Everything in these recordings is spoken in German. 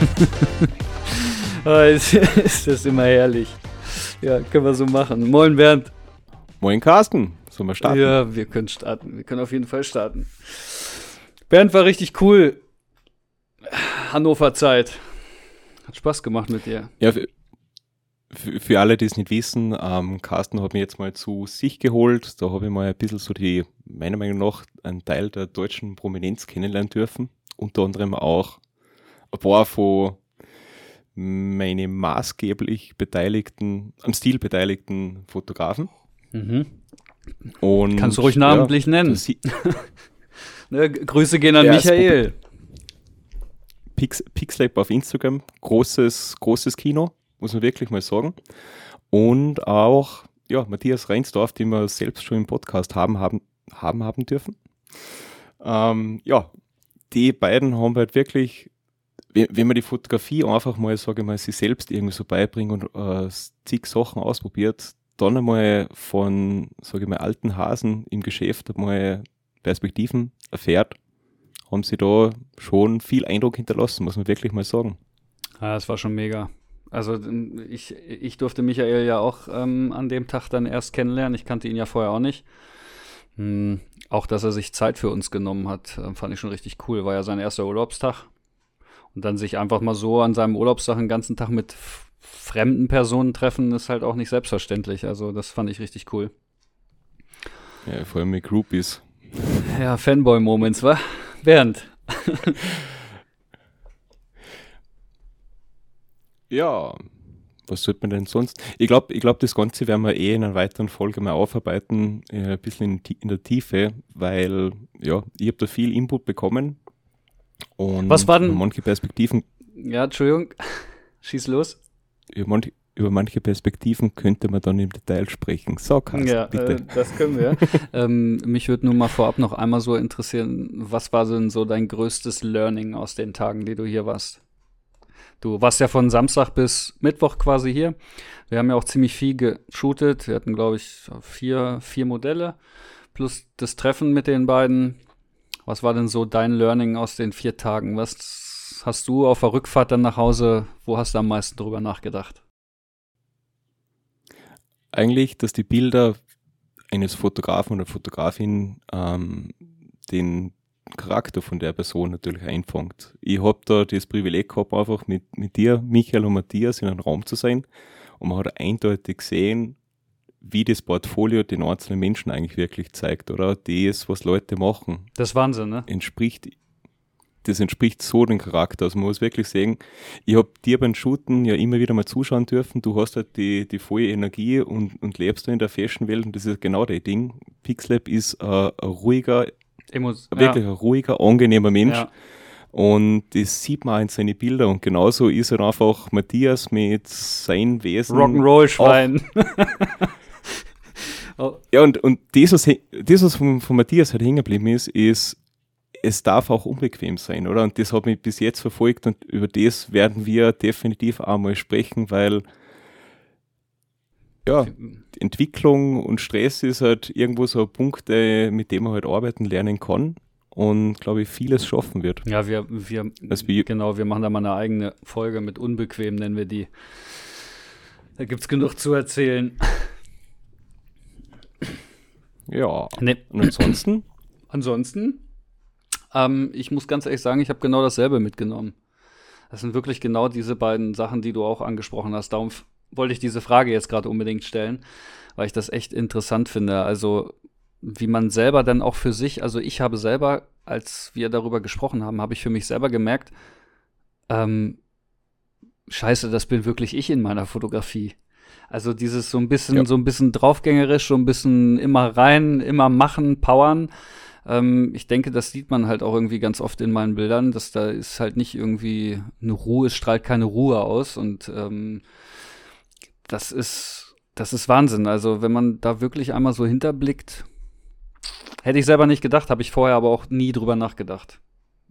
oh, ist, das immer herrlich. Ja, können wir so machen. Moin Bernd. Moin Carsten. Sollen wir starten? Ja, wir können starten. Wir können auf jeden Fall starten. Bernd war richtig cool. Hannover Zeit. Hat Spaß gemacht mit dir. Ja, für, für alle, die es nicht wissen, ähm, Carsten hat mich jetzt mal zu sich geholt. Da habe ich mal ein bisschen so die, meiner Meinung nach, einen Teil der deutschen Prominenz kennenlernen dürfen. Unter anderem auch paar von meine maßgeblich beteiligten, am Stil beteiligten Fotografen. Mhm. Und, Kannst du ruhig namentlich ja, nennen. ne, Grüße gehen an Michael. Pix, Pixlab auf Instagram, großes, großes Kino, muss man wirklich mal sagen. Und auch ja, Matthias Reinsdorf, den wir selbst schon im Podcast haben, haben, haben, haben dürfen. Ähm, ja, die beiden haben halt wirklich wenn man die Fotografie einfach mal, sage ich mal, sich selbst irgendwie so beibringt und äh, zig Sachen ausprobiert, dann einmal von, sage ich mal, alten Hasen im Geschäft einmal Perspektiven erfährt, haben sie da schon viel Eindruck hinterlassen, muss man wirklich mal sagen. Ja, das war schon mega. Also ich, ich durfte Michael ja auch ähm, an dem Tag dann erst kennenlernen. Ich kannte ihn ja vorher auch nicht. Hm, auch, dass er sich Zeit für uns genommen hat, äh, fand ich schon richtig cool. War ja sein erster Urlaubstag. Und dann sich einfach mal so an seinem Urlaubstag den ganzen Tag mit fremden Personen treffen, ist halt auch nicht selbstverständlich. Also das fand ich richtig cool. Ja, vor allem mit Groupies. Ja, Fanboy-Moments, wa? Bernd. ja, was sollte man denn sonst? Ich glaube, ich glaub, das Ganze werden wir eh in einer weiteren Folge mal aufarbeiten, äh, ein bisschen in, in, der Tiefe, weil ja, ich habe da viel Input bekommen und Was war denn? Manche Perspektiven. Ja, Entschuldigung. Schieß los. Über manche, über manche Perspektiven könnte man dann im Detail sprechen. So, Carsten, ja, bitte. Äh, das können wir. ähm, mich würde nur mal vorab noch einmal so interessieren, was war denn so dein größtes Learning aus den Tagen, die du hier warst? Du warst ja von Samstag bis Mittwoch quasi hier. Wir haben ja auch ziemlich viel geshootet. Wir hatten, glaube ich, vier, vier Modelle plus das Treffen mit den beiden. Was war denn so dein Learning aus den vier Tagen? Was hast du auf der Rückfahrt dann nach Hause, wo hast du am meisten drüber nachgedacht? Eigentlich, dass die Bilder eines Fotografen oder Fotografin ähm, den Charakter von der Person natürlich einfängt. Ich habe da das Privileg gehabt, einfach mit, mit dir, Michael und Matthias in einem Raum zu sein und man hat eindeutig gesehen, wie das Portfolio den einzelnen Menschen eigentlich wirklich zeigt, oder? Das, was Leute machen. Das ist Wahnsinn, ne? Entspricht, das entspricht so dem Charakter. Also man muss wirklich sagen, ich habe dir beim Shooten ja immer wieder mal zuschauen dürfen. Du hast halt die, die volle Energie und, und lebst da in der Fashion-Welt und das ist genau das Ding. Pixlab ist äh, ein ruhiger, Emos wirklich ja. ein ruhiger, angenehmer Mensch. Ja. Und das sieht man auch in seinen Bildern. Und genauso ist er einfach Matthias mit seinem Wesen. Rock'n'Roll-Schwein. Ja, und, und das, was, das, was von, von Matthias halt hängen geblieben ist, ist, es darf auch unbequem sein, oder? Und das hat mich bis jetzt verfolgt und über das werden wir definitiv auch mal sprechen, weil ja, Entwicklung und Stress ist halt irgendwo so ein Punkt, mit dem man halt arbeiten lernen kann und glaube ich vieles schaffen wird. Ja, wir, wir, also genau, wir machen da mal eine eigene Folge mit unbequem, nennen wir die. Da gibt es genug zu erzählen. Ja. Nee. Und ansonsten? ansonsten, ähm, ich muss ganz ehrlich sagen, ich habe genau dasselbe mitgenommen. Das sind wirklich genau diese beiden Sachen, die du auch angesprochen hast. Darum wollte ich diese Frage jetzt gerade unbedingt stellen, weil ich das echt interessant finde. Also, wie man selber dann auch für sich, also ich habe selber, als wir darüber gesprochen haben, habe ich für mich selber gemerkt, ähm, scheiße, das bin wirklich ich in meiner Fotografie. Also dieses so ein bisschen, ja. so ein bisschen draufgängerisch, so ein bisschen immer rein, immer machen, powern. Ähm, ich denke, das sieht man halt auch irgendwie ganz oft in meinen Bildern, dass da ist halt nicht irgendwie eine Ruhe, es strahlt keine Ruhe aus und ähm, das ist, das ist Wahnsinn. Also wenn man da wirklich einmal so hinterblickt, hätte ich selber nicht gedacht, habe ich vorher aber auch nie drüber nachgedacht.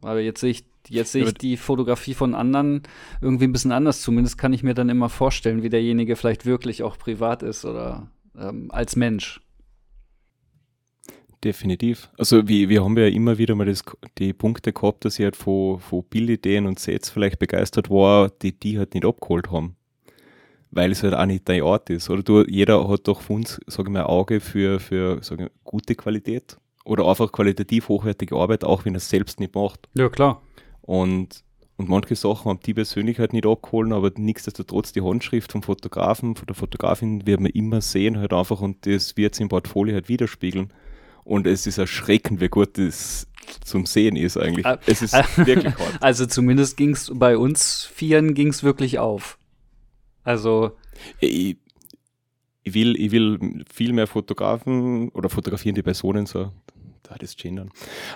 Aber jetzt sehe ich, jetzt sehe ich die Fotografie von anderen irgendwie ein bisschen anders. Zumindest kann ich mir dann immer vorstellen, wie derjenige vielleicht wirklich auch privat ist oder ähm, als Mensch. Definitiv. Also wir, wir haben ja immer wieder mal das, die Punkte gehabt, dass ich halt von, von Bildideen und Sets vielleicht begeistert war, die die halt nicht abgeholt haben. Weil es halt auch nicht dein Art ist. Oder du, jeder hat doch von uns, sage ich mal, ein Auge für, für sag ich, gute Qualität oder einfach qualitativ hochwertige Arbeit, auch wenn er es selbst nicht macht. Ja, klar. Und, und manche Sachen haben die persönlich halt nicht abgeholt, aber nichtsdestotrotz die Handschrift vom Fotografen, von der Fotografin wird man immer sehen halt einfach und das wird sich im Portfolio halt widerspiegeln. Und es ist erschreckend, wie gut das zum Sehen ist eigentlich. Ah, es ist ah, wirklich hart. Also zumindest ging es bei uns Vieren ging es wirklich auf. Also Ich, ich, will, ich will viel mehr Fotografen oder fotografierende Personen so, da das gendern.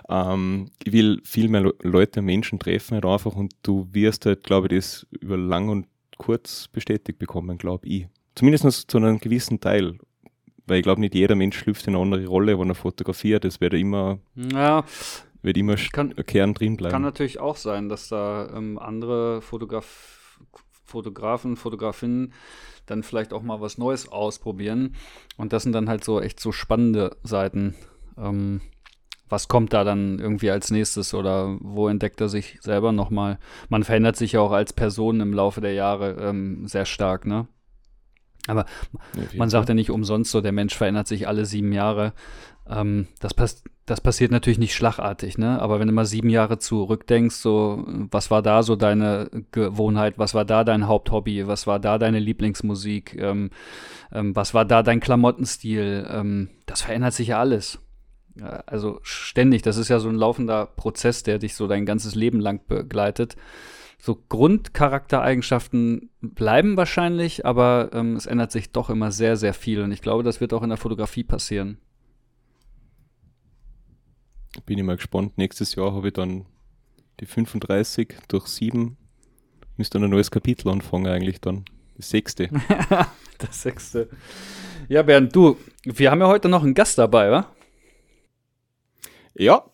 Ähm, ich will viel mehr Le Leute, Menschen treffen halt einfach und du wirst halt, glaube ich, das über lang und kurz bestätigt bekommen, glaube ich. Zumindest zu einem gewissen Teil. Weil ich glaube, nicht jeder Mensch schlüpft in eine andere Rolle, wenn er fotografiert. Es wird immer, ja, wird immer Kann- Kern drin bleiben. kann natürlich auch sein, dass da ähm, andere Fotograf Fotografen, Fotografinnen dann vielleicht auch mal was Neues ausprobieren. Und das sind dann halt so echt so spannende Seiten. Ähm, was kommt da dann irgendwie als nächstes oder wo entdeckt er sich selber nochmal? Man verändert sich ja auch als Person im Laufe der Jahre ähm, sehr stark, ne? Aber man sagt ja nicht umsonst so, der Mensch verändert sich alle sieben Jahre. Ähm, das, pass das passiert natürlich nicht schlagartig, ne? Aber wenn du mal sieben Jahre zurückdenkst, so, was war da so deine Gewohnheit, was war da dein Haupthobby, was war da deine Lieblingsmusik, ähm, ähm, was war da dein Klamottenstil, ähm, das verändert sich ja alles. Also ständig, das ist ja so ein laufender Prozess, der dich so dein ganzes Leben lang begleitet. So Grundcharaktereigenschaften bleiben wahrscheinlich, aber ähm, es ändert sich doch immer sehr, sehr viel. Und ich glaube, das wird auch in der Fotografie passieren. Bin ich mal gespannt. Nächstes Jahr habe ich dann die 35 durch 7. Müsste dann ein neues Kapitel anfangen eigentlich dann. Das sechste. Das sechste. Ja, Bernd, du, wir haben ja heute noch einen Gast dabei, wa? Ja,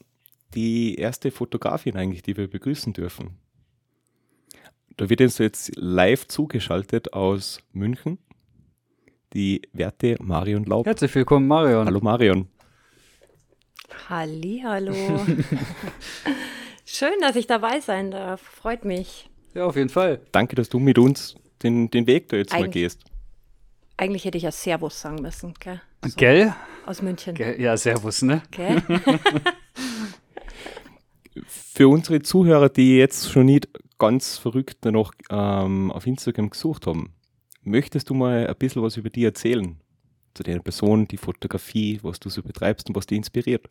die erste Fotografin eigentlich, die wir begrüßen dürfen. Da wird uns jetzt live zugeschaltet aus München die werte Marion Laub. Herzlich willkommen, Marion. Hallo Marion. Hallo. Schön, dass ich dabei sein darf. Freut mich. Ja, auf jeden Fall. Danke, dass du mit uns den, den Weg da jetzt mal Eigentlich- gehst. Eigentlich hätte ich ja Servus sagen müssen, gell? So, Gell? Aus München. Gell? Ja, servus, ne? Gell? Für unsere Zuhörer, die jetzt schon nicht ganz verrückt noch ähm, auf Instagram gesucht haben, möchtest du mal ein bisschen was über dich erzählen? Zu deiner Person, die Fotografie, was du so betreibst und was dich inspiriert?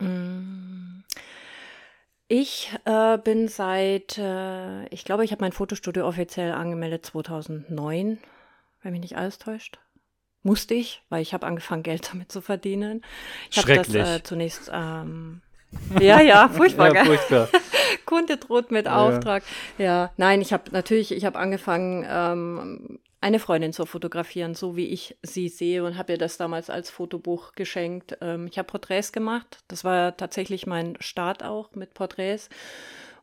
Mm. Ich äh, bin seit, äh, ich glaube, ich habe mein Fotostudio offiziell angemeldet 2009, wenn mich nicht alles täuscht. Musste ich, weil ich habe angefangen, Geld damit zu verdienen. Ich habe das Schrecklich. äh, zunächst, ähm, ja, ja, furchtbar, ja, furchtbar. Kunde droht mit. Auftrag. Ja, nein, ich habe natürlich, ich habe angefangen, ähm, eine Freundin zu fotografieren, so wie ich sie sehe und habe ihr das damals als Fotobuch geschenkt. Ähm, ich habe Porträts gemacht. Das war tatsächlich mein Start auch mit Porträts.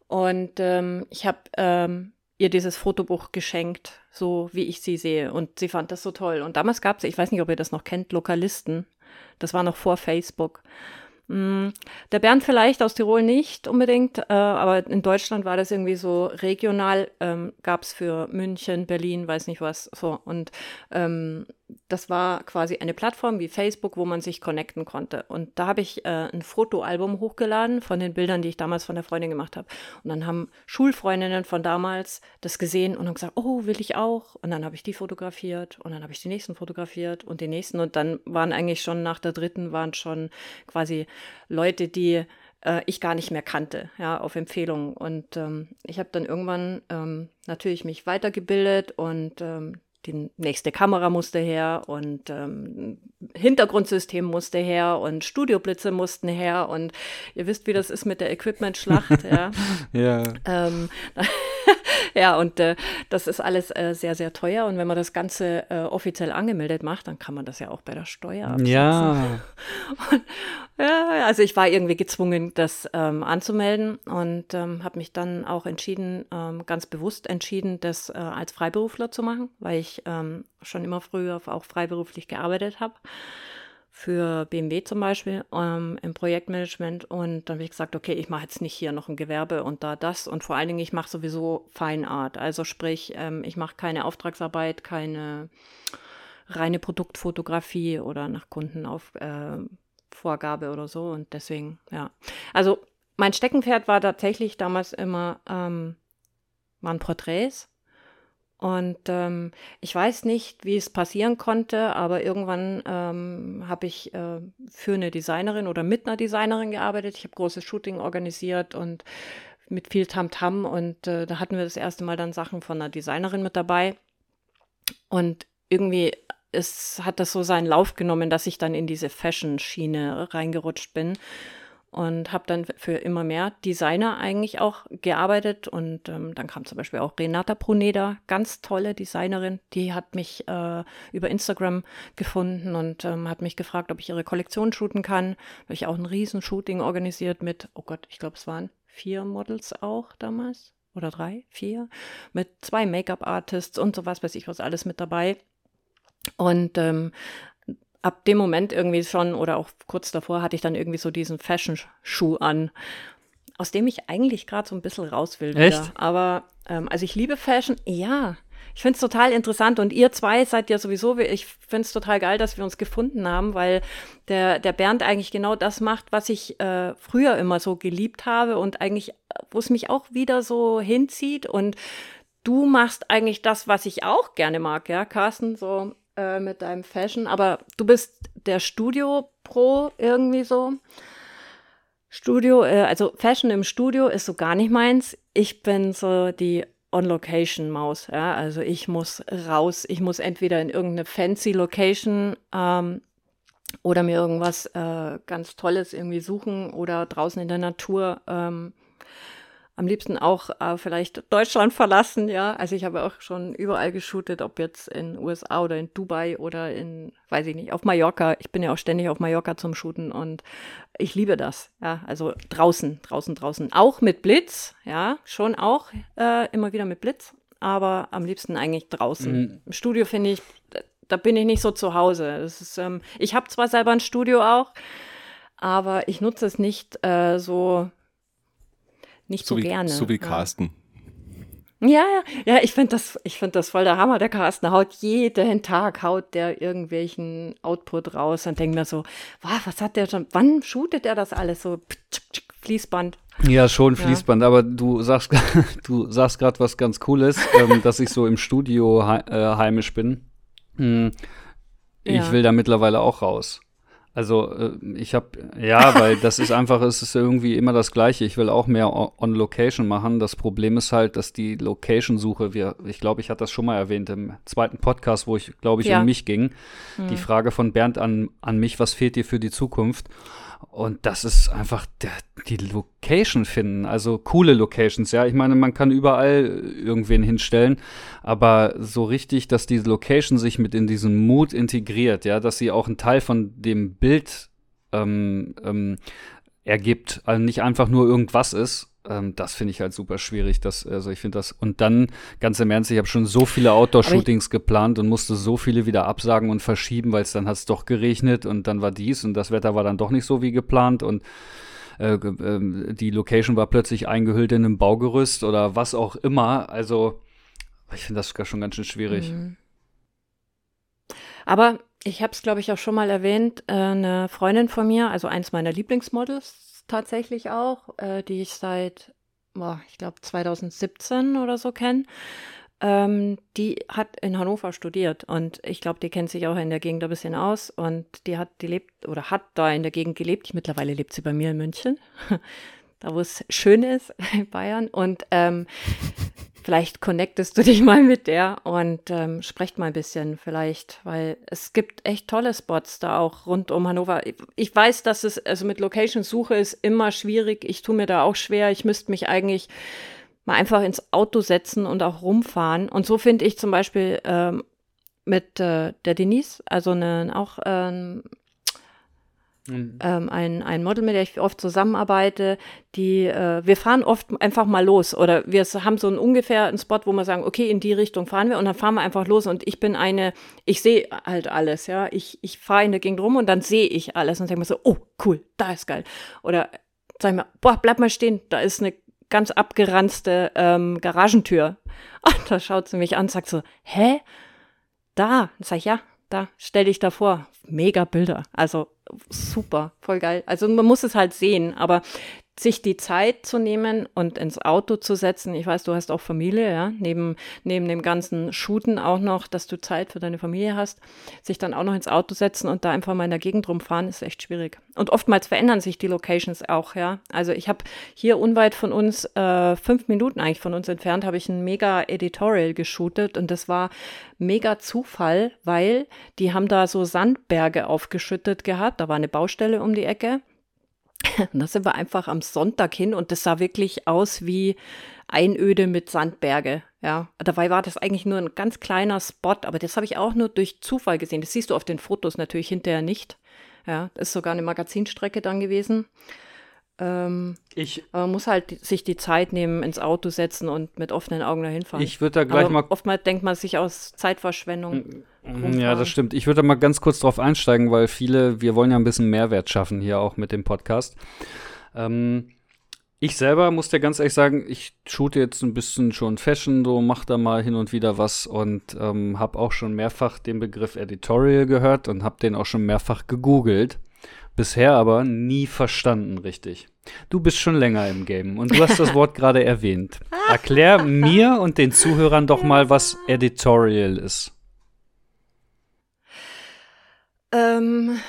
Und ähm, ich habe ähm, ihr dieses Fotobuch geschenkt, so wie ich sie sehe. Und sie fand das so toll. Und damals gab es, ich weiß nicht, ob ihr das noch kennt, Lokalisten. Das war noch vor Facebook. Mm, Der Bernd vielleicht aus Tirol nicht unbedingt, äh, aber in Deutschland war das irgendwie so regional, ähm, gab es für München, Berlin, weiß nicht was, so. Und ähm, das war quasi eine Plattform wie Facebook, wo man sich connecten konnte. Und da habe ich äh, ein Fotoalbum hochgeladen von den Bildern, die ich damals von der Freundin gemacht habe. Und dann haben Schulfreundinnen von damals das gesehen und haben gesagt, oh, will ich auch. Und dann habe ich die fotografiert und dann habe ich die nächsten fotografiert und die nächsten. Und dann waren eigentlich schon nach der dritten, waren schon quasi Leute, die äh, ich gar nicht mehr kannte, ja, auf Empfehlung. Und ähm, ich habe dann irgendwann ähm, natürlich mich weitergebildet und ähm, die nächste Kamera musste her und ähm, Hintergrundsystem musste her und Studioblitze mussten her und ihr wisst, wie das ist mit der Equipment-Schlacht, ja. Ja. Ähm, ja, und äh, das ist alles äh, sehr, sehr teuer. Und wenn man das Ganze äh, offiziell angemeldet macht, dann kann man das ja auch bei der Steuer absetzen. Ja. Ja, also ich war irgendwie gezwungen, das ähm, anzumelden und ähm, habe mich dann auch entschieden, ähm, ganz bewusst entschieden, das äh, als Freiberufler zu machen, weil ich ähm, schon immer früher auch freiberuflich gearbeitet habe. Für BMW zum Beispiel ähm, im Projektmanagement. Und dann habe ich gesagt, okay, ich mache jetzt nicht hier noch ein Gewerbe und da das. Und vor allen Dingen, ich mache sowieso Fine Art, also sprich, ähm, ich mache keine Auftragsarbeit, keine reine Produktfotografie oder nach Kundenaufgabe äh, oder so. Und deswegen, ja. Also mein Steckenpferd war tatsächlich damals immer, ähm, waren Porträts und ähm, ich weiß nicht, wie es passieren konnte, aber irgendwann ähm, habe ich äh, für eine Designerin oder mit einer Designerin gearbeitet. Ich habe großes Shooting organisiert und mit viel Tamtam -Tam und äh, da hatten wir das erste Mal dann Sachen von einer Designerin mit dabei. Und irgendwie ist, hat das so seinen Lauf genommen, dass ich dann in diese Fashion-Schiene reingerutscht bin und habe dann für immer mehr Designer eigentlich auch gearbeitet. Und ähm, dann kam zum Beispiel auch Renata Pruneda, ganz tolle Designerin, die hat mich äh, über Instagram gefunden und ähm, hat mich gefragt, ob ich ihre Kollektion shooten kann. Habe ich auch ein Riesenshooting organisiert mit, oh Gott, ich glaube, es waren vier Models auch damals oder drei, vier, mit zwei Make-up-Artists und sowas, weiß ich was, alles mit dabei. Und ähm, ab dem Moment irgendwie schon oder auch kurz davor hatte ich dann irgendwie so diesen Fashion-Schuh an, aus dem ich eigentlich gerade so ein bisschen raus will. Echt? Wieder. Aber ähm, also ich liebe Fashion, ja. Ich finde es total interessant und ihr zwei seid ja sowieso, ich finde es total geil, dass wir uns gefunden haben, weil der, der Bernd eigentlich genau das macht, was ich äh, früher immer so geliebt habe und eigentlich, wo es mich auch wieder so hinzieht und du machst eigentlich das, was ich auch gerne mag, ja, Carsten, so äh, mit deinem Fashion, aber du bist der Studio-Pro irgendwie so. Studio, äh, also Fashion im Studio ist so gar nicht meins. Ich bin so die On-Location-Maus, ja. Also ich muss raus, ich muss entweder in irgendeine fancy Location ähm, oder mir irgendwas äh, ganz Tolles irgendwie suchen oder draußen in der Natur ähm, am liebsten auch äh, vielleicht Deutschland verlassen, ja. Also ich habe auch schon überall geshootet, ob jetzt in USA oder in Dubai oder in, weiß ich nicht, auf Mallorca. Ich bin ja auch ständig auf Mallorca zum Shooten und ich liebe das, ja. Also draußen, draußen, draußen. Auch mit Blitz, ja, schon auch äh, immer wieder mit Blitz, aber am liebsten eigentlich draußen. Mhm. Im Studio finde ich, da bin ich nicht so zu Hause. Das ist, ähm, ich habe zwar selber ein Studio auch, aber ich nutze es nicht äh, so nicht so, so wie, gerne. So wie Carsten. Ja, ja, ja, ich finde das, ich das voll der Hammer. Der Carsten haut jeden Tag, haut der irgendwelchen Output raus und denkt mir so, wow, was hat der schon, wann shootet er das alles so? Fließband. Ja, schon Fließband, ja. aber du sagst, du sagst gerade was ganz Cooles, ähm, dass ich so im Studio he äh, heimisch bin. Hm, ich ja. will da mittlerweile auch raus. Also äh, ich habe, ja, weil das ist einfach, es ist irgendwie immer das Gleiche. Ich will auch mehr on Location machen. Das Problem ist halt, dass die Location-Suche, wir, ich glaube, ich hatte das schon mal erwähnt im zweiten Podcast, wo ich, glaube ich, ja. um mich ging. Mhm. Die Frage von Bernd an, an mich, was fehlt dir für die Zukunft? Und das ist einfach der, die Location finden, also coole Locations, ja. Ich meine, man kann überall irgendwen hinstellen, aber so richtig, dass die Location sich mit in diesen Mood integriert, ja, dass sie auch ein Teil von dem Bild ähm, ähm, ergibt, also nicht einfach nur irgendwas ist, ähm, das finde ich halt super schwierig. Das, also ich finde das. Und dann, ganz im Ernst, ich habe schon so viele Outdoor-Shootings geplant und musste so viele wieder absagen und verschieben, weil es dann hat es doch geregnet und dann war dies und das Wetter war dann doch nicht so wie geplant und äh, äh, die Location war plötzlich eingehüllt in einem Baugerüst oder was auch immer. Also ich finde das schon ganz schön schwierig. Mhm. Aber ich habe es, glaube ich, auch schon mal erwähnt, äh, eine Freundin von mir, also eins meiner Lieblingsmodels, tatsächlich auch, äh, die ich seit, boah, ich glaube 2017 oder so kenne. Ähm, die hat in Hannover studiert und ich glaube, die kennt sich auch in der Gegend ein bisschen aus und die hat, die lebt oder hat da in der Gegend gelebt. Mittlerweile lebt sie bei mir in München, da wo es schön ist in Bayern und ähm, Vielleicht connectest du dich mal mit der und ähm, sprecht mal ein bisschen vielleicht, weil es gibt echt tolle Spots da auch rund um Hannover. Ich weiß, dass es, also mit Location-Suche ist immer schwierig. Ich tue mir da auch schwer. Ich müsste mich eigentlich mal einfach ins Auto setzen und auch rumfahren. Und so finde ich zum Beispiel ähm, mit äh, der Denise, also eine, auch ähm, mhm. ähm, ein, ein Model, mit der ich oft zusammenarbeite, die, äh, wir fahren oft einfach mal los oder wir haben so einen ungefähr einen Spot, wo wir sagen, okay, in die Richtung fahren wir und dann fahren wir einfach los und ich bin eine, ich sehe halt alles, ja, ich, ich fahre in der Gegend rum und dann sehe ich alles und denke mir so, oh, cool, da ist geil. Oder sag ich mal, boah, bleib mal stehen, da ist eine ganz abgeranzte ähm, Garagentür. Und da schaut sie mich an und sagt so, hä? Da? Sag ich, ja, da, stell dich da vor. Mega Bilder. Also super, voll geil. Also man muss es halt sehen, aber sich die Zeit zu nehmen und ins Auto zu setzen. Ich weiß, du hast auch Familie, ja, neben, neben dem ganzen Shooten auch noch, dass du Zeit für deine Familie hast, sich dann auch noch ins Auto setzen und da einfach mal in der Gegend rumfahren, ist echt schwierig. Und oftmals verändern sich die Locations auch, ja. Also ich habe hier unweit von uns, äh, fünf Minuten eigentlich von uns entfernt, habe ich ein mega Editorial geshootet und das war mega Zufall, weil die haben da so Sandberge aufgeschüttet gehabt, da war eine Baustelle um die Ecke da sind wir einfach am Sonntag hin und das sah wirklich aus wie Einöde mit Sandberge. Ja, dabei war das eigentlich nur ein ganz kleiner Spot, aber das habe ich auch nur durch Zufall gesehen. Das siehst du auf den Fotos natürlich hinterher nicht. Ja, das ist sogar eine Magazinstrecke dann gewesen. Ähm, ich, man muss halt sich die Zeit nehmen, ins Auto setzen und mit offenen Augen dahin fahren. Ich würde da gleich aber mal. Oftmals denkt man sich aus Zeitverschwendung. Rumfahren. Ja, das stimmt. Ich würde da mal ganz kurz drauf einsteigen, weil viele, wir wollen ja ein bisschen Mehrwert schaffen hier auch mit dem Podcast. Ähm, ich selber muss dir ganz ehrlich sagen, ich shoote jetzt ein bisschen schon Fashion, so mach da mal hin und wieder was und ähm, habe auch schon mehrfach den Begriff Editorial gehört und habe den auch schon mehrfach gegoogelt. Bisher aber nie verstanden richtig. Du bist schon länger im Game und du hast das Wort gerade erwähnt. Erklär mir und den Zuhörern doch mal, was Editorial ist. Ähm,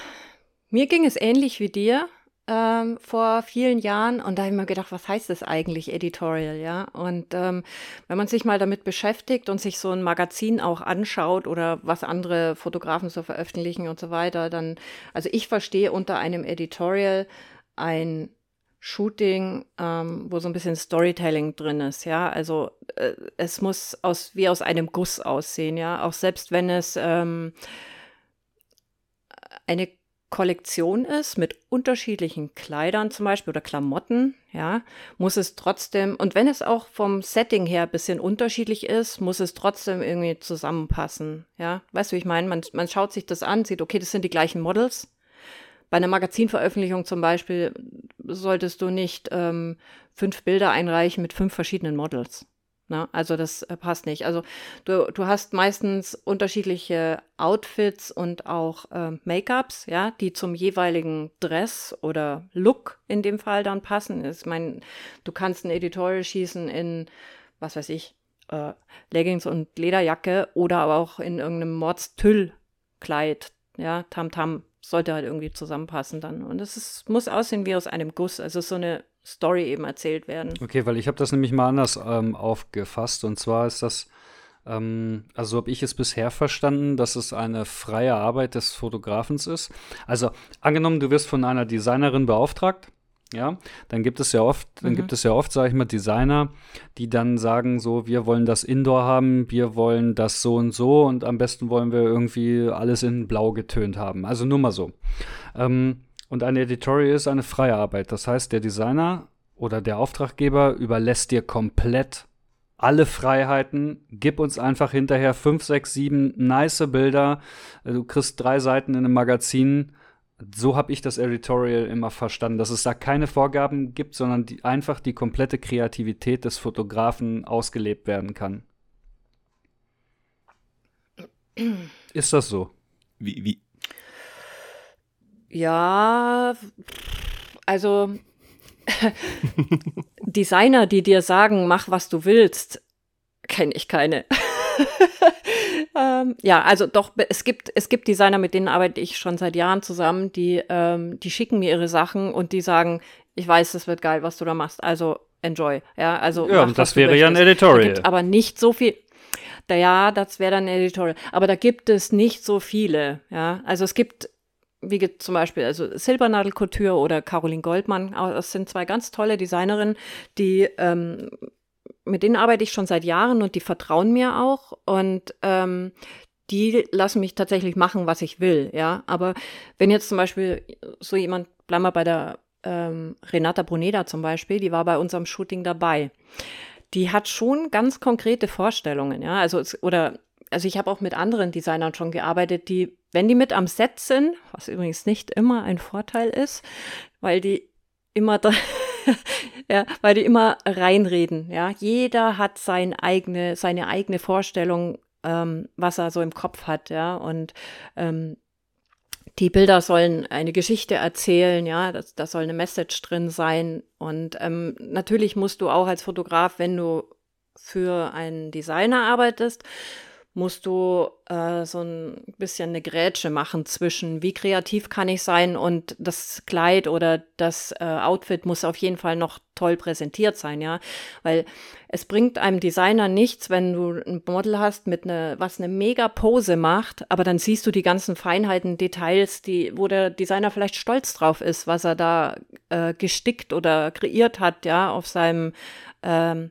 mir ging es ähnlich wie dir ähm, vor vielen Jahren und da habe ich mir gedacht, was heißt das eigentlich Editorial, ja? Und ähm, wenn man sich mal damit beschäftigt und sich so ein Magazin auch anschaut oder was andere Fotografen so veröffentlichen und so weiter, dann, also ich verstehe unter einem Editorial ein Shooting, ähm, wo so ein bisschen Storytelling drin ist, ja. Also äh, es muss aus wie aus einem Guss aussehen, ja. Auch selbst wenn es ähm, eine Kollektion ist mit unterschiedlichen Kleidern zum Beispiel oder Klamotten, ja, muss es trotzdem, und wenn es auch vom Setting her ein bisschen unterschiedlich ist, muss es trotzdem irgendwie zusammenpassen, ja. Weißt du, wie ich meine? Man, man schaut sich das an, sieht, okay, das sind die gleichen Models. Bei einer Magazinveröffentlichung zum Beispiel solltest du nicht ähm, fünf Bilder einreichen mit fünf verschiedenen Models. Ne? Also das äh, passt nicht. Also du, du hast meistens unterschiedliche Outfits und auch äh, Make-ups, ja, die zum jeweiligen Dress oder Look in dem Fall dann passen. Ich meine, du kannst ein Editorial schießen in, was weiß ich, äh, Leggings und Lederjacke oder aber auch in irgendeinem Mordstüllkleid, ja, Tam-Tam. Sollte halt irgendwie zusammenpassen dann. Und es muss aussehen wie aus einem Guss. Also so eine Story eben erzählt werden. Okay, weil ich habe das nämlich mal anders ähm, aufgefasst. Und zwar ist das, ähm, also so habe ich es bisher verstanden, dass es eine freie Arbeit des Fotografens ist. Also angenommen, du wirst von einer Designerin beauftragt. Ja, dann gibt es ja oft, dann mhm. gibt es ja oft, sage ich mal, Designer, die dann sagen so, wir wollen das Indoor haben, wir wollen das so und so und am besten wollen wir irgendwie alles in Blau getönt haben. Also nur mal so. Ähm, und ein Editorial ist eine freie Arbeit. Das heißt, der Designer oder der Auftraggeber überlässt dir komplett alle Freiheiten. Gib uns einfach hinterher fünf, sechs, sieben nice Bilder. Du kriegst drei Seiten in einem Magazin. So habe ich das Editorial immer verstanden, dass es da keine Vorgaben gibt, sondern die, einfach die komplette Kreativität des Fotografen ausgelebt werden kann. Ist das so? Wie, wie, ja, also Designer, die dir sagen, mach was du willst, kenne ich keine. ähm, ja, also doch, es gibt, es gibt Designer, mit denen arbeite ich schon seit Jahren zusammen, die, ähm, die schicken mir ihre Sachen und die sagen, ich weiß, das wird geil, was du da machst, also enjoy. Ja, also ja, mach, das wäre ja ein Editorial. aber nicht so viel. Da, ja, das wäre dann ein Editorial. Aber da gibt es nicht so viele. Ja, also es gibt wie zum Beispiel also Silbernadel Couture oder Caroline Goldmann, das sind zwei ganz tolle Designerinnen, die ähm, mit denen arbeite ich schon seit Jahren und die vertrauen mir auch und ähm, die lassen mich tatsächlich machen, was ich will, ja. Aber wenn jetzt zum Beispiel so jemand, bleib mal bei der ähm, Renata Bruneda zum Beispiel, die war bei unserem Shooting dabei. Die hat schon ganz konkrete Vorstellungen, ja. Also oder also ich habe auch mit anderen Designern schon gearbeitet, die, wenn die mit am Set sind, was übrigens nicht immer ein Vorteil ist, weil die immer da, ja, weil die immer reinreden, ja. Jeder hat sein eigene, seine eigene Vorstellung, ähm, was er so im Kopf hat, ja. Und ähm, die Bilder sollen eine Geschichte erzählen, ja, da das soll eine Message drin sein. Und ähm, natürlich musst du auch als Fotograf, wenn du für einen Designer arbeitest, musst du äh, so ein bisschen eine Grätsche machen zwischen, wie kreativ kann ich sein und das Kleid oder das äh, Outfit muss auf jeden Fall noch toll präsentiert sein, ja, weil es bringt einem Designer nichts, wenn du ein Model hast mit ne, was eine mega Pose macht, aber dann siehst du die ganzen Feinheiten, Details, die, wo der Designer vielleicht stolz drauf ist, was er da äh, gestickt oder kreiert hat, ja, auf seinem ähm,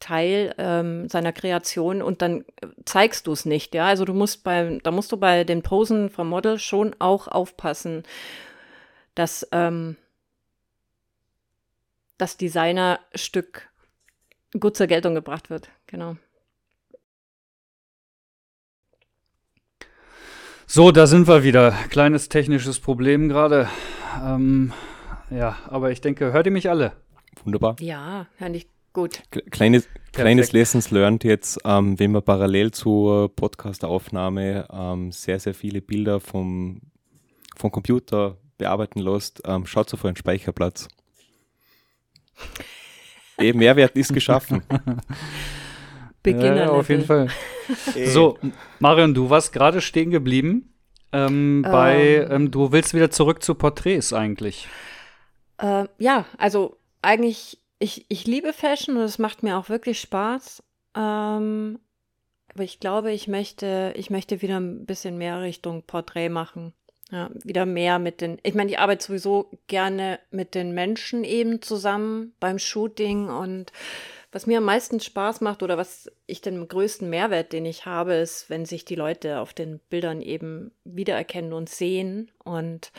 Teil ähm, seiner Kreation und dann zeigst du es nicht, ja. Also du musst bei, da musst du bei den Posen vom Model schon auch aufpassen, dass ähm, das Designerstück gut zur Geltung gebracht wird. Genau. So, da sind wir wieder. Kleines technisches Problem gerade. Ähm, ja, aber ich denke, hört ihr mich alle? Wunderbar. Ja, hören dich Gut. Kleines, kleines Lessons learned jetzt, ähm, wenn man parallel zur Podcast-Aufnahme ähm, sehr, sehr viele Bilder vom, vom Computer bearbeiten lässt, ähm, schaut auf euren Speicherplatz. e Mehrwert ist geschaffen. Beginner ja, auf jeden Fall. so, Marion, du warst gerade stehen geblieben. Ähm, bei, ähm. ähm, du willst wieder zurück zu Porträts eigentlich. Äh, ja, also eigentlich ich, ich liebe Fashion und es macht mir auch wirklich Spaß. Ähm, aber ich glaube, ich möchte, ich möchte wieder ein bisschen mehr Richtung Porträt machen. Ja, wieder mehr mit den, ich meine, ich arbeite sowieso gerne mit den Menschen eben zusammen beim Shooting und was mir am meisten Spaß macht oder was ich den größten Mehrwert, den ich habe, ist, wenn sich die Leute auf den Bildern eben wiedererkennen und sehen und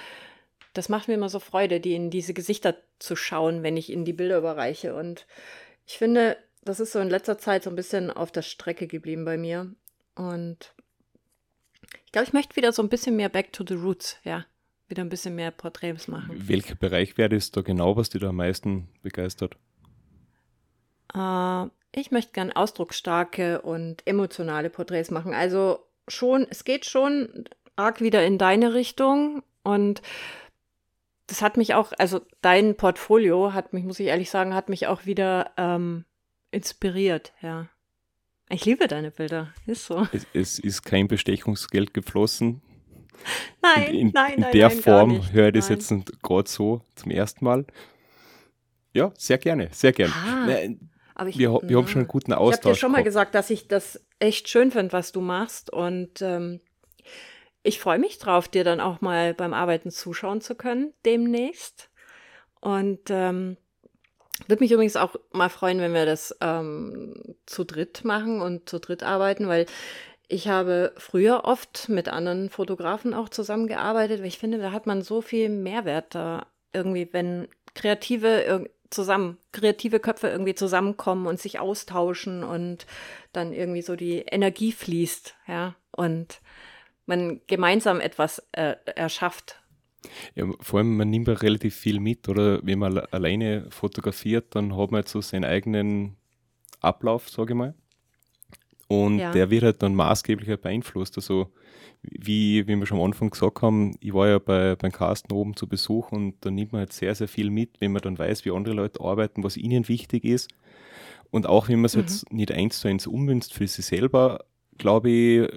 das macht mir immer so Freude, die in diese Gesichter zu schauen, wenn ich ihnen die Bilder überreiche. Und ich finde, das ist so in letzter Zeit so ein bisschen auf der Strecke geblieben bei mir. Und ich glaube, ich möchte wieder so ein bisschen mehr Back to the Roots, ja. Wieder ein bisschen mehr Porträts machen. Welcher Bereich wäre das da genau, was dich da am meisten begeistert? Äh, ich möchte gern ausdrucksstarke und emotionale Porträts machen. Also schon, es geht schon arg wieder in deine Richtung und das hat mich auch, also dein Portfolio hat mich, muss ich ehrlich sagen, hat mich auch wieder ähm, inspiriert, ja. Ich liebe deine Bilder, ist so. Es, es ist kein Bestechungsgeld geflossen. Nein, in, in, nein, in nein. der nein, Form höre ich das jetzt gerade so zum ersten Mal. Ja, sehr gerne, sehr gerne. Ah, aber ich, wir, wir haben schon einen guten Austausch. Ich habe dir schon mal gesagt, dass ich das echt schön finde, was du machst. Und ähm, ich freue mich drauf, dir dann auch mal beim Arbeiten zuschauen zu können demnächst. Und ähm, würde mich übrigens auch mal freuen, wenn wir das ähm, zu dritt machen und zu dritt arbeiten, weil ich habe früher oft mit anderen Fotografen auch zusammengearbeitet, weil ich finde, da hat man so viel Mehrwert da irgendwie, wenn kreative zusammen, kreative Köpfe irgendwie zusammenkommen und sich austauschen und dann irgendwie so die Energie fließt, ja. Und man gemeinsam etwas äh, erschafft. Ja, vor allem, man nimmt ja relativ viel mit, oder wenn man alleine fotografiert, dann hat man jetzt so seinen eigenen Ablauf, sage ich mal. Und ja. der wird halt dann maßgeblich beeinflusst. Also, wie, wie wir schon am Anfang gesagt haben, ich war ja bei, beim Carsten oben zu Besuch und da nimmt man halt sehr, sehr viel mit, wenn man dann weiß, wie andere Leute arbeiten, was ihnen wichtig ist. Und auch wenn man es mhm. jetzt nicht eins zu eins ummünzt für sich selber, glaube ich,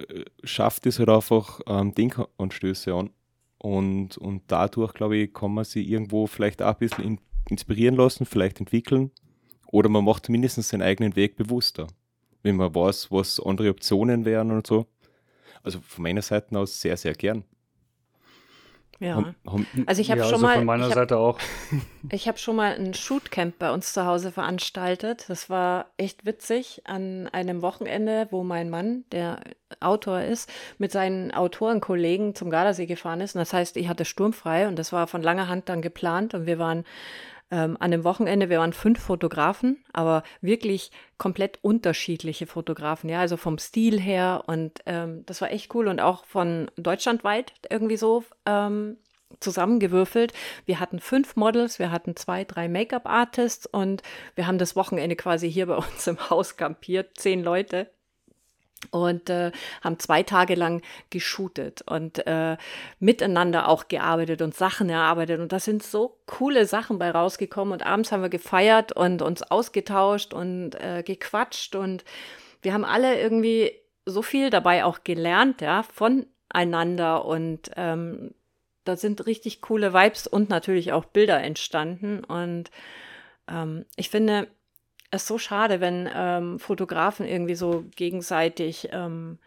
schafft es halt einfach ähm, Denkanstöße an. Und, und dadurch, glaube ich, kann man sich irgendwo vielleicht auch ein bisschen in, inspirieren lassen, vielleicht entwickeln. Oder man macht zumindest seinen eigenen Weg bewusster, wenn man weiß, was andere Optionen wären und so. Also von meiner Seite aus sehr, sehr gern. Ja. Haben- haben- Also ich habe ja, schon also mal, von meiner ich hab, Seite auch. ich habe schon mal ein Shootcamp bei uns zu Hause veranstaltet. Das war echt witzig an einem Wochenende, wo mein Mann, der Autor ist, mit seinen Autorenkollegen zum Gardasee gefahren ist. Und das heißt, ich hatte sturmfrei und das war von langer Hand dann geplant und wir waren ähm, an dem Wochenende, wir waren fünf Fotografen, aber wirklich komplett unterschiedliche Fotografen, ja, also vom Stil her und ähm, das war echt cool und auch von deutschlandweit irgendwie so ähm, zusammengewürfelt. Wir hatten fünf Models, wir hatten zwei, drei Make-up-Artists und wir haben das Wochenende quasi hier bei uns im Haus kampiert, zehn Leute und äh, haben zwei Tage lang geshootet und äh, miteinander auch gearbeitet und Sachen erarbeitet. Und da sind so coole Sachen bei rausgekommen. Und abends haben wir gefeiert und uns ausgetauscht und äh, gequatscht. Und wir haben alle irgendwie so viel dabei auch gelernt, ja, voneinander. Und ähm, da sind richtig coole Vibes und natürlich auch Bilder entstanden. Und ähm, ich finde, ist so schade, wenn ähm, Fotografen irgendwie so gegenseitig, ähm,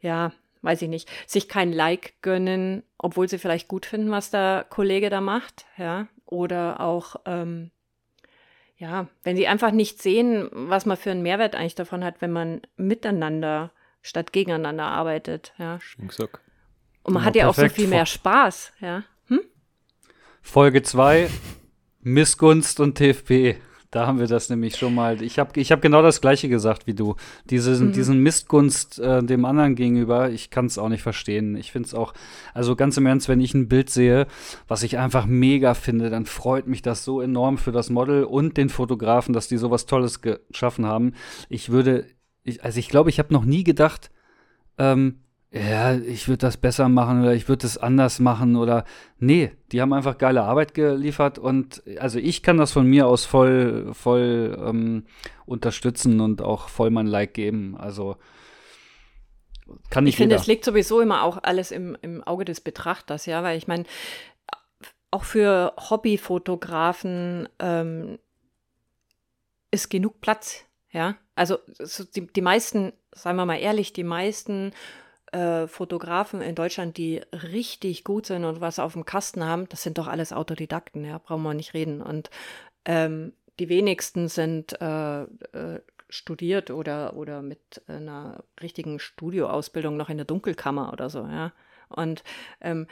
ja, weiß ich nicht, sich kein Like gönnen, obwohl sie vielleicht gut finden, was der Kollege da macht, ja, oder auch, ähm, ja, wenn sie einfach nicht sehen, was man für einen Mehrwert eigentlich davon hat, wenn man miteinander statt gegeneinander arbeitet, ja. Schön gesagt. Und man Ja, hat ja auch so perfekt. viel mehr Spaß, ja. Hm? Folge 2, Missgunst und TFP. Da haben wir das nämlich schon mal. Ich habe ich hab genau das Gleiche gesagt wie du. Diese, Mhm. Diesen Missgunst äh, dem anderen gegenüber, ich kann es auch nicht verstehen. Ich finde es auch, also ganz im Ernst, wenn ich ein Bild sehe, was ich einfach mega finde, dann freut mich das so enorm für das Model und den Fotografen, dass die sowas Tolles geschaffen haben. Ich würde, ich, also ich glaube, ich habe noch nie gedacht, ähm, ja, ich würde das besser machen oder ich würde es anders machen oder nee, die haben einfach geile Arbeit geliefert und also ich kann das von mir aus voll, voll ähm, unterstützen und auch voll mein Like geben. Also kann nicht Ich finde, jeder. es liegt sowieso immer auch alles im, im Auge des Betrachters, ja, weil ich meine, auch für Hobbyfotografen ähm, ist genug Platz, ja. Also so die, die meisten, sagen wir mal ehrlich, die meisten äh, Fotografen in Deutschland, die richtig gut sind und was auf dem Kasten haben, das sind doch alles Autodidakten, ja, brauchen wir nicht reden. Und ähm, die wenigsten sind äh, äh, studiert oder, oder mit einer richtigen Studioausbildung noch in der Dunkelkammer oder so, ja. Und ähm,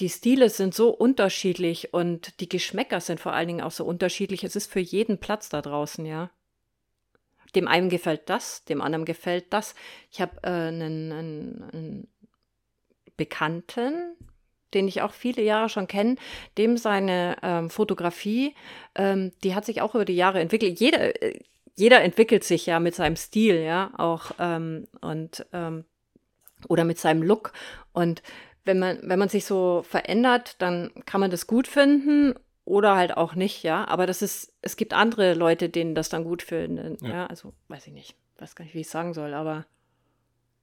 die Stile sind so unterschiedlich und die Geschmäcker sind vor allen Dingen auch so unterschiedlich. Es ist für jeden Platz da draußen, ja. Dem einen gefällt das, dem anderen gefällt das. Ich habe äh, einen, einen, einen Bekannten, den ich auch viele Jahre schon kenne, dem seine ähm, Fotografie, ähm, die hat sich auch über die Jahre entwickelt. Jeder, äh, jeder entwickelt sich ja mit seinem Stil, ja, auch ähm, und ähm, oder mit seinem Look. Und wenn man, wenn man sich so verändert, dann kann man das gut finden oder halt auch nicht, ja. Aber das ist, es gibt andere Leute, denen das dann gut finden. Ja, Ja. also weiß ich nicht, weiß gar nicht, wie ich sagen soll, aber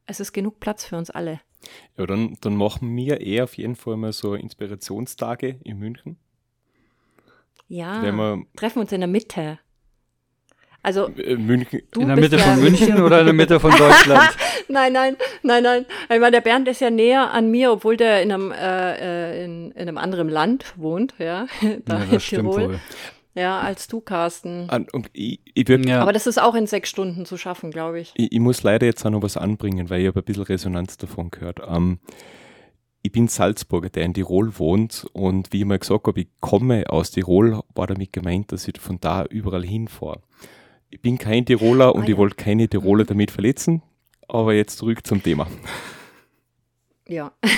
es ist genug Platz für uns alle. Ja, dann, dann machen wir eher auf jeden Fall mal so Inspirationstage in München. Ja, wir treffen uns in der Mitte. Also äh, München, du in der Mitte ja von München oder in der Mitte von Deutschland? Nein, nein, nein, nein. Ich meine, der Bernd ist ja näher an mir, obwohl der in einem, äh, äh, in, in einem anderen Land wohnt, ja, da ja, in das stimmt Tirol. wohl. Ja, als du, Carsten. an, und ich, ich, würd, Ja. Aber das ist auch in sechs Stunden zu schaffen, glaube ich. ich, ich muss leider jetzt auch noch was anbringen, weil ich habe ein bisschen Resonanz davon gehört. Ähm, ich bin Salzburger, der in Tirol wohnt und wie ich mal gesagt habe, ich komme aus Tirol, war damit gemeint, dass ich von da überall hinfahre. Ich bin kein Tiroler und Ah, ich ja. wollte keine Tiroler damit verletzen, aber jetzt zurück zum Thema. Ja.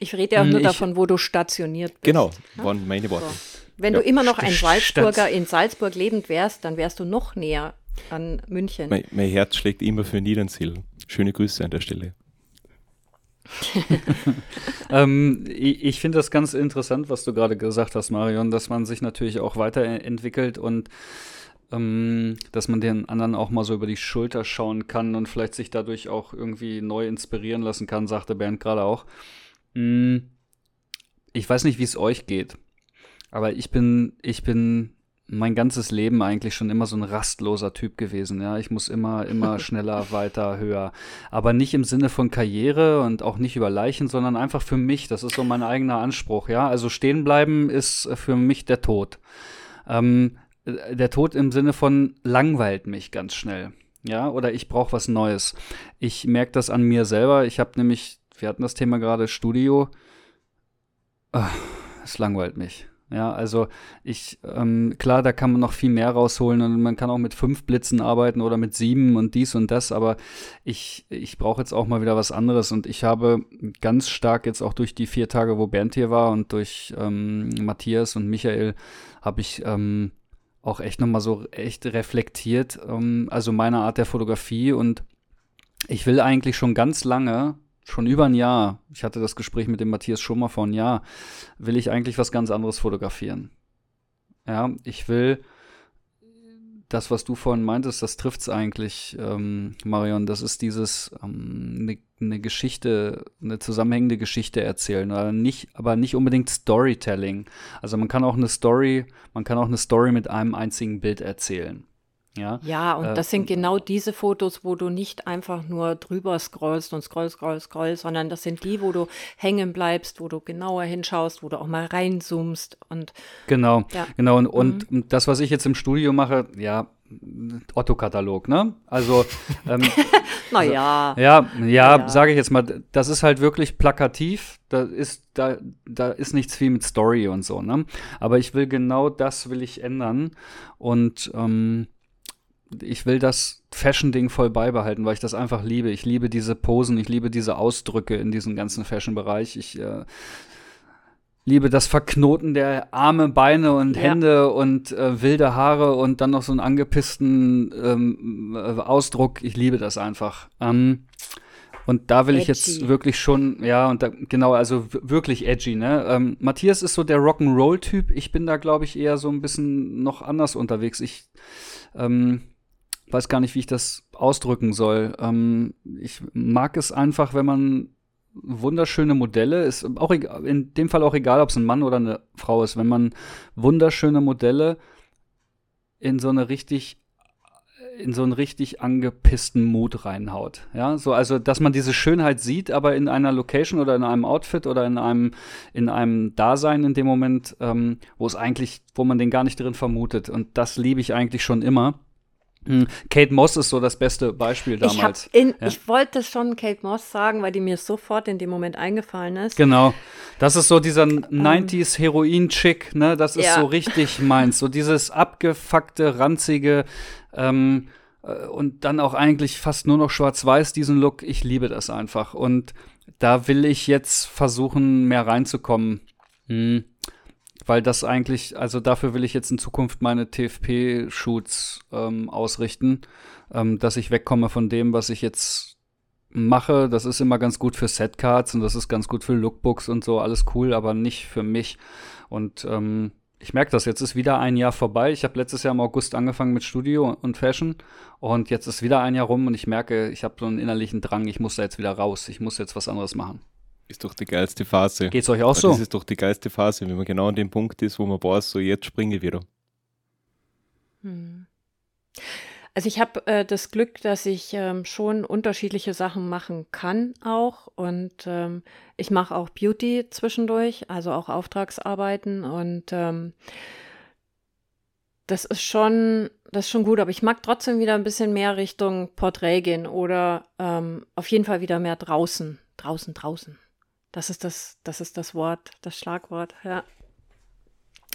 Ich rede ja auch Hm, nur ich- davon, wo du stationiert bist. Genau, Ja? waren meine Worte. So. Wenn Ja. du immer noch ein Salzburger in Salzburg lebend wärst, dann wärst du noch näher an München. Mein, mein Herz schlägt immer für Niedernsill. Schöne Grüße an der Stelle. ähm, ich ich finde das ganz interessant, was du gerade gesagt hast, Marion, dass man sich natürlich auch weiterentwickelt und ähm, dass man den anderen auch mal so über die Schulter schauen kann und vielleicht sich dadurch auch irgendwie neu inspirieren lassen kann, sagte Bernd gerade auch. Mm, Ich weiß nicht, wie es euch geht, aber ich bin, ich bin mein ganzes Leben eigentlich schon immer so ein rastloser Typ gewesen. Ja, ich muss immer, immer schneller, weiter, höher. Aber nicht im Sinne von Karriere und auch nicht über Leichen, sondern einfach für mich. Das ist so mein eigener Anspruch. Ja, also stehen bleiben ist für mich der Tod. Ähm, der Tod im Sinne von langweilt mich ganz schnell. Ja, oder ich brauche was Neues. Ich merke das an mir selber. Ich habe nämlich, wir hatten das Thema gerade Studio. Es langweilt mich. Ja, also ich, ähm, klar, da kann man noch viel mehr rausholen und man kann auch mit fünf Blitzen arbeiten oder mit sieben und dies und das, aber ich, ich brauche jetzt auch mal wieder was anderes und ich habe ganz stark jetzt auch durch die vier Tage, wo Bernd hier war und durch ähm, Matthias und Michael, habe ich ähm, auch echt nochmal so echt reflektiert, ähm, also meine Art der Fotografie und ich will eigentlich schon ganz lange schon über ein Jahr, ich hatte das Gespräch mit dem Matthias Schummer vor ein Jahr, will ich eigentlich was ganz anderes fotografieren. Ja, ich will das, was du vorhin meintest, das trifft es eigentlich, ähm, Marion. Das ist dieses eine ähm, ne, ne Geschichte, eine zusammenhängende Geschichte erzählen, aber nicht, aber nicht unbedingt Storytelling. Also man kann auch eine Story, man kann auch eine Story mit einem einzigen Bild erzählen. Ja, ja und äh, das sind genau diese Fotos, wo du nicht einfach nur drüber scrollst und scrollst, scrollst, scrollst, sondern das sind die, wo du hängen bleibst, wo du genauer hinschaust, wo du auch mal reinzoomst und genau, ja. genau und, und mhm. das, was ich jetzt im Studio mache, ja, Otto-Katalog, ne? Also, ähm, naja. Ja, ja, ja. sage ich jetzt mal, das ist halt wirklich plakativ. Da ist, da, da ist nichts viel mit Story und so, ne? Aber ich will genau das will ich ändern. Und ähm, ich will das Fashion-Ding voll beibehalten, weil ich das einfach liebe. Ich liebe diese Posen, ich liebe diese Ausdrücke in diesem ganzen Fashion-Bereich. Ich äh, liebe das Verknoten der Arme, Beine und ja. Hände und äh, wilde Haare und dann noch so einen angepissten ähm, äh, Ausdruck. Ich liebe das einfach. Ähm, und da will edgy. ich jetzt wirklich schon, ja, und da, genau, also wirklich edgy, ne? Ähm, Matthias ist so der Rock'n'Roll-Typ. Ich bin da, glaube ich, eher so ein bisschen noch anders unterwegs. Ich, ähm, weiß gar nicht, wie ich das ausdrücken soll. Ähm, ich mag es einfach, wenn man wunderschöne Modelle, ist auch in dem Fall auch egal, ob es ein Mann oder eine Frau ist, wenn man wunderschöne Modelle in so eine richtig in so einen richtig angepissten Mut reinhaut. Ja, so also, dass man diese Schönheit sieht, aber in einer Location oder in einem Outfit oder in einem in einem Dasein in dem Moment, ähm, wo es eigentlich, wo man den gar nicht drin vermutet. Und das liebe ich eigentlich schon immer. Hm, Kate Moss ist so das beste Beispiel damals. Ich, in, ja. ich wollte schon Kate Moss sagen, weil die mir sofort in dem Moment eingefallen ist. Genau. Das ist so dieser um, 90s Heroin-Chick, ne? Das ist ja. so richtig meins. So dieses abgefuckte, ranzige ähm, äh, und dann auch eigentlich fast nur noch schwarz-weiß, diesen Look. Ich liebe das einfach. Und da will ich jetzt versuchen, mehr reinzukommen. Hm weil das eigentlich, also dafür will ich jetzt in Zukunft meine TFP-Shoots ähm, ausrichten, ähm, dass ich wegkomme von dem, was ich jetzt mache. Das ist immer ganz gut für Setcards und das ist ganz gut für Lookbooks und so, alles cool, aber nicht für mich. Und ähm, ich merke das, jetzt ist wieder ein Jahr vorbei. Ich habe letztes Jahr im August angefangen mit Studio und Fashion und jetzt ist wieder ein Jahr rum und ich merke, ich habe so einen innerlichen Drang, ich muss da jetzt wieder raus, ich muss jetzt was anderes machen. Ist doch die geilste Phase. Geht's euch auch so? Das ist doch die geilste Phase, wenn man genau an dem Punkt ist, wo man weiß, so jetzt springe ich wieder. Hm. Also ich habe äh, das Glück, dass ich ähm, schon unterschiedliche Sachen machen kann auch und ähm, ich mache auch Beauty zwischendurch, also auch Auftragsarbeiten und ähm, das ist schon, das ist schon gut, aber ich mag trotzdem wieder ein bisschen mehr Richtung Porträt gehen oder ähm, auf jeden Fall wieder mehr draußen, draußen, draußen. Das ist das, das ist das Wort, das Schlagwort, ja.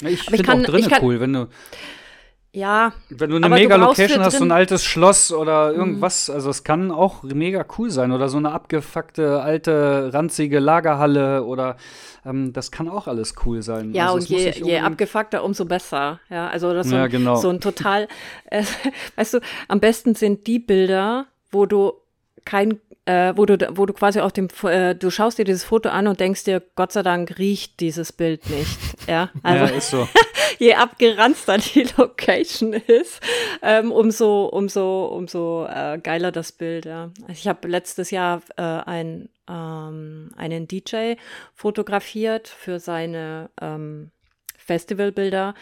Ich finde auch drinnen cool, wenn du. Ja. Wenn du eine mega Location hast, so ein altes Schloss oder mhm. irgendwas, mhm. also es kann auch mega cool sein oder so eine abgefuckte alte ranzige Lagerhalle oder ähm, das kann auch alles cool sein. Ja, also und je, je abgefuckter, umso besser. Ja, also das so, ja, genau. so ein total, äh, weißt du, am besten sind die Bilder, wo du kein äh, wo du wo du quasi auf dem äh, du schaust dir dieses Foto an und denkst dir Gott sei Dank riecht dieses Bild nicht. Ja also ja, ist so. je abgeranzter die Location ist ähm, umso umso umso äh, geiler das Bild ja. Also ich habe letztes Jahr äh, ein ähm, einen DJ fotografiert für seine ähm, Festivalbilder.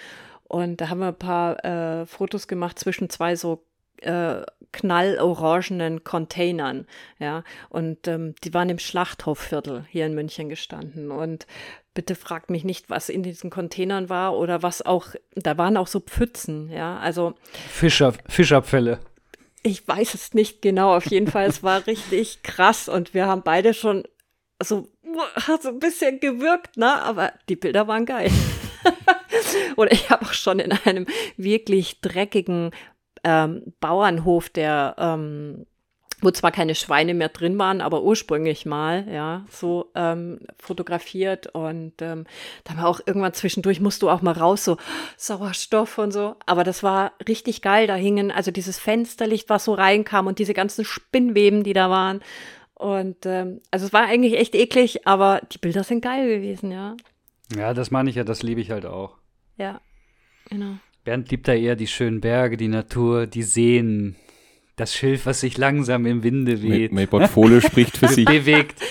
Und da haben wir ein paar äh, Fotos gemacht zwischen zwei so äh, knallorangenen Containern, ja. Und ähm, die waren im Schlachthofviertel hier in München gestanden. Und bitte fragt mich nicht, was in diesen Containern war oder was auch, da waren auch so Pfützen, ja. Also Fischer, Fischabfälle. ich weiß es nicht genau. Auf jeden Fall, es war richtig krass und wir haben beide schon so, so ein bisschen gewirkt, ne? Aber die Bilder waren geil. Oder ich habe auch schon in einem wirklich dreckigen ähm, Bauernhof, der ähm, wo zwar keine Schweine mehr drin waren, aber ursprünglich mal, ja, so ähm, fotografiert und ähm, dann war auch irgendwann zwischendurch musst du auch mal raus, so Sauerstoff und so, aber das war richtig geil, da hingen also dieses Fensterlicht, was so reinkam und diese ganzen Spinnweben, die da waren und ähm, also es war eigentlich echt eklig, aber die Bilder sind geil gewesen, ja. Ja, das meine ich ja, das liebe ich halt auch. Ja, genau. Bernd liebt da eher die schönen Berge, die Natur, die Seen, das Schilf, was sich langsam im Winde weht, mein Portfolio spricht für sich. bewegt.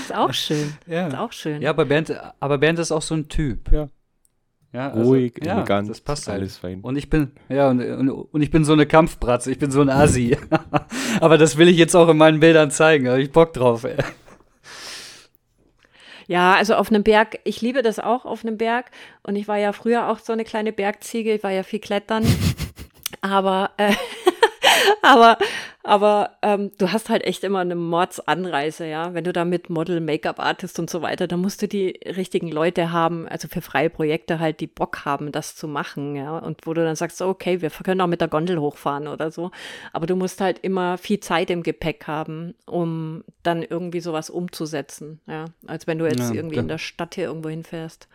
Ist auch schön. Ja. Ist auch schön. Ja, aber Bernd, aber Bernd ist auch so ein Typ. Ja. Ja, Ruhig, ja, elegant, das passt halt. alles fein. Und ich bin, ja, und, und, und ich bin so eine Kampfbratze, ich bin so ein Asi. aber das will ich jetzt auch in meinen Bildern zeigen, da hab ich Bock drauf, ey. Ja, also auf einem Berg, ich liebe das auch auf einem Berg. Und ich war ja früher auch so eine kleine Bergziege, ich war ja viel klettern. aber, äh, aber, aber ähm, du hast halt echt immer eine Mordsanreise, ja. Wenn du da mit Model, Make-up-Artist und so weiter, dann musst du die richtigen Leute haben, also für freie Projekte halt, die Bock haben, das zu machen, ja. Und wo du dann sagst, okay, wir können auch mit der Gondel hochfahren oder so. Aber du musst halt immer viel Zeit im Gepäck haben, um dann irgendwie sowas umzusetzen, ja. Als wenn du jetzt Ja, irgendwie da- in der Stadt hier irgendwo hinfährst.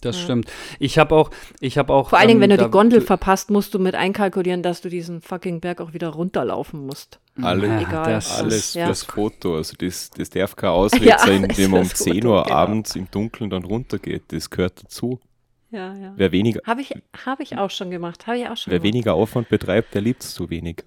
Das Ja. stimmt. Ich habe auch, ich habe auch. Vor allen Dingen, ähm, wenn du die Gondel verpasst, musst du mit einkalkulieren, dass du diesen fucking Berg auch wieder runterlaufen musst. Alle, Ja, Egal. das- alles Ja. fürs Foto. Also das, das darf kein Ausweg Ja, sein, das indem man um fürs Foto, 10 Uhr genau. abends im Dunkeln dann runtergeht. Das gehört dazu. Ja, ja. Wer weniger, Habe ich, hab ich auch schon gemacht. Habe ich auch schon wer gemacht. weniger Aufwand betreibt, der liebt es zu wenig.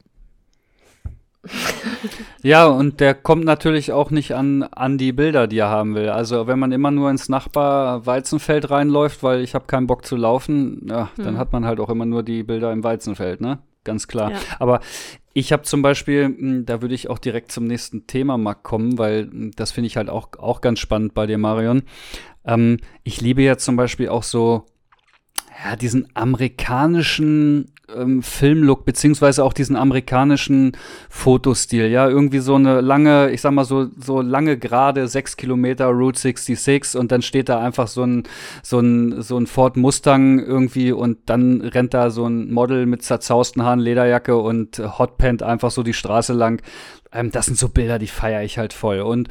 Ja, und der kommt natürlich auch nicht an, an die Bilder, die er haben will. Also wenn man immer nur ins Nachbar Weizenfeld reinläuft, weil ich habe keinen Bock zu laufen, ja, dann Hm. hat man halt auch immer nur die Bilder im Weizenfeld, ne? Ganz klar. Ja. Aber ich habe zum Beispiel, mh, da würde ich auch direkt zum nächsten Thema mal kommen, weil mh, das finde ich halt auch, auch ganz spannend bei dir, Marion. Ähm, ich liebe ja zum Beispiel auch so, ja, diesen amerikanischen ähm, Filmlook, beziehungsweise auch diesen amerikanischen Fotostil, ja, irgendwie so eine lange, ich sag mal so, so lange gerade, sechs Kilometer Route 66 und dann steht da einfach so ein, so ein, so ein Ford Mustang irgendwie und dann rennt da so ein Model mit zerzausten Haaren, Lederjacke und Hotpant einfach so die Straße lang. Ähm, das sind so Bilder, die feiere ich halt voll und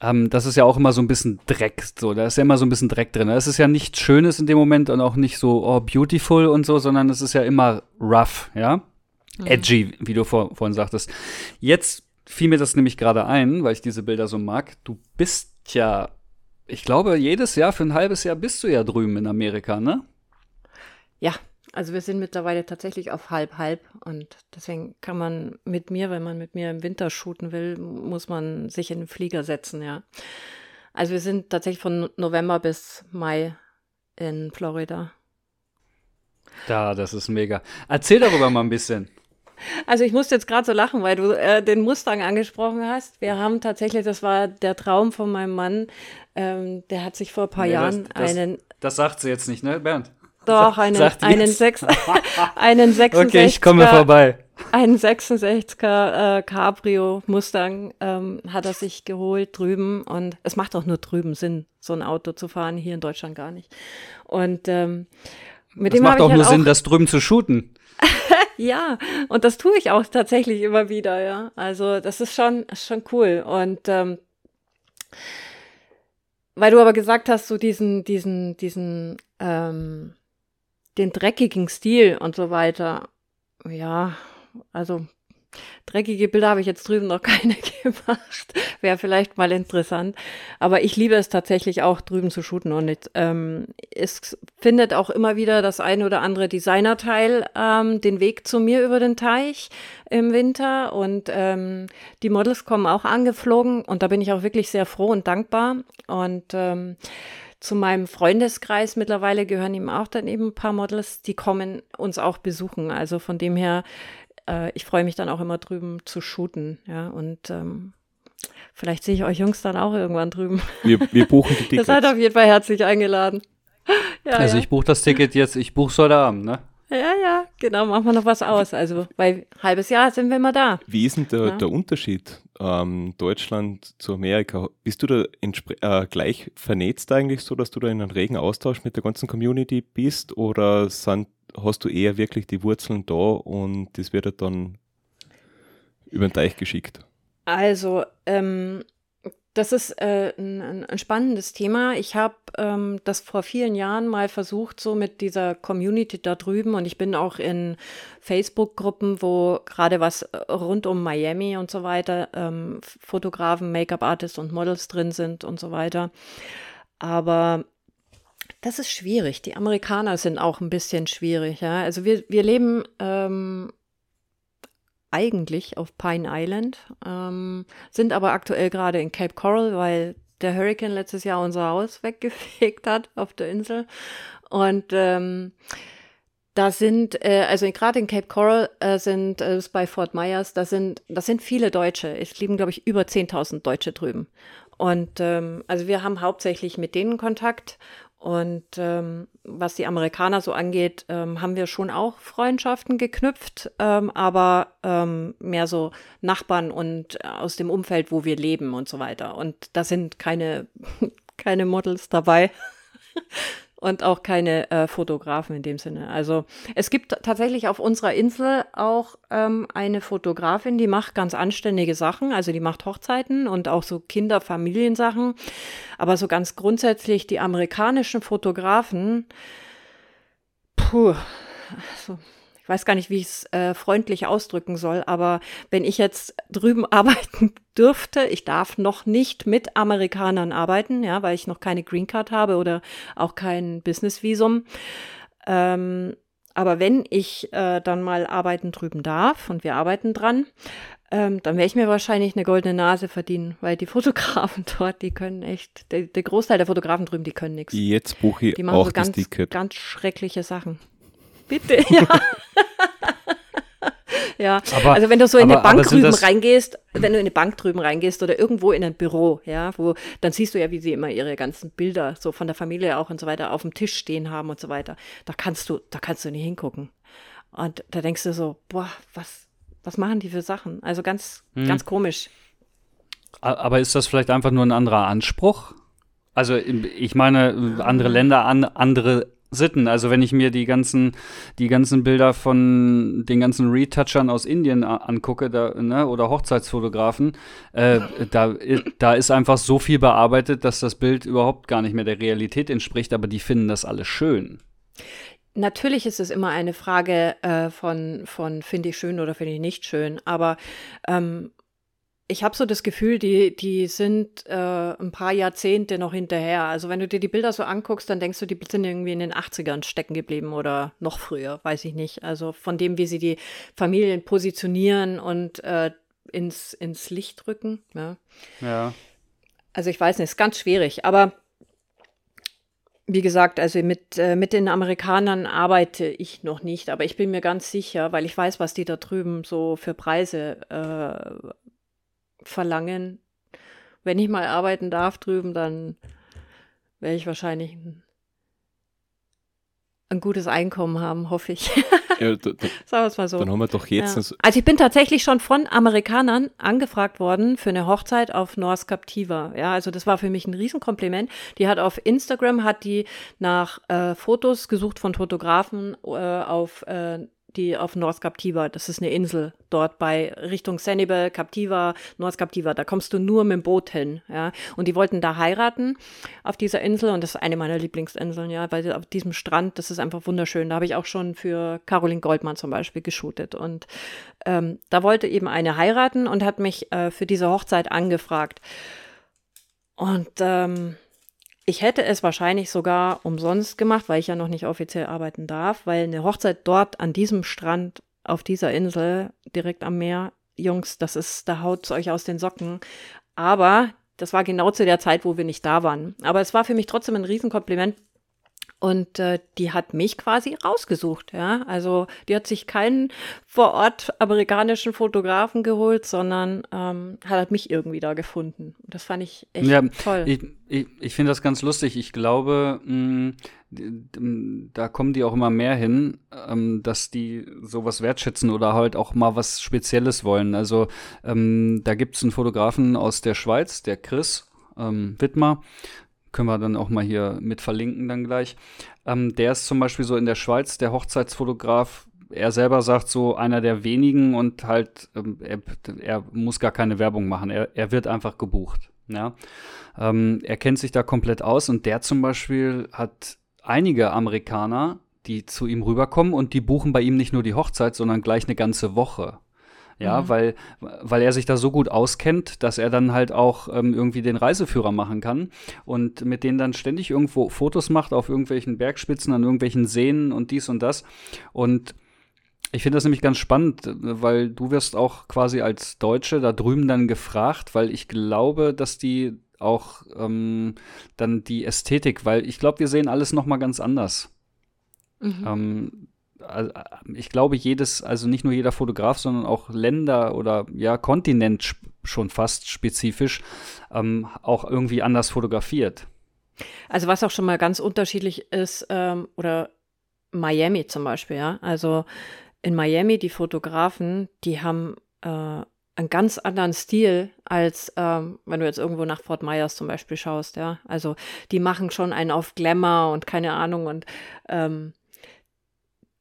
ähm, das ist ja auch immer so ein bisschen Dreck, so, da ist ja immer so ein bisschen Dreck drin. Es ist ja nichts Schönes in dem Moment und auch nicht so, oh, beautiful und so, sondern es ist ja immer rough, ja? Edgy, wie du vor, vorhin sagtest. Jetzt fiel mir das nämlich gerade ein, weil ich diese Bilder so mag. Du bist ja, ich glaube, jedes Jahr für ein halbes Jahr bist du ja drüben in Amerika, ne? Ja, also wir sind mittlerweile tatsächlich auf halb-halb und deswegen kann man mit mir, wenn man mit mir im Winter shooten will, muss man sich in den Flieger setzen, ja. Also wir sind tatsächlich von November bis Mai in Florida. Da, das ist mega. Erzähl darüber mal ein bisschen. Also ich musste jetzt gerade so lachen, weil du äh, den Mustang angesprochen hast. Wir haben tatsächlich, das war der Traum von meinem Mann, ähm, der hat sich vor ein paar Nee, das- Jahren das- einen, Das sagt sie jetzt nicht, ne, Bernd? Doch, einen, sagt einen, jetzt. sechs, einen 66er, Okay, ich komme vorbei. einen 66er äh, Cabrio Mustang ähm, hat er sich geholt drüben und es macht auch nur drüben Sinn, so ein Auto zu fahren, hier in Deutschland gar nicht. Und ähm, mit Das dem macht auch ich nur halt Sinn, das drüben zu shooten. Ja, und das tue ich auch tatsächlich immer wieder, ja. Also das ist schon, schon cool. Und ähm, weil du aber gesagt hast, so diesen, diesen, diesen, ähm, den dreckigen Stil und so weiter. Ja, also dreckige Bilder habe ich jetzt drüben noch keine gemacht. Wäre vielleicht mal interessant. Aber ich liebe es tatsächlich auch drüben zu shooten und nicht, ähm, es findet auch immer wieder das ein oder andere Designerteil ähm, den Weg zu mir über den Teich im Winter und ähm, die Models kommen auch angeflogen und da bin ich auch wirklich sehr froh und dankbar und ähm, zu meinem Freundeskreis mittlerweile gehören ihm auch dann eben ein paar Models, die kommen uns auch besuchen. Also von dem her, äh, ich freue mich dann auch immer drüben zu shooten. Ja, und ähm, vielleicht sehe ich euch Jungs dann auch irgendwann drüben. Wir, wir buchen die Tickets. Ihr seid auf jeden Fall herzlich eingeladen. Ja, also ja. ich buche das Ticket jetzt, ich buche es heute Abend, ne? Ja, ja, genau, machen wir noch was aus. Also, weil halbes Jahr sind wir mal da. Wie ist denn der, ja. der Unterschied ähm, Deutschland zu Amerika? Bist du da äh, gleich vernetzt eigentlich so, dass du da in einem regen Austausch mit der ganzen Community bist oder sind, hast du eher wirklich die Wurzeln da und das wird dann über den Teich geschickt? Also, ähm, das ist äh, ein, ein, spannendes Thema. Ich habe ähm, das vor vielen Jahren mal versucht, so mit dieser Community da drüben. Und ich bin auch in Facebook-Gruppen, wo gerade was äh, rund um Miami und so weiter, ähm, Fotografen, Make-up-Artists und Models drin sind und so weiter. Aber das ist schwierig. Die Amerikaner sind auch ein bisschen schwierig. Ja? Also wir, wir leben ähm, eigentlich auf Pine Island, ähm, sind aber aktuell gerade in Cape Coral, weil der Hurricane letztes Jahr unser Haus weggefegt hat auf der Insel. Und ähm, da sind, äh, also gerade in Cape Coral äh, sind äh, bei Fort Myers, da sind, das sind viele Deutsche. Es leben, glaube ich, über 10.000 Deutsche drüben. Und ähm, also wir haben hauptsächlich mit denen Kontakt und ähm, was die Amerikaner so angeht, ähm, haben wir schon auch Freundschaften geknüpft, ähm, aber ähm, mehr so Nachbarn und aus dem Umfeld, wo wir leben und so weiter. Und da sind keine, keine Models dabei, und auch keine äh, Fotografen in dem Sinne. Also es gibt tatsächlich auf unserer Insel auch ähm, eine Fotografin, die macht ganz anständige Sachen, also die macht Hochzeiten und auch so Kinder-Familiensachen. Aber so ganz grundsätzlich die amerikanischen Fotografen, puh, also ich weiß gar nicht, wie ich es äh, freundlich ausdrücken soll, aber wenn ich jetzt drüben arbeiten dürfte, ich darf noch nicht mit Amerikanern arbeiten, ja, weil ich noch keine Green Card habe oder auch kein Business-Visum. Ähm, aber wenn ich äh, dann mal arbeiten drüben darf und wir arbeiten dran, ähm, dann werde ich mir wahrscheinlich eine goldene Nase verdienen, weil die Fotografen dort, die können echt, der, der Großteil der Fotografen drüben, die können nichts. Jetzt buche ich die machen auch so ganz, Ticket. ganz schreckliche Sachen. Bitte, ja. ja, aber, also wenn du so in aber, eine Bank drüben reingehst, wenn du in eine Bank drüben reingehst oder irgendwo in ein Büro, ja, wo, dann siehst du ja, wie sie immer ihre ganzen Bilder so von der Familie auch und so weiter auf dem Tisch stehen haben und so weiter. Da kannst du, da kannst du nicht hingucken. Und da denkst du so, boah, was, was machen die für Sachen? Also ganz, hm. ganz komisch. Aber ist das vielleicht einfach nur ein anderer Anspruch? Also ich meine, andere Länder, an, andere Sitten. Also wenn ich mir die ganzen, die ganzen Bilder von den ganzen Retouchern aus Indien angucke, da, ne, oder Hochzeitsfotografen, äh, da, da ist einfach so viel bearbeitet, dass das Bild überhaupt gar nicht mehr der Realität entspricht, aber die finden das alles schön. Natürlich ist es immer eine Frage äh, von, von finde ich schön oder finde ich nicht schön, aber ähm, ich habe so das Gefühl, die, die sind äh, ein paar Jahrzehnte noch hinterher. Also wenn du dir die Bilder so anguckst, dann denkst du, die sind irgendwie in den 80ern stecken geblieben oder noch früher, weiß ich nicht. Also von dem, wie sie die Familien positionieren und äh, ins, ins Licht rücken. Ja. ja. Also ich weiß nicht, ist ganz schwierig. Aber wie gesagt, also mit, äh, mit den Amerikanern arbeite ich noch nicht, aber ich bin mir ganz sicher, weil ich weiß, was die da drüben so für Preise äh, verlangen. Wenn ich mal arbeiten darf drüben, dann werde ich wahrscheinlich ein, ein gutes Einkommen haben, hoffe ich. Ja, da, da, Sagen wir es mal so. Dann haben wir doch jetzt. Ja. Also ich bin tatsächlich schon von Amerikanern angefragt worden für eine Hochzeit auf North Captiva. Ja, also das war für mich ein Riesenkompliment. Die hat auf Instagram hat die nach äh, Fotos gesucht von Fotografen äh, auf äh, die auf North Captiva, das ist eine Insel dort bei Richtung Sanibel, Captiva, North Captiva, da kommst du nur mit dem Boot hin, ja. Und die wollten da heiraten auf dieser Insel und das ist eine meiner Lieblingsinseln, ja, weil auf diesem Strand, das ist einfach wunderschön. Da habe ich auch schon für Caroline Goldmann zum Beispiel geshootet und ähm, da wollte eben eine heiraten und hat mich äh, für diese Hochzeit angefragt. Und ähm, ich hätte es wahrscheinlich sogar umsonst gemacht, weil ich ja noch nicht offiziell arbeiten darf, weil eine Hochzeit dort an diesem Strand auf dieser Insel direkt am Meer, Jungs, das ist, da haut es euch aus den Socken. Aber das war genau zu der Zeit, wo wir nicht da waren. Aber es war für mich trotzdem ein Riesenkompliment, und äh, die hat mich quasi rausgesucht, ja. Also die hat sich keinen vor Ort amerikanischen Fotografen geholt, sondern ähm, hat mich irgendwie da gefunden. Das fand ich echt ja, toll. Ich, ich, ich finde das ganz lustig. Ich glaube, mh, mm, da kommen die auch immer mehr hin, ähm, dass die sowas wertschätzen oder halt auch mal was Spezielles wollen. Also ähm, da gibt es einen Fotografen aus der Schweiz, der Chris ähm, Wittmer können wir dann auch mal hier mit verlinken dann gleich. Ähm, der ist zum Beispiel so in der Schweiz der Hochzeitsfotograf. Er selber sagt so einer der wenigen und halt ähm, er, er, muss gar keine Werbung machen. Er, er wird einfach gebucht. Ja, ähm, er kennt sich da komplett aus und der zum Beispiel hat einige Amerikaner, die zu ihm rüberkommen und die buchen bei ihm nicht nur die Hochzeit, sondern gleich eine ganze Woche. Ja, mhm. weil, weil er sich da so gut auskennt, dass er dann halt auch ähm, irgendwie den Reiseführer machen kann und mit denen dann ständig irgendwo Fotos macht auf irgendwelchen Bergspitzen, an irgendwelchen Seen und dies und das. Und ich finde das nämlich ganz spannend, weil du wirst auch quasi als Deutsche da drüben dann gefragt, weil ich glaube, dass die auch ähm, dann die Ästhetik, weil ich glaube, wir sehen alles noch mal ganz anders. Mhm. Ähm, also, ich glaube, jedes, also nicht nur jeder Fotograf, sondern auch Länder oder ja, Kontinent schon fast spezifisch ähm, auch irgendwie anders fotografiert. Also was auch schon mal ganz unterschiedlich ist, ähm, oder Miami zum Beispiel, ja. Also in Miami, die Fotografen, die haben äh, einen ganz anderen Stil, als ähm, wenn du jetzt irgendwo nach Fort Myers zum Beispiel schaust, ja. Also die machen schon einen auf Glamour und keine Ahnung und ähm,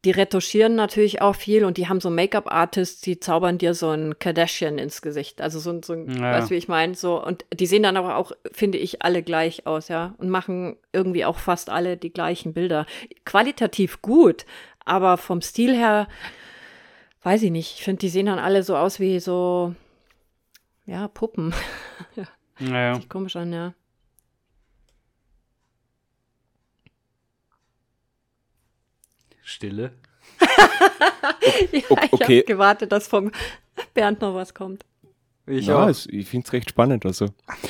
die retuschieren natürlich auch viel und die haben so Make-up-Artists, die zaubern dir so ein Kardashian ins Gesicht. Also so, so ein, ja. weißt du, wie ich meine? So, und die sehen dann aber auch, finde ich, alle gleich aus, ja. Und machen irgendwie auch fast alle die gleichen Bilder. Qualitativ gut, aber vom Stil her, weiß ich nicht. Ich finde, die sehen dann alle so aus wie so, ja, Puppen. ja. Naja. Sieht komisch an, ja. Stille. ja, okay. Ich habe gewartet, dass vom Bernd noch was kommt. Ich ja, es, ich finde es recht spannend. Also,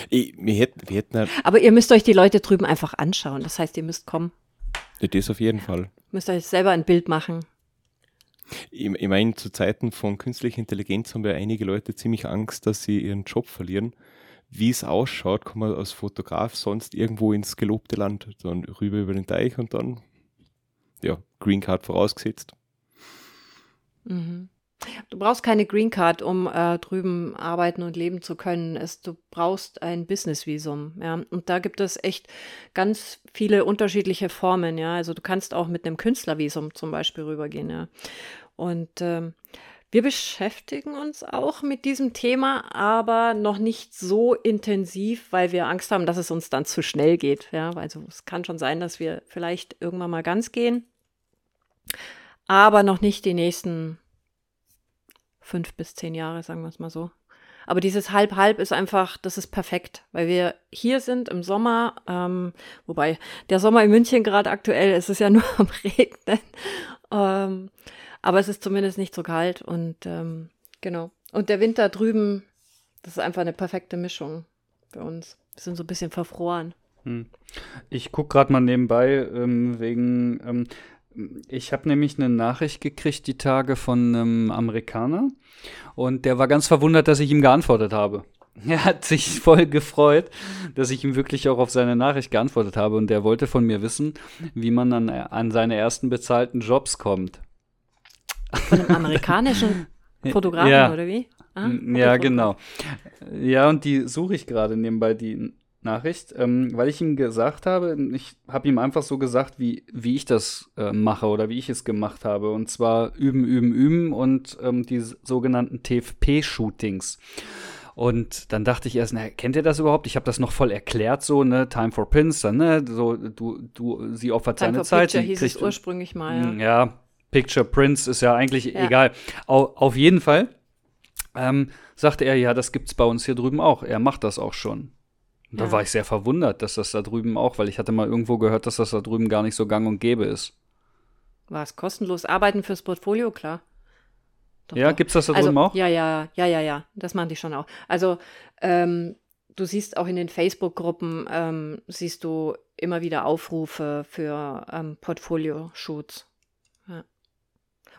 ich, wir hätten, wir hätten Aber ihr müsst euch die Leute drüben einfach anschauen. Das heißt, ihr müsst kommen. Ja, das auf jeden Fall. Ihr müsst euch selber ein Bild machen. Ich, ich meine, zu Zeiten von künstlicher Intelligenz haben ja einige Leute ziemlich Angst, dass sie ihren Job verlieren. Wie es ausschaut, kann man als Fotograf sonst irgendwo ins gelobte Land, dann rüber über den Teich und dann ja, Green Card vorausgesetzt. Mhm. Du brauchst keine Green Card, um äh, drüben arbeiten und leben zu können. Es, du brauchst ein Business-Visum. Ja? Und da gibt es echt ganz viele unterschiedliche Formen. Ja? Also du kannst auch mit einem Künstlervisum zum Beispiel rübergehen. Ja? Und ähm, wir beschäftigen uns auch mit diesem Thema, aber noch nicht so intensiv, weil wir Angst haben, dass es uns dann zu schnell geht. Ja, also es kann schon sein, dass wir vielleicht irgendwann mal ganz gehen, aber noch nicht die nächsten fünf bis zehn Jahre, sagen wir es mal so. Aber dieses Halb-Halb ist einfach, das ist perfekt, weil wir hier sind im Sommer, ähm, wobei der Sommer in München gerade aktuell ist es ja nur am Regnen. Ähm, aber es ist zumindest nicht so kalt und ähm, genau. Und der Winter drüben, das ist einfach eine perfekte Mischung für uns. Wir sind so ein bisschen verfroren. Hm. Ich gucke gerade mal nebenbei ähm, wegen. Ähm, ich habe nämlich eine Nachricht gekriegt die Tage von einem Amerikaner und der war ganz verwundert, dass ich ihm geantwortet habe. Er hat sich voll gefreut, dass ich ihm wirklich auch auf seine Nachricht geantwortet habe und der wollte von mir wissen, wie man an, an seine ersten bezahlten Jobs kommt. Von einem amerikanischen Fotografen ja. oder wie? Ah, ja, genau. Ja, und die suche ich gerade nebenbei, die Nachricht, ähm, weil ich ihm gesagt habe, ich habe ihm einfach so gesagt, wie, wie ich das äh, mache oder wie ich es gemacht habe. Und zwar üben, üben, üben und ähm, die sogenannten TFP-Shootings. Und dann dachte ich erst, na, kennt ihr das überhaupt? Ich habe das noch voll erklärt, so, ne, Time for Pins, dann, ne, so, du, du, sie opfert Time seine Zeit. Picture hieß es ursprünglich mal. Ja. ja, Picture Prince ist ja eigentlich ja. egal. Au, auf jeden Fall ähm, sagte er, ja, das gibt's bei uns hier drüben auch. Er macht das auch schon. Und ja. Da war ich sehr verwundert, dass das da drüben auch, weil ich hatte mal irgendwo gehört, dass das da drüben gar nicht so gang und gäbe ist. War es kostenlos? Arbeiten fürs Portfolio, klar. Doch, ja, doch. gibt's das da also, drüben auch? Ja, ja, ja, ja, ja. Das machen die schon auch. Also, ähm, du siehst auch in den Facebook-Gruppen, ähm, siehst du immer wieder Aufrufe für ähm, Portfolio-Shoots.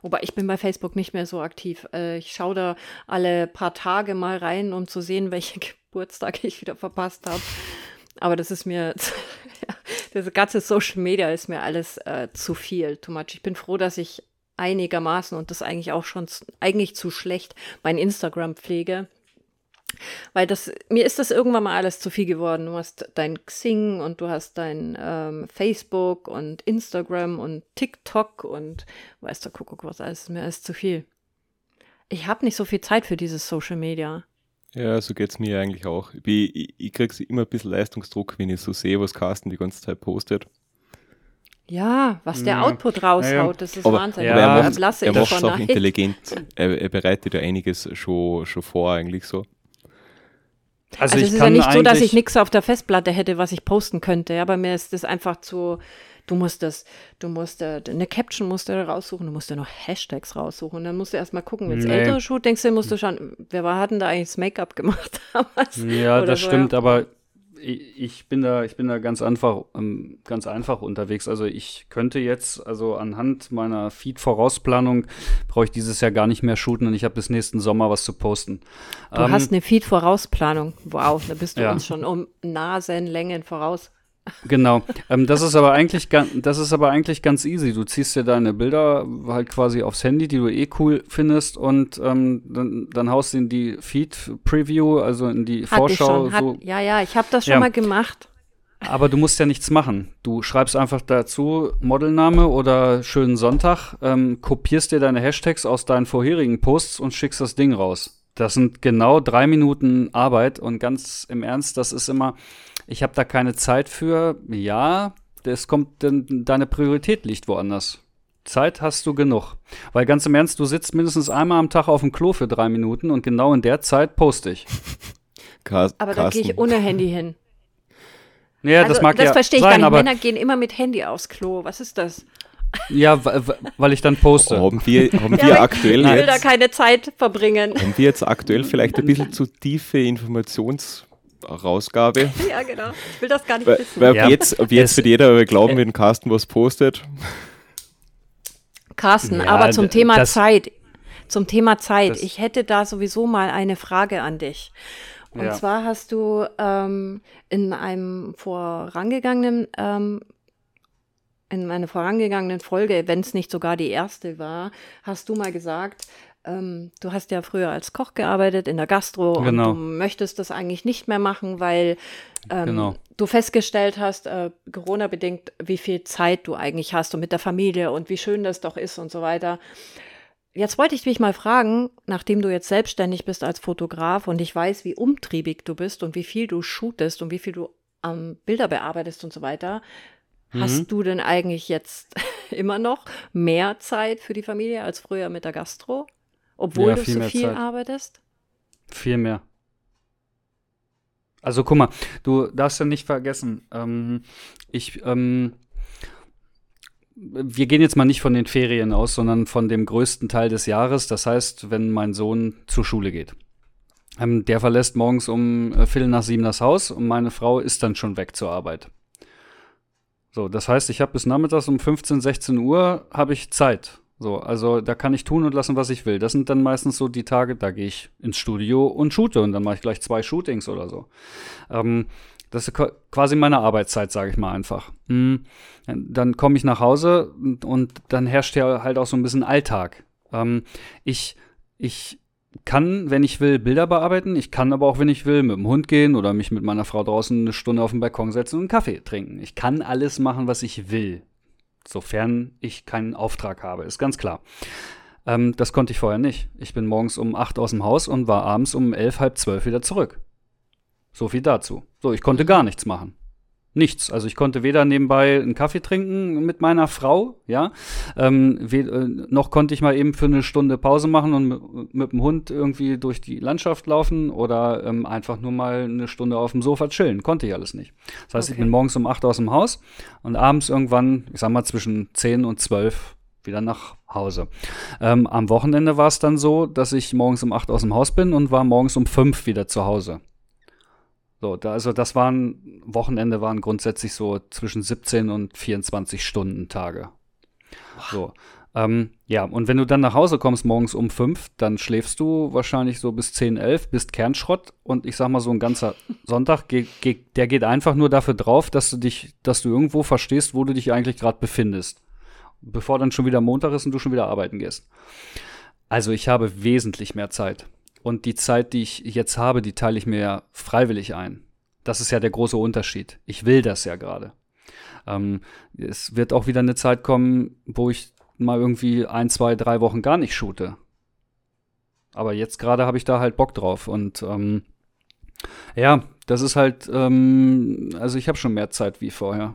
Wobei ich bin bei Facebook nicht mehr so aktiv. Äh, ich schaue da alle paar Tage mal rein, um zu sehen, welche Geburtstage ich wieder verpasst habe. Aber das ist mir, das ganze Social Media ist mir alles äh, zu viel, too much. Ich bin froh, dass ich einigermaßen und das eigentlich auch schon eigentlich zu schlecht mein Instagram pflege weil das, mir ist das irgendwann mal alles zu viel geworden. Du hast dein Xing und du hast dein ähm, Facebook und Instagram und TikTok und weißt du, Kuckuck, was alles, mir ist zu viel. Ich habe nicht so viel Zeit für dieses Social Media. Ja, so geht es mir eigentlich auch. Ich, ich, ich kriege immer ein bisschen Leistungsdruck, wenn ich so sehe, was Carsten die ganze Zeit postet. Ja, was der Output raushaut, ja. das ist aber, Wahnsinn. Ja, aber er macht, er macht es auch intelligent. Er, er, bereitet ja einiges schon, schon vor, eigentlich so. Also, also es ist ja nicht so, dass ich nichts auf der Festplatte hätte, was ich posten könnte. Aber mir ist das einfach zu, du musst das, du musst äh, eine Caption musst du raussuchen, du musst ja noch Hashtags raussuchen. Und dann musst du erstmal gucken, wenn es nee. ältere Shoot, denkst du, musst du schauen, wer war, hat denn da eigentlich das Make-up gemacht damals? Ja, das so, stimmt, ja. aber ich bin da, ich bin da ganz einfach, ähm, ganz einfach unterwegs. Also ich könnte jetzt, also anhand meiner Feed-Vorausplanung brauche ich dieses Jahr gar nicht mehr shooten und ich habe bis nächsten Sommer was zu posten. Du ähm, hast eine Feed-Vorausplanung. Wow, da bist du ja. uns schon um Nasenlängen voraus. Genau. Ähm, das ist aber eigentlich das ist aber eigentlich ganz easy. Du ziehst dir deine Bilder halt quasi aufs Handy, die du eh cool findest, und ähm, dann, dann haust du in die Feed-Preview, also in die Hat Vorschau. Hat, so. Ja, ja, ich habe das schon ja. mal gemacht. Aber du musst ja nichts machen. Du schreibst einfach dazu Modelname oder schönen Sonntag, ähm, kopierst dir deine Hashtags aus deinen vorherigen Posts und schickst das Ding raus. Das sind genau drei Minuten Arbeit und ganz im Ernst, das ist immer, ich habe da keine Zeit für. Ja, das kommt, deine Priorität liegt woanders. Zeit hast du genug. Weil ganz im Ernst, du sitzt mindestens einmal am Tag auf dem Klo für drei Minuten und genau in der Zeit poste ich. aber da gehe ich ohne Handy hin. Ja, also, das mag das ja verstehe ich sein, gar nicht. Männer gehen immer mit Handy aufs Klo. Was ist das? Ja, weil ich dann poste. Haben wir, haben wir ja, aktuell ich will jetzt, da keine Zeit verbringen. Haben wir jetzt aktuell vielleicht ein bisschen zu tiefe Informations- Rausgabe. Ja, genau. Ich will das gar nicht weil, wissen. Weil ja. jetzt, ob jetzt wird jeder glauben, wenn Carsten was postet. Carsten, ja, aber zum Thema Zeit. Zum Thema Zeit. Ich hätte da sowieso mal eine Frage an dich. Und ja. zwar hast du ähm, in einem vorangegangenen ähm, in einer vorangegangenen Folge, wenn es nicht sogar die erste war, hast du mal gesagt, ähm, du hast ja früher als Koch gearbeitet in der Gastro genau. und du möchtest das eigentlich nicht mehr machen, weil ähm, genau. du festgestellt hast, äh, Corona-bedingt, wie viel Zeit du eigentlich hast und mit der Familie und wie schön das doch ist und so weiter. Jetzt wollte ich mich mal fragen, nachdem du jetzt selbstständig bist als Fotograf und ich weiß, wie umtriebig du bist und wie viel du shootest und wie viel du ähm, Bilder bearbeitest und so weiter, mhm. hast du denn eigentlich jetzt immer noch mehr Zeit für die Familie als früher mit der Gastro? Obwohl ja, du so viel Zeit. arbeitest? Viel mehr. Also guck mal, du darfst ja nicht vergessen, ähm, ich, ähm, wir gehen jetzt mal nicht von den Ferien aus, sondern von dem größten Teil des Jahres. Das heißt, wenn mein Sohn zur Schule geht. Ähm, der verlässt morgens um äh, Viertel nach sieben das Haus und meine Frau ist dann schon weg zur Arbeit. So, das heißt, ich habe bis nachmittags um 15, 16 Uhr habe ich Zeit. So, also da kann ich tun und lassen, was ich will. Das sind dann meistens so die Tage, da gehe ich ins Studio und shoote und dann mache ich gleich zwei Shootings oder so. Ähm, das ist quasi meine Arbeitszeit, sage ich mal einfach. Mhm. Dann komme ich nach Hause und, dann herrscht ja halt auch so ein bisschen Alltag. Ähm, ich, ich kann, wenn ich will, Bilder bearbeiten. Ich kann aber auch, wenn ich will, mit dem Hund gehen oder mich mit meiner Frau draußen eine Stunde auf den Balkon setzen und einen Kaffee trinken. Ich kann alles machen, was ich will sofern ich keinen Auftrag habe, ist ganz klar. Ähm, das konnte ich vorher nicht. Ich bin morgens um 8 aus dem Haus und war abends um 11, halb 12 wieder zurück. So viel dazu. So, ich konnte gar nichts machen. Nichts. Also ich konnte weder nebenbei einen Kaffee trinken mit meiner Frau, ja, ähm, äh, noch konnte ich mal eben für eine Stunde Pause machen und mit, mit dem Hund irgendwie durch die Landschaft laufen oder ähm, einfach nur mal eine Stunde auf dem Sofa chillen. Konnte ich alles nicht. Das heißt, okay. ich bin morgens um acht aus dem Haus und abends irgendwann, ich sag mal zwischen zehn und zwölf wieder nach Hause. Ähm, am Wochenende war es dann so, dass ich morgens um acht aus dem Haus bin und war morgens um fünf wieder zu Hause. So, da, also das waren, Wochenende waren grundsätzlich so zwischen 17 und 24 Stunden Tage. So. Ähm, ja, und wenn du dann nach Hause kommst morgens um fünf, dann schläfst du wahrscheinlich so bis 10, 11, bist Kernschrott und ich sag mal so ein ganzer Sonntag, ge ge der geht einfach nur dafür drauf, dass du dich, dass du irgendwo verstehst, wo du dich eigentlich gerade befindest. Bevor dann schon wieder Montag ist und du schon wieder arbeiten gehst. Also ich habe wesentlich mehr Zeit. Und die Zeit, die ich jetzt habe, die teile ich mir freiwillig ein. Das ist ja der große Unterschied. Ich will das ja gerade. Ähm, es wird auch wieder eine Zeit kommen, wo ich mal irgendwie ein, zwei, drei Wochen gar nicht shoote. Aber jetzt gerade habe ich da halt Bock drauf. Und ähm, ja, das ist halt, ähm, also ich habe schon mehr Zeit wie vorher.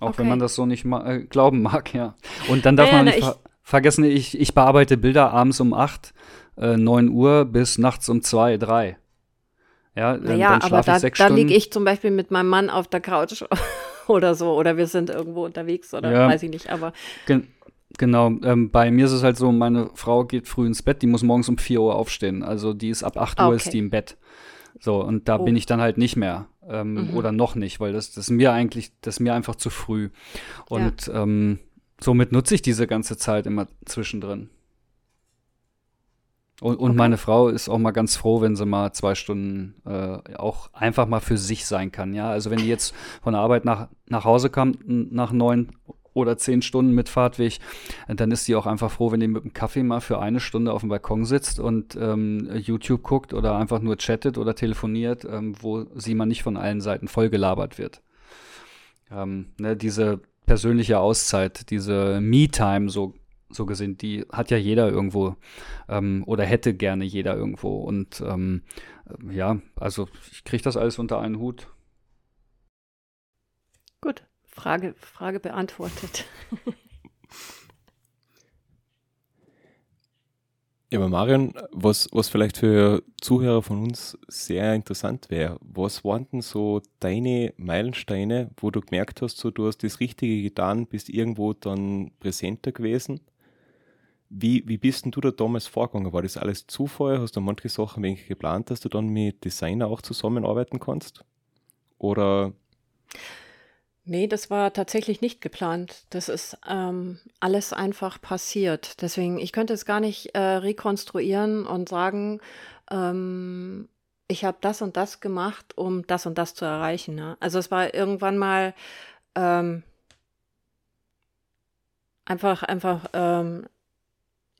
Auch okay. wenn man das so nicht ma äh, glauben mag, ja. Und dann darf naja, man nicht ver vergessen, ich, ich bearbeite Bilder abends um 8, äh, 9 Uhr bis nachts um 2, 3. Ja, naja, dann aber da, da liege ich zum Beispiel mit meinem Mann auf der Couch oder so. Oder wir sind irgendwo unterwegs oder ja, weiß ich nicht, aber. Gen genau, ähm, bei mir ist es halt so, meine Frau geht früh ins Bett, die muss morgens um 4 Uhr aufstehen. Also die ist ab 8 Uhr okay. ist die im Bett. So, und da oh. bin ich dann halt nicht mehr. Ähm, mhm. Oder noch nicht, weil das, das ist mir eigentlich, das ist mir einfach zu früh. Und ja. ähm, somit nutze ich diese ganze Zeit immer zwischendrin. Und, und okay. meine Frau ist auch mal ganz froh, wenn sie mal zwei Stunden äh, auch einfach mal für sich sein kann. Ja, also wenn die jetzt von der Arbeit nach, nach Hause kommt, nach neun oder zehn Stunden mit Fahrtweg, dann ist sie auch einfach froh, wenn die mit dem Kaffee mal für eine Stunde auf dem Balkon sitzt und ähm, YouTube guckt oder einfach nur chattet oder telefoniert, ähm, wo sie mal nicht von allen Seiten vollgelabert wird. Ähm, ne, diese persönliche Auszeit, diese Me-Time, so so gesehen, die hat ja jeder irgendwo ähm, oder hätte gerne jeder irgendwo. Und ähm, ja, also ich kriege das alles unter einen Hut. Gut, Frage, Frage beantwortet. Ja, aber Marion, was, was vielleicht für Zuhörer von uns sehr interessant wäre, was waren denn so deine Meilensteine, wo du gemerkt hast, so du hast das Richtige getan, bist irgendwo dann präsenter gewesen wie, wie bist denn du da damals vorgegangen? War das alles Zufall? Hast du manche Sachen wenig geplant, dass du dann mit Designer auch zusammenarbeiten kannst? Oder? Nee, das war tatsächlich nicht geplant. Das ist ähm, alles einfach passiert. Deswegen, ich könnte es gar nicht äh, rekonstruieren und sagen, ähm, ich habe das und das gemacht, um das und das zu erreichen. Ne? Also es war irgendwann mal ähm, einfach, einfach ähm,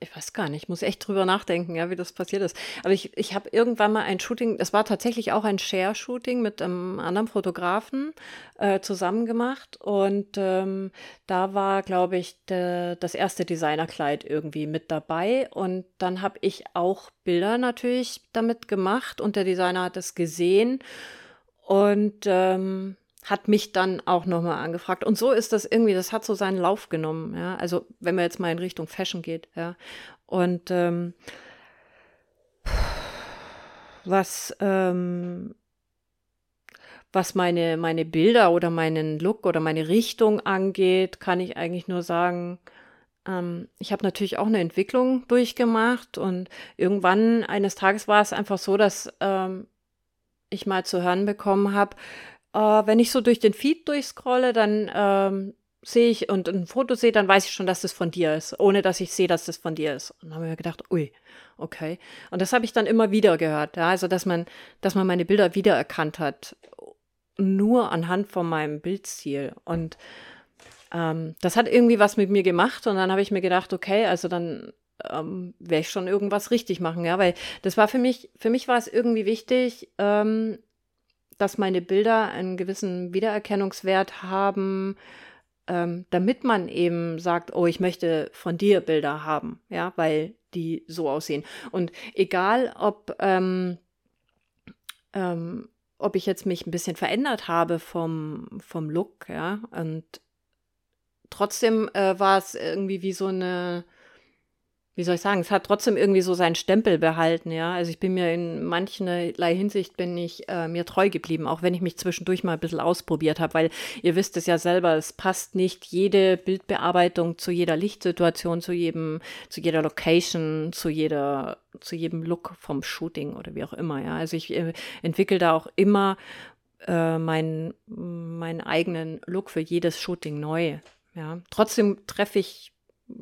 ich weiß gar nicht, ich muss echt drüber nachdenken, ja, wie das passiert ist. Aber ich, ich habe irgendwann mal ein Shooting, das war tatsächlich auch ein Share-Shooting mit einem anderen Fotografen äh, zusammen gemacht. Und ähm, da war, glaube ich, de, das erste Designerkleid irgendwie mit dabei. Und dann habe ich auch Bilder natürlich damit gemacht und der Designer hat es gesehen. Und ähm, hat mich dann auch nochmal angefragt. Und so ist das irgendwie, das hat so seinen Lauf genommen, ja. Also wenn man jetzt mal in Richtung Fashion geht, ja. Und ähm, was, ähm, was meine, meine Bilder oder meinen Look oder meine Richtung angeht, kann ich eigentlich nur sagen, ähm, ich habe natürlich auch eine Entwicklung durchgemacht und irgendwann eines Tages war es einfach so, dass ähm, ich mal zu hören bekommen habe, äh, wenn ich so durch den Feed durchscrolle, dann ähm, sehe ich und ein Foto sehe, dann weiß ich schon, dass das von dir ist, ohne dass ich sehe, dass das von dir ist. Und dann habe ich mir gedacht, ui, okay. Und das habe ich dann immer wieder gehört, ja, also dass man, dass man meine Bilder wiedererkannt hat, nur anhand von meinem Bildstil. Und ähm, das hat irgendwie was mit mir gemacht und dann habe ich mir gedacht, okay, also dann ähm, werde ich schon irgendwas richtig machen, ja, weil das war für mich, für mich war es irgendwie wichtig, ähm, dass meine Bilder einen gewissen Wiedererkennungswert haben, ähm, damit man eben sagt, oh, ich möchte von dir Bilder haben, ja, weil die so aussehen. Und egal, ob, ähm, ähm, ob ich jetzt mich ein bisschen verändert habe vom, vom Look, ja, und trotzdem äh, war es irgendwie wie so eine, wie soll ich sagen, es hat trotzdem irgendwie so seinen Stempel behalten, ja. Also ich bin mir in mancherlei Hinsicht bin ich äh, mir treu geblieben, auch wenn ich mich zwischendurch mal ein bisschen ausprobiert habe, weil ihr wisst es ja selber, es passt nicht jede Bildbearbeitung zu jeder Lichtsituation, zu jedem, zu jeder Location, zu jeder, zu jedem Look vom Shooting oder wie auch immer, ja. Also ich äh, entwickle da auch immer äh, meinen, meinen eigenen Look für jedes Shooting neu. Ja. Trotzdem treffe ich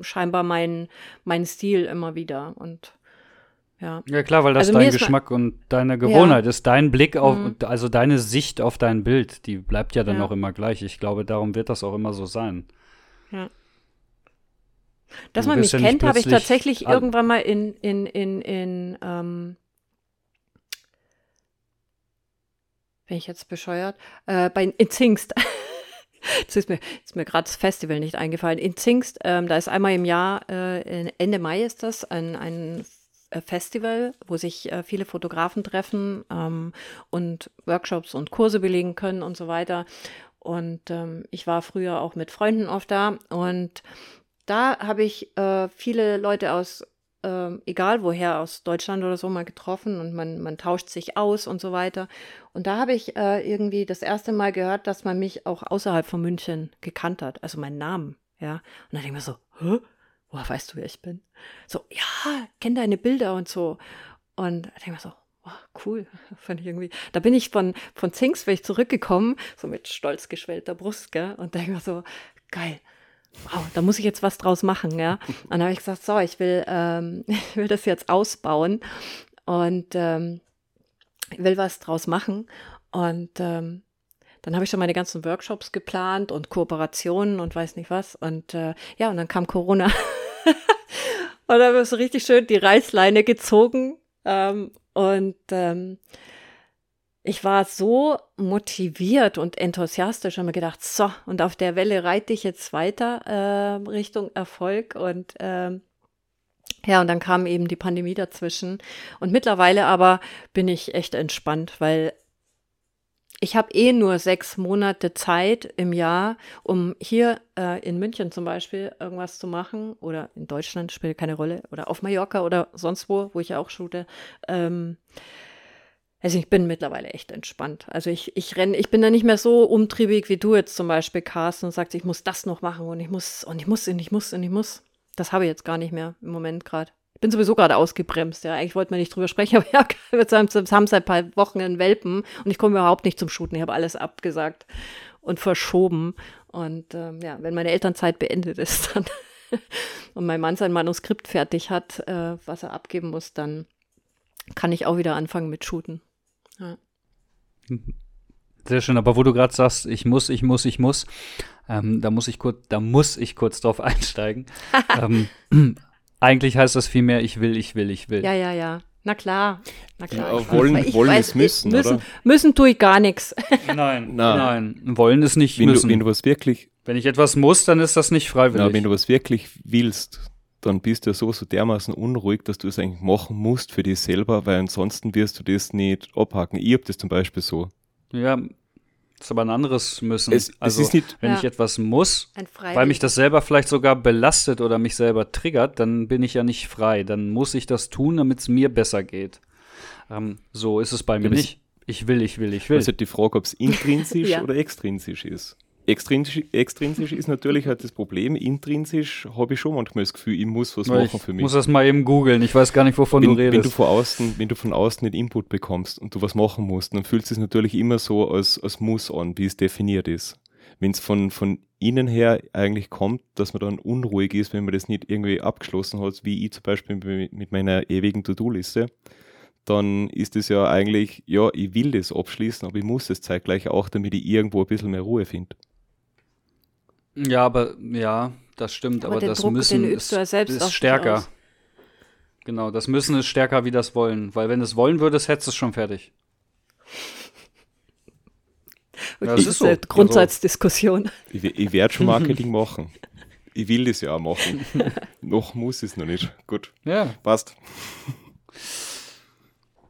scheinbar meinen mein Stil immer wieder. Und ja. Ja, klar, weil das also dein Geschmack und deine Gewohnheit ja. ist. Dein Blick auf, mhm. also deine Sicht auf dein Bild, die bleibt ja dann ja. auch immer gleich. Ich glaube, darum wird das auch immer so sein. Ja. Dass man mich kennt, habe ich tatsächlich irgendwann mal in, in, in, in, ähm, bin ich jetzt bescheuert, äh, bei, in Zingst. Jetzt ist mir, mir gerade das Festival nicht eingefallen. In Zingst, ähm, da ist einmal im Jahr, äh, Ende Mai ist das, ein, ein äh, Festival, wo sich äh, viele Fotografen treffen ähm, und Workshops und Kurse belegen können und so weiter. Und ähm, ich war früher auch mit Freunden oft da und da habe ich äh, viele Leute aus ähm, egal woher, aus Deutschland oder so mal getroffen und man, man tauscht sich aus und so weiter. Und da habe ich äh, irgendwie das erste Mal gehört, dass man mich auch außerhalb von München gekannt hat, also meinen Namen, ja. Und dann denke ich mir so, hä? Woher weißt du, wer ich bin? So, ja, kenn deine Bilder und so. Und da denke ich mir so, Oh, cool, fand ich irgendwie. Da bin ich von, von Zingsweg zurückgekommen, so mit stolz geschwellter Brust, gell, und denke mir so, geil, wow, da muss ich jetzt was draus machen, ja. Und dann habe ich gesagt, so, ich will, ähm, ich will das jetzt ausbauen und ähm, will was draus machen. Und ähm, dann habe ich schon meine ganzen Workshops geplant und Kooperationen und weiß nicht was. Und äh, ja, und dann kam Corona. und dann habe ich so richtig schön die Reißleine gezogen. Ähm, und ähm, ich war so motiviert und enthusiastisch und mir gedacht, so, und auf der Welle reite ich jetzt weiter äh, Richtung Erfolg und ähm, ja, und dann kam eben die Pandemie dazwischen. Und mittlerweile aber bin ich echt entspannt, weil ich habe eh nur sechs Monate Zeit im Jahr, um hier äh, in München zum Beispiel irgendwas zu machen oder in Deutschland spielt keine Rolle oder auf Mallorca oder sonst wo, wo ich auch shoote. Ähm, also ich bin mittlerweile echt entspannt. Also ich, ich renne, ich bin da nicht mehr so umtriebig wie du jetzt zum Beispiel, Carsten, und sagst, ich muss das noch machen und ich muss und ich muss und ich muss und ich muss. Das habe ich jetzt gar nicht mehr im Moment gerade. Ich bin sowieso gerade ausgebremst, ja. Eigentlich wollten wir nicht drüber sprechen, aber ja, wir haben seit ein paar Wochen einen Welpen und ich komme überhaupt nicht zum Shooten. Ich habe alles abgesagt und verschoben. Und ähm, ja, wenn meine Elternzeit beendet ist, dann und mein Mann sein Manuskript fertig hat, äh, was er abgeben muss, dann kann ich auch wieder anfangen mit Shooten. Ja. Sehr schön, aber wo du gerade sagst, ich muss, ich muss, ich muss, ähm, da muss ich kurz, da muss ich kurz drauf einsteigen. ähm, eigentlich heißt das vielmehr, ich will, ich will, ich will. Ja, ja, ja. Na klar, na klar. Ja, wollen weiß, wollen weiß, ist müssen, müssen, oder? Müssen tue ich gar nichts. Nein, nein, nein. Wollen ist nicht wenn müssen. Du, wenn du was wirklich wenn ich etwas muss, dann ist das nicht freiwillig. Na, wenn du was wirklich willst, dann bist du ja so, so dermaßen unruhig, dass du es eigentlich machen musst für dich selber, weil ansonsten wirst du das nicht abhaken. Ich habe das zum Beispiel so. Ja, das ist aber ein anderes Müssen. Es, also, es ist nicht, wenn ja. ich etwas muss, weil mich das selber vielleicht sogar belastet oder mich selber triggert, dann bin ich ja nicht frei. Dann muss ich das tun, damit es mir besser geht. Ähm, so ist es bei mir ja, nicht. Ich will, ich will, ich will. Das ist halt die Frage, ob es intrinsisch ja. oder extrinsisch ist. Extrinsisch, extrinsisch ist natürlich halt das Problem. Intrinsisch habe ich schon manchmal das Gefühl, ich muss was Weil machen für mich. Ich muss das mal eben googeln. Ich weiß gar nicht, wovon wenn, du redest. Wenn du, von außen, wenn du von außen nicht Input bekommst und du was machen musst, dann fühlt es sich natürlich immer so als, als Muss an, wie es definiert ist. Wenn es von, von innen her eigentlich kommt, dass man dann unruhig ist, wenn man das nicht irgendwie abgeschlossen hat, wie ich zum Beispiel mit meiner ewigen To-Do-Liste, dann ist es ja eigentlich, ja, ich will das abschließen, aber ich muss es zeitgleich auch, damit ich irgendwo ein bisschen mehr Ruhe finde. Ja, aber ja, das stimmt. Aber, aber das Druck, Müssen ist, ist stärker. Genau, das Müssen ist stärker wie das Wollen. Weil wenn es wollen würdest, hättest du es schon fertig. Okay, ja, das, ist so. eine Grundsatzdiskussion. Also, ich, ich werde schon Marketing machen. Ich will das ja auch machen. noch muss ich es noch nicht. Gut. Ja. Passt.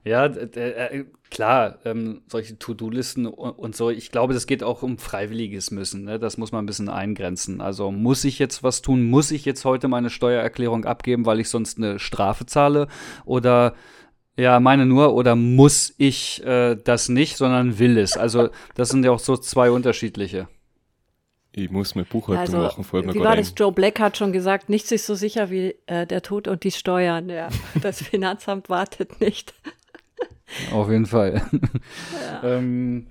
Ja, äh, klar, ähm, solche To-Do-Listen und, und, so. Ich glaube, das geht auch um freiwilliges Müssen. Ne? Das muss man ein bisschen eingrenzen. Also muss ich jetzt was tun? Muss ich jetzt heute meine Steuererklärung abgeben, weil ich sonst eine Strafe zahle? Oder ja, meine nur, oder muss ich äh, das nicht, sondern will es? Also, das sind ja auch so zwei unterschiedliche. Ich muss mir Buchhaltung also, machen, folgt mir Wie war ein. das? Joe Black hat schon gesagt, nichts ist so sicher wie äh, der Tod und die Steuern. Ja, das Finanzamt wartet nicht. Auf jeden Fall. Ja, ähm,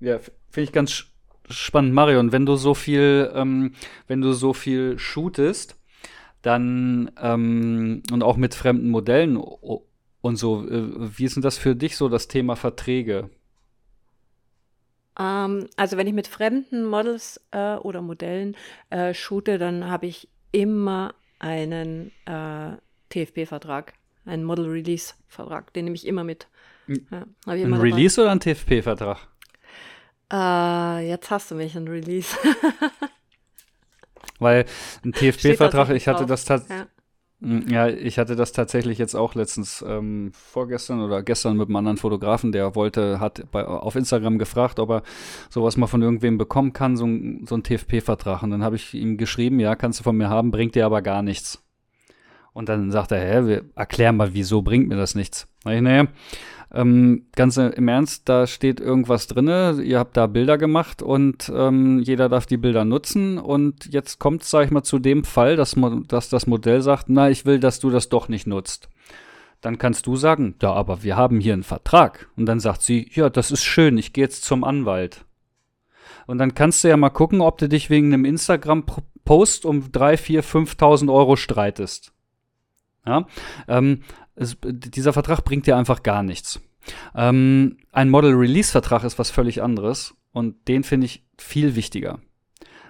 ja finde ich ganz spannend, Marion. Wenn du so viel, ähm, wenn du so viel shootest, dann ähm, und auch mit fremden Modellen und so, äh, wie ist denn das für dich so das Thema Verträge? Ähm, also wenn ich mit fremden Models äh, oder Modellen äh, shoote, dann habe ich immer einen äh, TFP-Vertrag, einen Model Release-Vertrag, den nehme ich immer mit. Ja, ein Release oder ein TFP-Vertrag? Äh, jetzt hast du mich, ein Release. Weil ein TFP-Vertrag, ich hatte das tatsächlich. Ja. Ja, ich hatte das tatsächlich jetzt auch letztens ähm, vorgestern oder gestern mit einem anderen Fotografen, der wollte, hat bei, auf Instagram gefragt, ob er sowas mal von irgendwem bekommen kann, so, ein, so ein TFP-Vertrag. Und dann habe ich ihm geschrieben, ja, kannst du von mir haben, bringt dir aber gar nichts. Und dann sagt er, hä, wir erklären mal, wieso bringt mir das nichts? Sag ich, naja, ähm, ganz im Ernst, da steht irgendwas drin, ihr habt da Bilder gemacht und ähm, jeder darf die Bilder nutzen und jetzt kommt es, sag ich mal, zu dem Fall, dass, dass das Modell sagt, na, ich will, dass du das doch nicht nutzt. Dann kannst du sagen, ja, aber wir haben hier einen Vertrag. Und dann sagt sie, ja, das ist schön, ich gehe jetzt zum Anwalt. Und dann kannst du ja mal gucken, ob du dich wegen einem Instagram-Post um 3, 4, 5.000 Euro streitest. Ja, ähm, es, dieser Vertrag bringt dir einfach gar nichts. Ähm, ein Model-Release-Vertrag ist was völlig anderes und den finde ich viel wichtiger.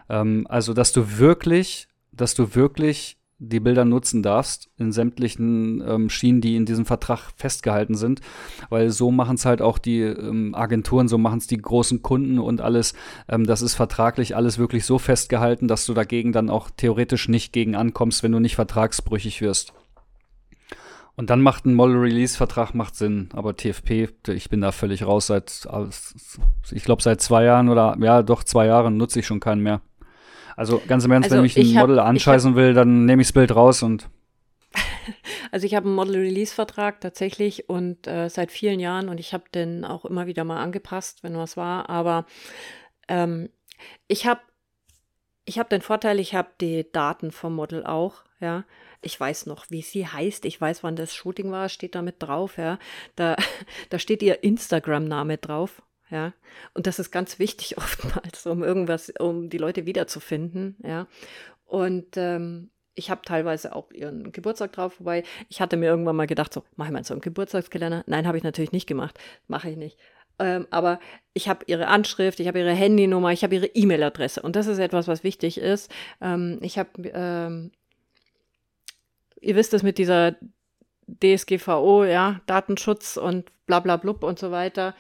Ähm, also, dass du wirklich, dass du wirklich die Bilder nutzen darfst in sämtlichen ähm, Schienen, die in diesem Vertrag festgehalten sind, weil so machen es halt auch die ähm, Agenturen, so machen es die großen Kunden und alles. Ähm, das ist vertraglich alles wirklich so festgehalten, dass du dagegen dann auch theoretisch nicht gegen ankommst, wenn du nicht vertragsbrüchig wirst. Und dann macht ein Model-Release-Vertrag macht Sinn, aber TFP, ich bin da völlig raus seit, ich glaube seit zwei Jahren oder ja doch zwei Jahren nutze ich schon keinen mehr. Also ganz im Ernst, also wenn ich ein hab, Model anscheißen hab, will, dann nehme ich das Bild raus und also ich habe einen Model-Release-Vertrag tatsächlich und äh, seit vielen Jahren und ich habe den auch immer wieder mal angepasst, wenn was war. Aber ähm, ich habe ich habe den Vorteil, ich habe die Daten vom Model auch, ja. Ich weiß noch, wie sie heißt. Ich weiß, wann das Shooting war, steht da mit drauf, ja. Da, da steht ihr Instagram-Name drauf, ja. Und das ist ganz wichtig oftmals, um irgendwas, um die Leute wiederzufinden, ja. Und ähm, ich habe teilweise auch ihren Geburtstag drauf, wobei ich hatte mir irgendwann mal gedacht, so, mache ich mal so einen Geburtstagskalender. Nein, habe ich natürlich nicht gemacht. Mache ich nicht. Ähm, aber ich habe ihre Anschrift, ich habe ihre Handynummer, ich habe ihre E-Mail-Adresse. Und das ist etwas, was wichtig ist. Ähm, ich habe ähm, ihr wisst es mit dieser DSGVO, ja, Datenschutz und bla bla blub und so weiter.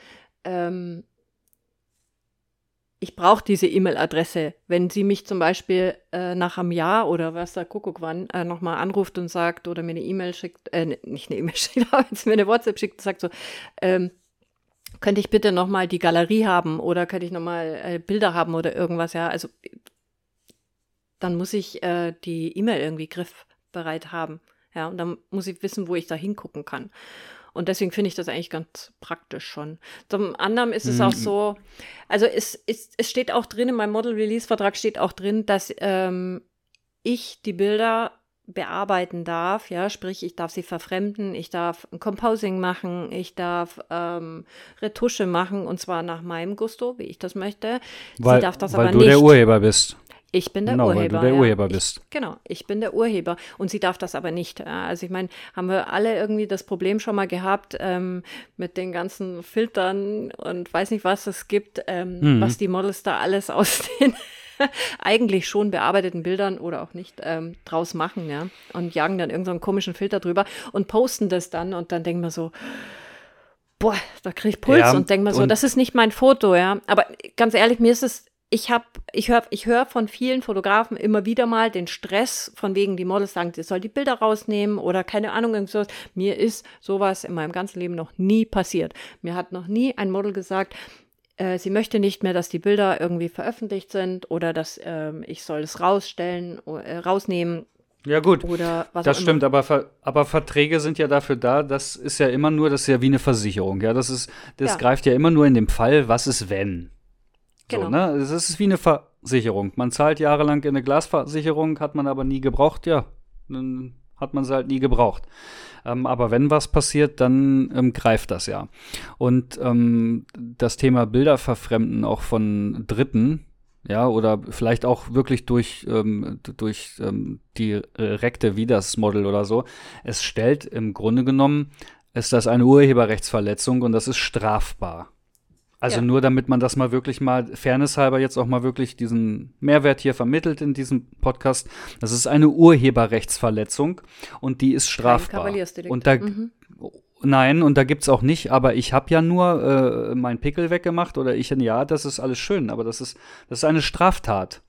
Ähm, ich brauche diese E-Mail-Adresse. Wenn sie mich zum Beispiel äh, nach einem Jahr oder was da Kuckuck wann äh, nochmal anruft und sagt oder mir eine E-Mail schickt, äh, nicht eine E-Mail schickt, aber wenn sie mir eine WhatsApp schickt und sagt so, ähm, könnte ich bitte nochmal die Galerie haben oder könnte ich nochmal äh, Bilder haben oder irgendwas, ja, also dann muss ich äh, die E-Mail irgendwie griff, bereit haben. Ja, und dann muss ich wissen, wo ich da hingucken kann. Und deswegen finde ich das eigentlich ganz praktisch schon. Zum anderen ist es mhm. auch so, also es, es, es steht auch drin, in meinem Model-Release-Vertrag steht auch drin, dass ähm, ich die Bilder bearbeiten darf, ja, sprich, ich darf sie verfremden, ich darf ein Composing machen, ich darf ähm, Retusche machen und zwar nach meinem Gusto, wie ich das möchte. Weil, sie darf das weil aber du nicht. der Urheber bist. Ich bin der genau, Urheber. Weil du der ja. Urheber bist. Ich, genau, ich bin der Urheber und sie darf das aber nicht. Also ich meine, haben wir alle irgendwie das Problem schon mal gehabt ähm, mit den ganzen Filtern und weiß nicht, was es gibt, ähm, mhm. was die Models da alles aus den eigentlich schon bearbeiteten Bildern oder auch nicht ähm, draus machen, ja. Und jagen dann irgendeinen so komischen Filter drüber und posten das dann und dann denken wir so, boah, da kriege ich Puls ja, und denke mir so, das ist nicht mein Foto, ja. Aber ganz ehrlich, mir ist es ich habe, ich höre ich hör von vielen Fotografen immer wieder mal den Stress, von wegen die Models sagen, sie soll die Bilder rausnehmen oder keine Ahnung, irgendwas. Mir ist sowas in meinem ganzen Leben noch nie passiert. Mir hat noch nie ein Model gesagt, äh, sie möchte nicht mehr, dass die Bilder irgendwie veröffentlicht sind oder dass äh, ich soll es rausstellen, äh, rausnehmen. Ja, gut. Oder was das stimmt, aber, Ver aber Verträge sind ja dafür da, das ist ja immer nur, das ist ja wie eine Versicherung, ja. Das ist, das Ja. greift ja immer nur in dem Fall, was ist wenn. So, Genau. ne? Es ist wie eine Versicherung. Man zahlt jahrelang in eine Glasversicherung, hat man aber nie gebraucht, ja. Dann hat man sie halt nie gebraucht. Ähm, aber wenn was passiert, dann ähm, greift das ja. Und ähm, das Thema Bilder verfremden auch von Dritten, ja, oder vielleicht auch wirklich durch, ähm, durch ähm, direkte wie das Model oder so. Es stellt im Grunde genommen, ist das eine Urheberrechtsverletzung und das ist strafbar. Also Ja. nur damit man das mal wirklich mal fairnesshalber jetzt auch mal wirklich diesen Mehrwert hier vermittelt in diesem Podcast. Das ist eine Urheberrechtsverletzung und die ist strafbar. Und da, Mhm. Nein, und da gibt's auch nicht, aber ich habe ja nur äh, meinen Pickel weggemacht oder ich, ja, das ist alles schön, aber das ist, das ist eine Straftat.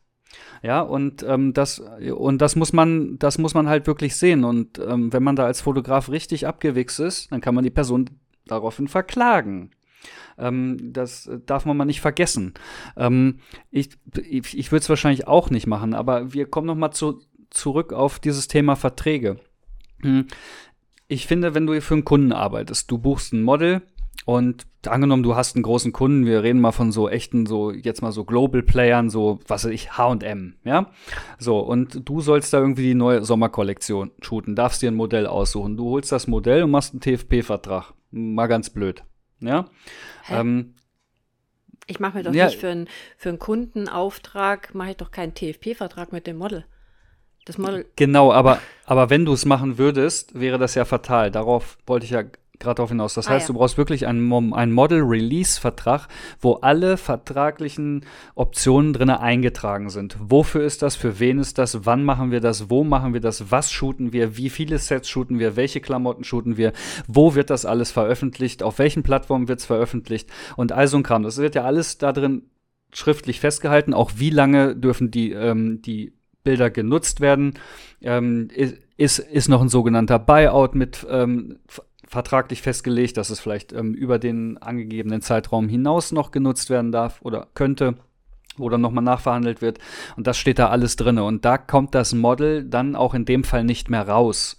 Ja, und ähm, das, und das muss man, das muss man halt wirklich sehen. Und ähm, wenn man da als Fotograf richtig abgewichst ist, dann kann man die Person daraufhin verklagen. Ähm, das darf man mal nicht vergessen. Ähm, ich ich, ich würde es wahrscheinlich auch nicht machen, aber wir kommen noch mal zu, zurück auf dieses Thema Verträge. Hm. Ich finde, wenn du für einen Kunden arbeitest, du buchst ein Model und angenommen, du hast einen großen Kunden, wir reden mal von so echten, so jetzt mal so Global Playern, so was weiß ich, H&M, ja? So, und du sollst da irgendwie die neue Sommerkollektion shooten, darfst dir ein Modell aussuchen. Du holst das Modell und machst einen TFP-Vertrag. Mal ganz blöd, ja? Ähm, Ich mache mir doch Ja. nicht für einen, für einen Kundenauftrag, mache ich doch keinen TFP-Vertrag mit dem Model. Das Model, Genau, aber, aber wenn du es machen würdest, wäre das ja fatal. Darauf wollte ich ja gerade darauf hinaus. Das Ah, heißt, ja. du brauchst wirklich einen, einen Model-Release-Vertrag, wo alle vertraglichen Optionen drin eingetragen sind. Wofür ist das? Für wen ist das? Wann machen wir das? Wo machen wir das? Was shooten wir? Wie viele Sets shooten wir? Welche Klamotten shooten wir? Wo wird das alles veröffentlicht? Auf welchen Plattformen wird es veröffentlicht? Und all so ein Kram. Das wird ja alles da drin schriftlich festgehalten. Auch wie lange dürfen die, ähm, die Bilder genutzt werden. Ähm, ist, ist noch ein sogenannter Buyout mit ähm, vertraglich festgelegt, dass es vielleicht ähm, über den angegebenen Zeitraum hinaus noch genutzt werden darf oder könnte wo dann nochmal nachverhandelt wird. Und das steht da alles drin. Und da kommt das Model dann auch in dem Fall nicht mehr raus.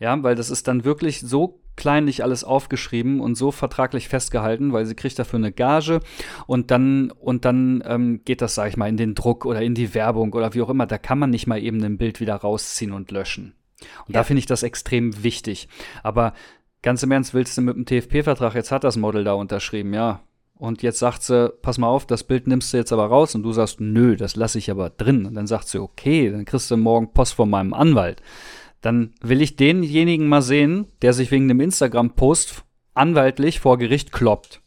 Ja, weil das ist dann wirklich so kleinlich alles aufgeschrieben und so vertraglich festgehalten, weil sie kriegt dafür eine Gage und dann und dann ähm, geht das, sag ich mal, in den Druck oder in die Werbung oder wie auch immer. Da kann man nicht mal eben ein Bild wieder rausziehen und löschen. Und da Ja. finde ich das extrem wichtig. Aber ganz im Ernst, willst du mit dem TFP-Vertrag, jetzt hat das Model da unterschrieben, ja. Und jetzt sagt sie, pass mal auf, das Bild nimmst du jetzt aber raus und du sagst, nö, das lasse ich aber drin. Und dann sagt sie, okay, dann kriegst du morgen Post von meinem Anwalt. Dann will ich denjenigen mal sehen, der sich wegen dem Instagram-Post anwaltlich vor Gericht kloppt.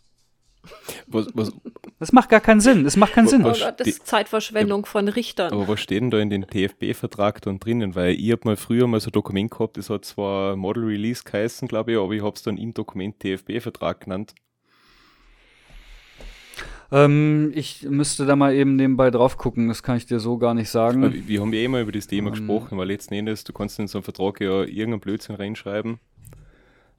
Was, was, Das macht gar keinen Sinn. Das macht keinen Sinn. oh Gott, das ist Zeitverschwendung von Richtern. aber was steht denn da in den TFB-Vertrag dann drinnen? Weil ich habe mal früher mal so ein Dokument gehabt, das hat zwar Model Release geheißen, glaube ich, aber ich habe es dann im Dokument TFB-Vertrag genannt. Ähm, ich müsste da mal eben nebenbei drauf gucken. Das kann ich dir so gar nicht sagen. Aber wir haben ja immer über das Thema Ähm. gesprochen, weil letzten Endes, du kannst in so einen Vertrag ja irgendeinen Blödsinn reinschreiben.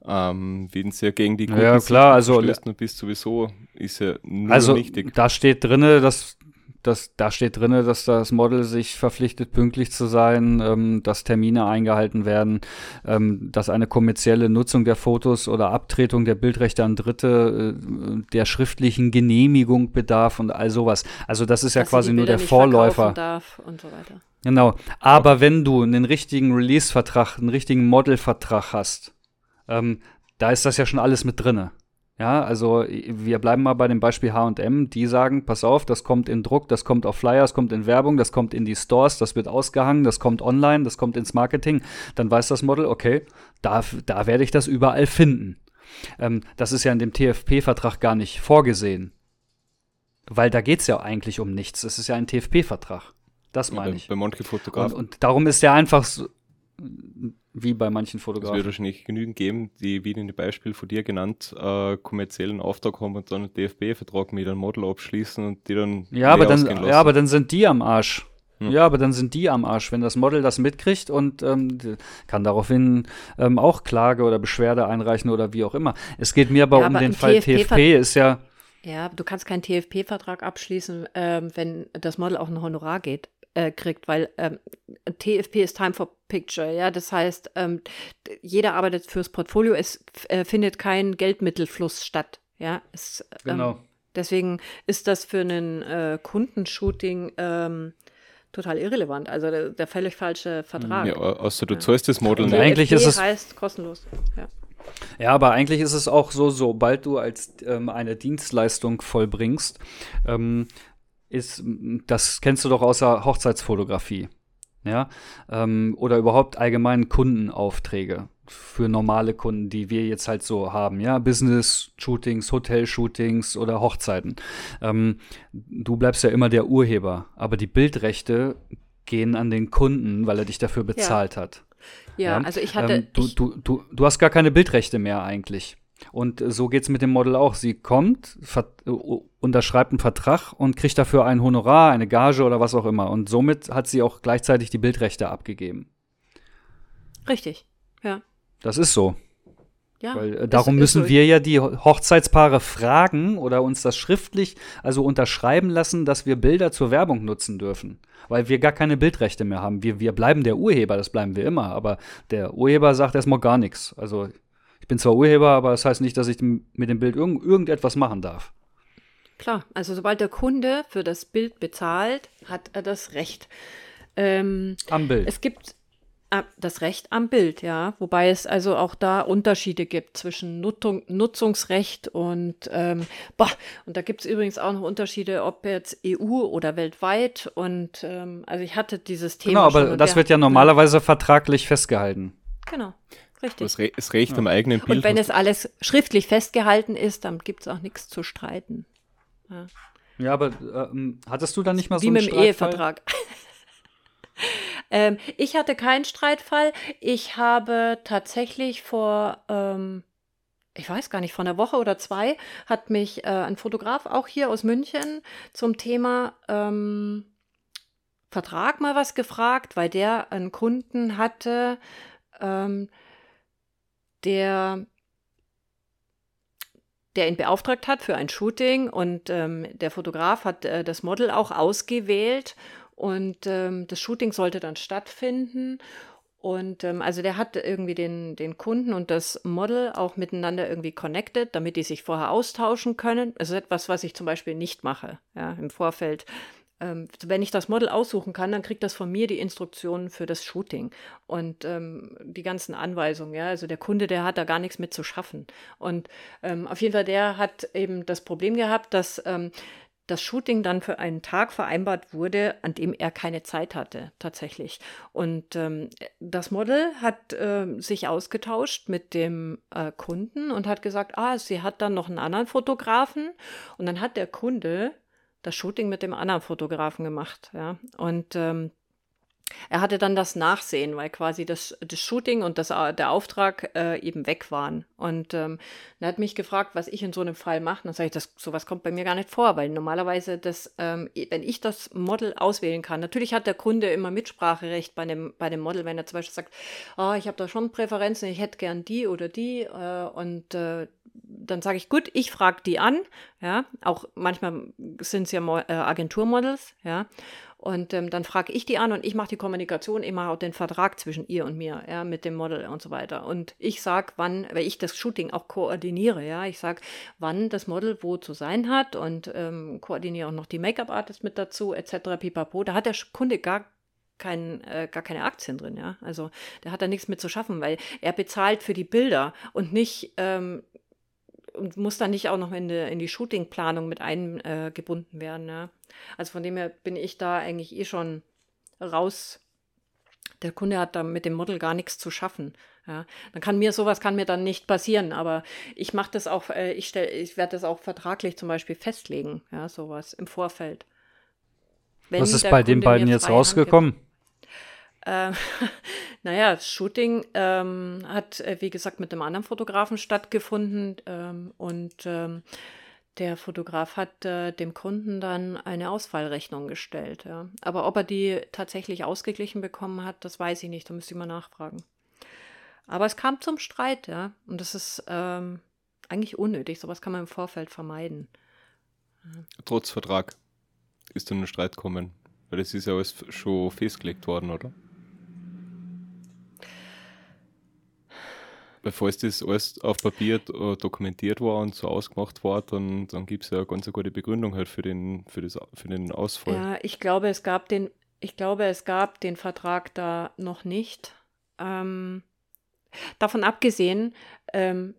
Ähm, wenn es ja gegen die Ja, klar, also- dann bist sowieso, ist ja nur Also richtig. da steht drinne, dass, dass da steht drinne, dass das Model sich verpflichtet, pünktlich zu sein, ähm, dass Termine eingehalten werden, ähm, dass eine kommerzielle Nutzung der Fotos oder Abtretung der Bildrechte an Dritte äh, der schriftlichen Genehmigung bedarf und all sowas. Also das ist ja dass sie quasi nur der nicht Vorläufer. Darf und so weiter. Genau. Aber wenn du einen richtigen Release-Vertrag, einen richtigen Model-Vertrag hast, ähm, da ist das ja schon alles mit drinne. Ja, also wir bleiben mal bei dem Beispiel H&M. Die sagen, pass auf, das kommt in Druck, das kommt auf Flyers, kommt in Werbung, das kommt in die Stores, das wird ausgehangen, das kommt online, das kommt ins Marketing. Dann weiß das Model, okay, da, da werde ich das überall finden. Ähm, das ist ja in dem TFP-Vertrag gar nicht vorgesehen. Weil da geht es ja eigentlich um nichts. Es ist ja ein TFP-Vertrag. Das meine bei, ich. bei manchen Und, und darum ist der einfach so, wie bei manchen Es Fotografen. wird wahrscheinlich genügend geben, die, wie in dem Beispiel von dir genannt, äh, kommerziellen Auftrag haben und dann einen DFB-Vertrag mit einem Model abschließen und die dann Ja, aber dann, lassen. ja, aber dann sind die am Arsch. Hm. Ja, aber dann sind die am Arsch, wenn das Model das mitkriegt und ähm, kann daraufhin ähm, auch Klage oder Beschwerde einreichen oder wie auch immer. Es geht mir aber Ja, um aber den Fall TFP TFP ist ja, Ja, du kannst keinen TFP-Vertrag abschließen, ähm, wenn das Model auch ein Honorar geht, äh, kriegt, weil ähm, TFP ist Time for Picture, ja. Das heißt, ähm, jeder arbeitet fürs Portfolio, es äh, findet kein Geldmittelfluss statt. Ja, es, ähm, genau. deswegen ist das für einen äh, Kundenshooting ähm, total irrelevant. Also der, der völlig falsche Vertrag. Ja, außer du Ja. zahlst das Model Und nicht. eigentlich ist es- heißt kostenlos. Ja. Ja, aber eigentlich ist es auch so, sobald du als ähm, eine Dienstleistung vollbringst, ähm, ist, das kennst du doch außer Hochzeitsfotografie, ja, ähm, oder überhaupt allgemein Kundenaufträge für normale Kunden, die wir jetzt halt so haben, ja, Business-Shootings, Hotel-Shootings oder Hochzeiten. Ähm, du bleibst ja immer der Urheber, aber die Bildrechte gehen an den Kunden, weil er dich dafür bezahlt hat. Ja, also ich hatte. Ähm, du, du, du, du hast gar keine Bildrechte mehr eigentlich. Und so geht es mit dem Model auch. Sie kommt, äh, unterschreibt einen Vertrag und kriegt dafür ein Honorar, eine Gage oder was auch immer. Und somit hat sie auch gleichzeitig die Bildrechte abgegeben. richtig. Ja. Das ist so. ja Weil äh, ist- darum ist müssen so. wir ja die Ho- Hochzeitspaare fragen oder uns das schriftlich, also unterschreiben lassen, dass wir Bilder zur Werbung nutzen dürfen. Weil wir gar keine Bildrechte mehr haben. Wir, wir bleiben der Urheber, das bleiben wir immer. Aber der Urheber sagt erstmal gar nichts. Also bin zwar Urheber, aber das heißt nicht, dass ich mit dem Bild irgend, irgendetwas machen darf. Klar, also sobald der Kunde für das Bild bezahlt, hat er das Recht. Ähm, Am Bild. es gibt äh, das Recht am Bild, ja, wobei es also auch da Unterschiede gibt zwischen Nutzung, Nutzungsrecht und ähm, boah, und da gibt es übrigens auch noch Unterschiede, ob jetzt EU oder weltweit und ähm, also ich hatte dieses Thema genau, aber das wird ja normalerweise vertraglich festgehalten. genau, richtig. Das, Re das Recht am eigenen Bild. Und wenn es alles schriftlich festgehalten ist, dann gibt es auch nichts zu streiten. Ja, aber ähm, hattest du dann nicht mal so Wie einen mit dem Streitfall? Ehevertrag. ähm, ich hatte keinen Streitfall. Ich habe tatsächlich vor, ähm, ich weiß gar nicht, vor einer Woche oder zwei, hat mich äh, ein Fotograf, auch hier aus München, zum Thema ähm, Vertrag mal was gefragt, weil der einen Kunden hatte, ähm, der der ihn beauftragt hat für ein Shooting und ähm, der Fotograf hat äh, das Model auch ausgewählt und ähm, das Shooting sollte dann stattfinden. Und ähm, also der hat irgendwie den, den Kunden und das Model auch miteinander irgendwie connected, damit die sich vorher austauschen können. Das ist etwas, was ich zum Beispiel nicht mache, ja, im Vorfeld. Ähm, wenn ich das Model aussuchen kann, dann kriegt das von mir die Instruktionen für das Shooting und ähm, die ganzen Anweisungen. Ja, also der Kunde, der hat da gar nichts mit zu schaffen. Und ähm, auf jeden Fall, der hat eben das Problem gehabt, dass ähm, das Shooting dann für einen Tag vereinbart wurde, an dem er keine Zeit hatte, tatsächlich. Und ähm, das Model hat ähm, sich ausgetauscht mit dem äh, Kunden und hat gesagt, ah, sie hat dann noch einen anderen Fotografen. Und dann hat der Kunde das Shooting mit dem anderen Fotografen gemacht, ja. Und ähm, er hatte dann das Nachsehen, weil quasi das, das Shooting und das, der Auftrag äh, eben weg waren. Und ähm, er hat mich gefragt, was ich in so einem Fall mache. Dann sage ich, das, sowas kommt bei mir gar nicht vor, weil normalerweise, das, ähm, wenn ich das Model auswählen kann, natürlich hat der Kunde immer Mitspracherecht bei dem, bei dem Model, wenn er zum Beispiel sagt, oh, ich habe da schon Präferenzen, ich hätte gern die oder die. Äh, und äh, dann sage ich, gut, ich frage die an. Ja, auch manchmal sind es ja Mo äh, Agenturmodels, ja. Und ähm, dann frage ich die an und ich mache die Kommunikation, ich mache auch den Vertrag zwischen ihr und mir, ja, mit dem Model und so weiter. Und ich sage, wann, weil ich das Shooting auch koordiniere, ja, ich sage, wann das Model wo zu sein hat und ähm, koordiniere auch noch die Make-up-Artist mit dazu, etc. pipapo. Da hat der Kunde gar kein, äh, gar keine Aktien drin, ja. Also der hat da nichts mit zu schaffen, weil er bezahlt für die Bilder und nicht ähm, und muss dann nicht auch noch in die, in die Shootingplanung mit eingebunden äh, werden. Ja. Also von dem her bin ich da eigentlich eh schon raus. Der Kunde hat da mit dem Model gar nichts zu schaffen. Ja. Dann kann mir sowas kann mir dann nicht passieren, aber ich mache das auch, äh, ich stell, ich werde das auch vertraglich zum Beispiel festlegen, ja, sowas im Vorfeld. Wenn Was ist bei den beiden jetzt rausgekommen? Äh, Naja, das Shooting ähm, hat, äh, wie gesagt, mit einem anderen Fotografen stattgefunden ähm, und ähm, der Fotograf hat äh, dem Kunden dann eine Ausfallrechnung gestellt. Ja. Aber ob er die tatsächlich ausgeglichen bekommen hat, das weiß ich nicht. Da müsste ich mal nachfragen. Aber es kam zum Streit, ja. Und das ist ähm, eigentlich unnötig. Sowas kann man im Vorfeld vermeiden. Trotz Vertrag ist dann ein Streit kommen. Weil das ist ja alles schon festgelegt worden, oder? Bevor es das alles auf Papier äh, dokumentiert war und so ausgemacht war, dann, dann gibt es ja eine ganz gute Begründung halt für den, für, das, für den Ausfall. Ja, ich glaube, es gab den, ich glaube, es gab den Vertrag da noch nicht. Ähm, davon abgesehen, ähm,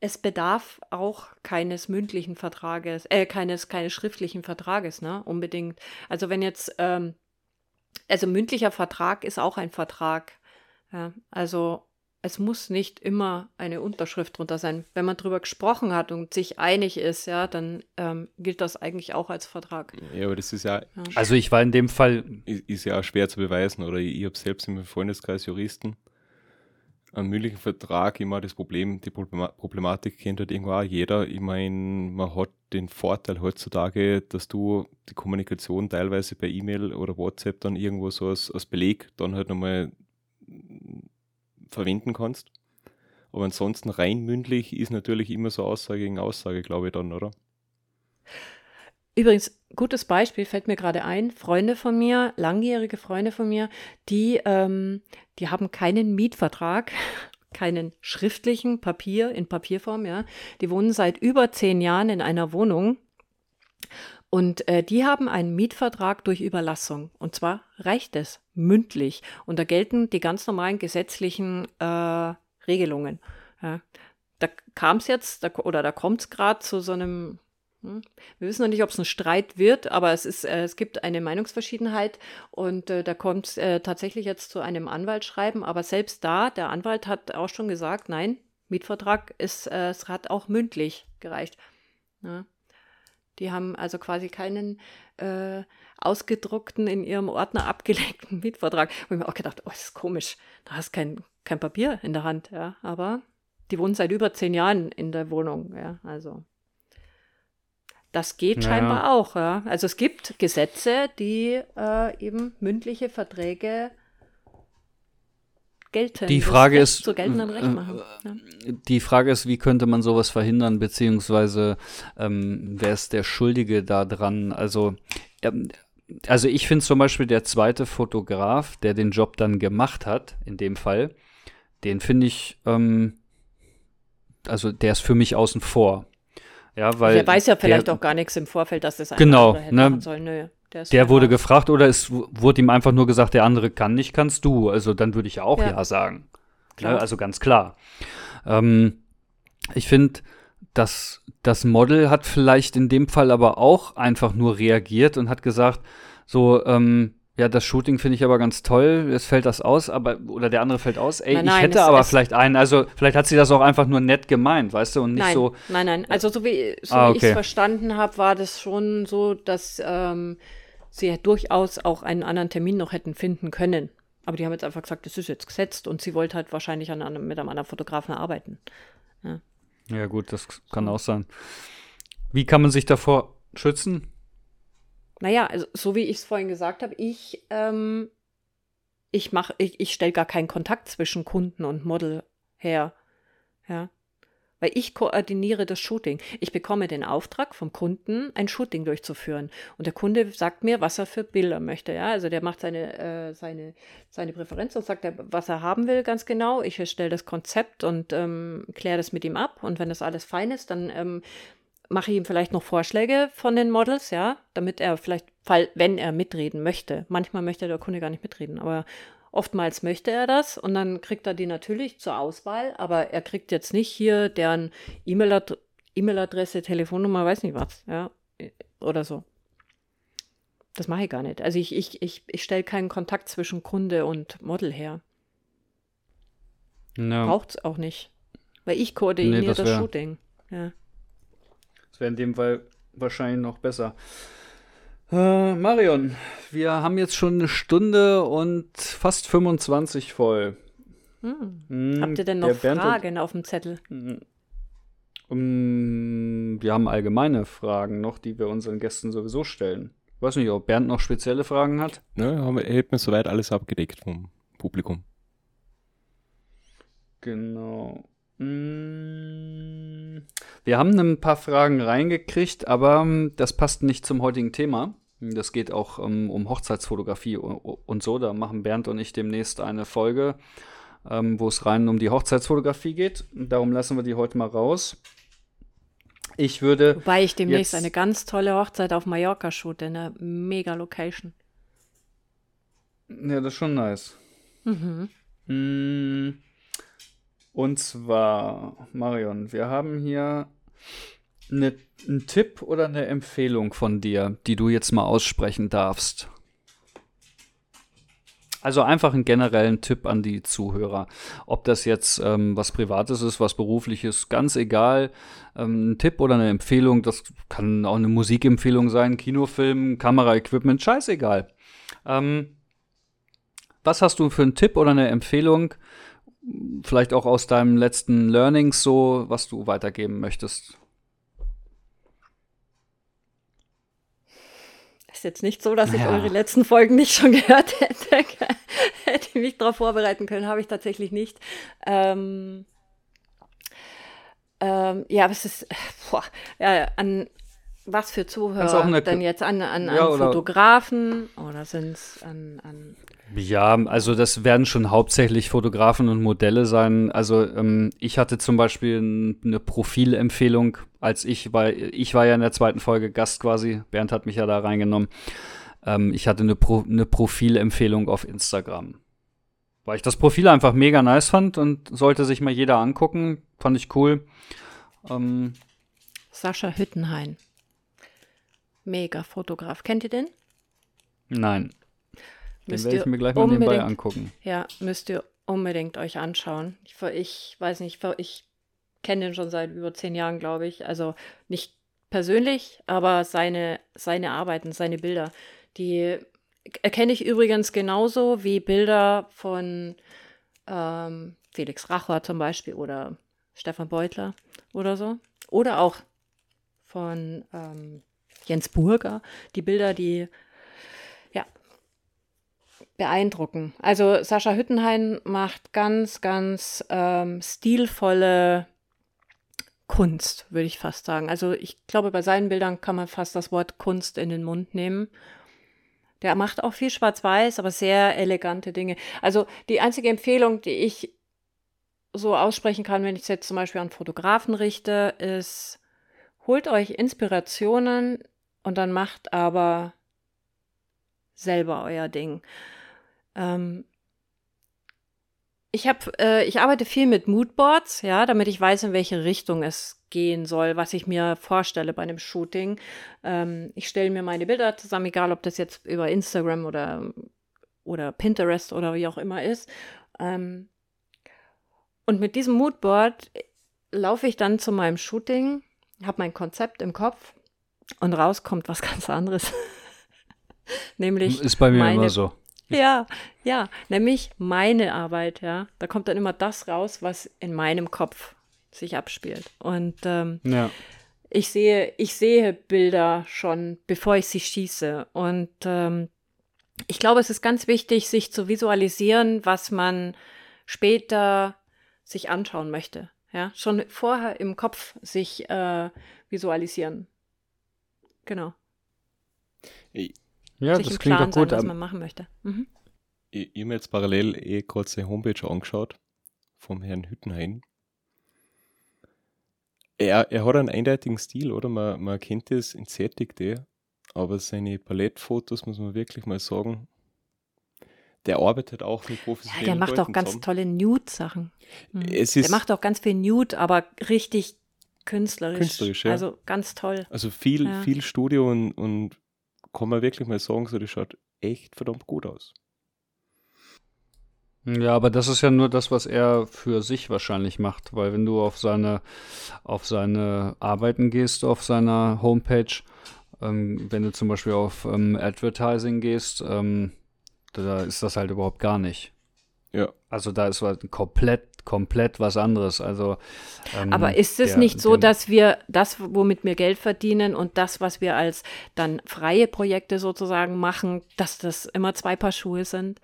es bedarf auch keines mündlichen Vertrages, äh, keines, keines schriftlichen Vertrages, ne, unbedingt. Also wenn jetzt, ähm, also mündlicher Vertrag ist auch ein Vertrag. Ja, also es muss nicht immer eine Unterschrift drunter sein. Wenn man darüber gesprochen hat und sich einig ist, ja, dann ähm, gilt das eigentlich auch als Vertrag. Ja, aber das ist ja. ja. Also ich war in dem Fall. Ist, ist ja auch schwer zu beweisen, oder ich, ich habe selbst im Freundeskreis Juristen. Einen mündlichen Vertrag immer das Problem, die Problematik kennt halt irgendwo auch jeder. Ich meine, man hat den Vorteil heutzutage, dass du die Kommunikation teilweise per E-Mail oder WhatsApp dann irgendwo so als, als Beleg dann halt nochmal verwenden kannst. Aber ansonsten rein mündlich ist natürlich immer so Aussage gegen Aussage, glaube ich dann, oder? Übrigens, gutes Beispiel fällt mir gerade ein. Freunde von mir, langjährige Freunde von mir, die, ähm, die haben keinen Mietvertrag, keinen schriftlichen Papier in Papierform, ja. Die wohnen seit über zehn Jahren in einer Wohnung und äh, die haben einen Mietvertrag durch Überlassung. Und zwar reicht es mündlich. Und da gelten die ganz normalen gesetzlichen äh, Regelungen. Ja. Da kam es jetzt, da, oder da kommt es gerade zu so einem, hm, wir wissen noch nicht, ob es ein Streit wird, aber es, ist, äh, es gibt eine Meinungsverschiedenheit und äh, da kommt es äh, tatsächlich jetzt zu einem Anwaltsschreiben. Aber selbst da, der Anwalt hat auch schon gesagt, nein, Mietvertrag ist, äh, es hat auch mündlich gereicht. Ja. Die haben also quasi keinen äh, ausgedruckten, in ihrem Ordner abgelegten Mietvertrag. Wo ich mir auch gedacht, oh, das ist komisch. Da hast kein, kein Papier in der Hand, ja. Aber die wohnen seit über zehn Jahren in der Wohnung, ja. Also. Das geht naja. scheinbar auch, ja. Also es gibt Gesetze, die äh, eben mündliche Verträge gelten. Die Frage ist, zu geltendem Recht machen. Ja. Die Frage ist, wie könnte man sowas verhindern, beziehungsweise ähm, wer ist der Schuldige da dran? Also, ähm, also ich finde zum Beispiel der zweite Fotograf, der den Job dann gemacht hat, in dem Fall, den finde ich, ähm, also der ist für mich außen vor. Ja, weil der weiß ja vielleicht der, auch gar nichts im Vorfeld, dass das ein genau, hätte ne, machen sollen. Nö. Der, der wurde gefragt oder es wurde ihm einfach nur gesagt, der andere kann nicht, kannst du. Also dann würde ich ja auch ja, ja sagen. Ja, also ganz klar. Ähm, ich finde, dass das Model hat vielleicht in dem Fall aber auch einfach nur reagiert und hat gesagt, so, ähm, ja, das Shooting finde ich aber ganz toll. Jetzt fällt das aus, aber oder der andere fällt aus. Ey, nein, nein, ich hätte aber vielleicht einen. Also vielleicht hat sie das auch einfach nur nett gemeint, weißt du, und nicht nein, so. Nein, nein. Also so wie, so ah, okay. ich es verstanden habe, war das schon so, dass ähm, sie durchaus auch einen anderen Termin noch hätten finden können. Aber die haben jetzt einfach gesagt, das ist jetzt gesetzt und sie wollte halt wahrscheinlich an einem, mit einem anderen Fotografen arbeiten. Ja, ja gut, das kann auch sein. Wie kann man sich davor schützen? Naja, also, so wie ich es vorhin gesagt habe, ich, ähm, ich mache, ich, ich stelle gar keinen Kontakt zwischen Kunden und Model her. Ja. Weil ich koordiniere das Shooting. Ich bekomme den Auftrag vom Kunden, ein Shooting durchzuführen. Und der Kunde sagt mir, was er für Bilder möchte. Ja, also der macht seine, äh, seine, seine Präferenz und sagt, was er haben will, ganz genau. Ich erstelle das Konzept und ähm, kläre das mit ihm ab. Und wenn das alles fein ist, dann ähm, mache ich ihm vielleicht noch Vorschläge von den Models, ja, damit er vielleicht, wenn er mitreden möchte. Manchmal möchte der Kunde gar nicht mitreden, aber oftmals möchte er das und dann kriegt er die natürlich zur Auswahl, aber er kriegt jetzt nicht hier deren E-Mail-Adresse, Telefonnummer, weiß nicht was, ja, oder so. Das mache ich gar nicht. Also ich, ich, ich, ich stelle keinen Kontakt zwischen Kunde und Model her. No. Braucht es auch nicht. Weil ich koordiniere nee, das, das Shooting. Ja. Das wäre in dem Fall wahrscheinlich noch besser. Äh, Marion, wir haben jetzt schon eine Stunde und fast 25 voll. Hm. Hm, Habt ihr denn noch Fragen auf dem Zettel? Um, hm, wir haben allgemeine Fragen noch, die wir unseren Gästen sowieso stellen. Ich weiß nicht, ob Bernd noch spezielle Fragen hat. Ja, haben wir, wir soweit alles abgedeckt vom Publikum. Genau. Mm. Wir haben ein paar Fragen reingekriegt, aber ähm, das passt nicht zum heutigen Thema. Das geht auch um, ähm, um Hochzeitsfotografie und so. Da machen Bernd und ich demnächst eine Folge, ähm, wo es rein um die Hochzeitsfotografie geht. Darum lassen wir die heute mal raus. Ich würde. Wobei ich demnächst eine ganz tolle Hochzeit auf Mallorca shoote, eine mega Location. Ja, das ist schon nice. Mhm. Mm. Und zwar, Marion, wir haben hier eine, einen Tipp oder eine Empfehlung von dir, die du jetzt mal aussprechen darfst. Also einfach einen generellen Tipp an die Zuhörer. Ob das jetzt ähm, was Privates ist, was Berufliches, ganz egal. Ähm, ein Tipp oder eine Empfehlung, das kann auch eine Musikempfehlung sein, Kinofilm, Kameraequipment, scheißegal. Ähm, was hast du für einen Tipp oder eine Empfehlung, vielleicht auch aus deinem letzten Learnings so, was du weitergeben möchtest? Ist jetzt nicht so, dass ich ja. eure letzten Folgen nicht schon gehört hätte. hätte ich mich darauf vorbereiten können, habe ich tatsächlich nicht. Ähm, ähm, ja, aber es ist, boah, ja, an was für Zuhörer denn jetzt? An, an, an ja, oder Fotografen oder sind es an, an ja, also das werden schon hauptsächlich Fotografen und Modelle sein. Also ähm, ich hatte zum Beispiel eine Profilempfehlung, als ich, weil ich war ja in der zweiten Folge Gast quasi. Bernd hat mich ja da reingenommen. Ähm, ich hatte eine, Pro eine Profilempfehlung auf Instagram. Weil ich das Profil einfach mega nice fand und sollte sich mal jeder angucken. Fand ich cool. Ähm, Sascha Hüttenhain. Mega Fotograf. Kennt ihr den? Nein. Den werde ich mir gleich mal nebenbei angucken. Ja, müsst ihr unbedingt euch anschauen. Ich, ich weiß nicht, ich kenne den schon seit über zehn Jahren, glaube ich. Also nicht persönlich, aber seine, seine Arbeiten, seine Bilder, die erkenne ich übrigens genauso wie Bilder von ähm, Felix Rachor zum Beispiel oder Stefan Beutler oder so. Oder auch von ähm, Jens Burger. Die Bilder, die beeindrucken. Also Sascha Hüttenhain macht ganz, ganz ähm, stilvolle Kunst, würde ich fast sagen. Also ich glaube, bei seinen Bildern kann man fast das Wort Kunst in den Mund nehmen. Der macht auch viel Schwarz-Weiß, aber sehr elegante Dinge. Also die einzige Empfehlung, die ich so aussprechen kann, wenn ich es jetzt zum Beispiel an Fotografen richte, ist, holt euch Inspirationen und dann macht aber selber euer Ding. Ähm, ich habe, äh, ich arbeite viel mit Moodboards, ja, damit ich weiß, in welche Richtung es gehen soll, was ich mir vorstelle bei einem Shooting. Ähm, ich stelle mir meine Bilder zusammen, egal ob das jetzt über Instagram oder, oder Pinterest oder wie auch immer ist. Ähm, und mit diesem Moodboard laufe ich dann zu meinem Shooting, habe mein Konzept im Kopf und rauskommt was ganz anderes. Nämlich ist bei mir meine, immer so. Ja, ja, nämlich meine Arbeit, ja. Da kommt dann immer das raus, was in meinem Kopf sich abspielt. Und ähm, ja. ich sehe, ich sehe Bilder schon, bevor ich sie schieße. Und ähm, ich glaube, es ist ganz wichtig, sich zu visualisieren, was man später sich anschauen möchte. Ja, schon vorher im Kopf sich äh, visualisieren. Genau. Ja, sich das klingt doch gut. Sein, was man machen möchte. Mhm. Ich, ich habe mir jetzt parallel eh gerade seine Homepage angeschaut vom Herrn Hüttenhain. Er, er hat einen eindeutigen Stil, oder? Man, man kennt das in Zärtigte, aber seine Palettfotos, muss man wirklich mal sagen, der arbeitet auch mit professionellen ja, Der macht Leuten auch ganz zusammen. tolle Nude-Sachen. Mhm. der macht auch ganz viel Nude, aber richtig künstlerisch. Künstlerisch, ja. Also ganz toll. Also viel, ja. viel Studio und, und kann man wirklich mal sagen, so, das schaut echt verdammt gut aus. Ja, aber das ist ja nur das, was er für sich wahrscheinlich macht, weil wenn du auf seine, auf seine Arbeiten gehst, auf seiner Homepage, Ähm, wenn du zum Beispiel auf ähm, Advertising gehst, ähm, da ist das halt überhaupt gar nicht. Ja. Also da ist was komplett, komplett was anderes. Also, ähm, Aber ist es der- nicht so, der- dass wir das, womit wir Geld verdienen und das, was wir als dann freie Projekte sozusagen machen, dass das immer zwei Paar Schuhe sind?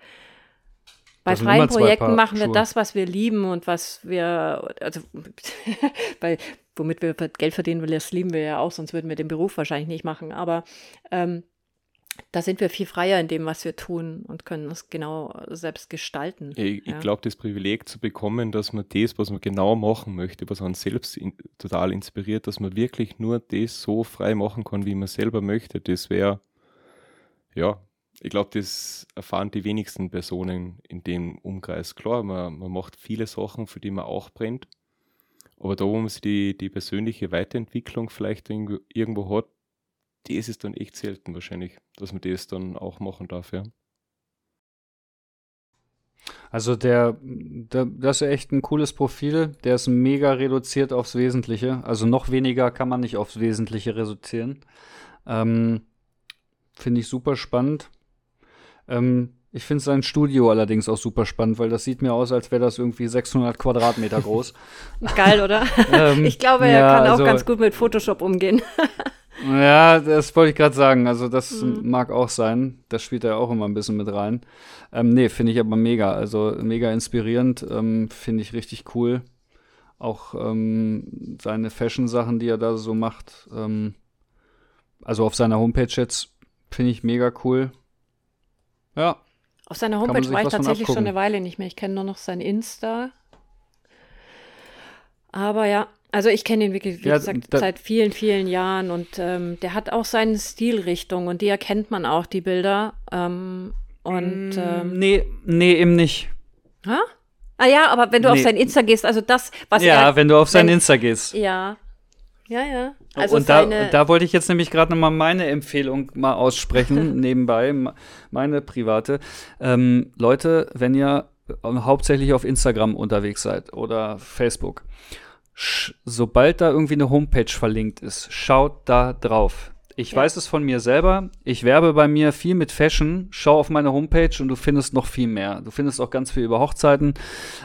Bei freien Projekten machen wir Schuhe. das, was wir lieben und was wir, also bei, womit wir Geld verdienen, will, das lieben wir ja auch, sonst würden wir den Beruf wahrscheinlich nicht machen. Aber ähm, da sind wir viel freier in dem, was wir tun und können es genau selbst gestalten. Ich, Ja. ich glaube, das Privileg zu bekommen, dass man das, was man genau machen möchte, was einen selbst in, total inspiriert, dass man wirklich nur das so frei machen kann, wie man selber möchte, das wäre, ja, ich glaube, das erfahren die wenigsten Personen in dem Umkreis. Klar, man, man macht viele Sachen, für die man auch brennt, aber da, wo man sich die, die persönliche Weiterentwicklung vielleicht irgendwo, irgendwo hat, das ist dann echt selten wahrscheinlich, dass man das dann auch machen darf, ja. Also der, der, das ist echt ein cooles Profil. Der ist mega reduziert aufs Wesentliche. Also noch weniger kann man nicht aufs Wesentliche reduzieren. Ähm, finde ich super spannend. Ähm, ich finde sein Studio allerdings auch super spannend, weil das sieht mir aus, als wäre das irgendwie 600 Quadratmeter groß. Geil, oder? Ähm, Ich glaube, er ja, kann auch also- ganz gut mit Photoshop umgehen. Ja, das wollte ich gerade sagen. Also das Mhm. mag auch sein. Das spielt er auch immer ein bisschen mit rein. Ähm, nee, finde ich aber mega. Also mega inspirierend. Ähm, finde ich richtig cool. Auch ähm, seine Fashion-Sachen, die er da so macht. Ähm, also auf seiner Homepage jetzt finde ich mega cool. Ja, Auf seiner Homepage war ich tatsächlich schon eine Weile nicht mehr. Ich kenne nur noch sein Insta. Aber ja, also ich kenne ihn wirklich, wie Ja, gesagt, da- seit vielen, vielen Jahren und ähm, der hat auch seine Stilrichtung und die erkennt man auch, die Bilder. Ähm, und ähm, nee, nee, eben nicht. ha? Ah ja, aber wenn du auf Nee. sein Insta gehst, also das, was ja, er, wenn du auf sein wenn- Insta gehst. ja, ja, ja. Also und da, da wollte ich jetzt nämlich gerade nochmal meine Empfehlung mal aussprechen, nebenbei, meine private. Ähm, Leute, wenn ihr äh, hauptsächlich auf Instagram unterwegs seid oder Facebook, sobald da irgendwie eine Homepage verlinkt ist, schaut da drauf. Ich Ja. weiß es von mir selber. Ich werbe bei mir viel mit Fashion. Schau auf meine Homepage und du findest noch viel mehr. Du findest auch ganz viel über Hochzeiten,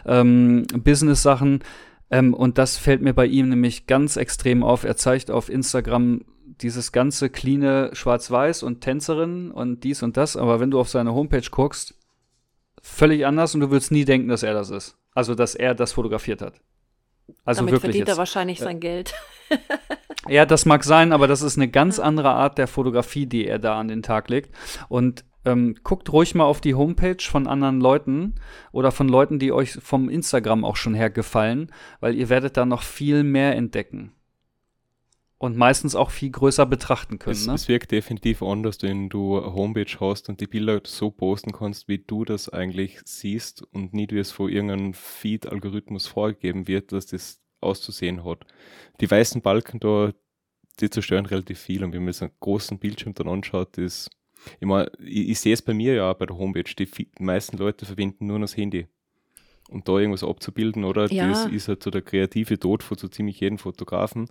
ähm, Business-Sachen. Ähm, und das fällt mir bei ihm nämlich ganz extrem auf. Er zeigt auf Instagram dieses ganze cleane Schwarz-Weiß und Tänzerin und dies und das. Aber wenn du auf seine Homepage guckst, völlig anders und du würdest nie denken, dass er das ist. Also, dass er das fotografiert hat. Also damit wirklich verdient er jetzt. wahrscheinlich sein Geld. Ja, das mag sein, aber das ist eine ganz andere Art der Fotografie, die er da an den Tag legt. Und ähm, guckt ruhig mal auf die Homepage von anderen Leuten oder von Leuten, die euch vom Instagram auch schon her gefallen, weil ihr werdet da noch viel mehr entdecken. Und meistens auch viel größer betrachten können. Es, Ne? es wirkt definitiv anders, wenn du eine Homepage hast und die Bilder so posten kannst, wie du das eigentlich siehst und nicht wie es von irgendeinem Feed-Algorithmus vorgegeben wird, dass das auszusehen hat. Die weißen Balken da, die zerstören relativ viel und wenn man so einen großen Bildschirm dann anschaut, das, ich, mein, ich, ich sehe es bei mir ja auch bei der Homepage, die meisten Leute verwenden nur das Handy. Um da irgendwas abzubilden, oder? Ja. Das ist halt so der kreative Tod von so ziemlich jedem Fotografen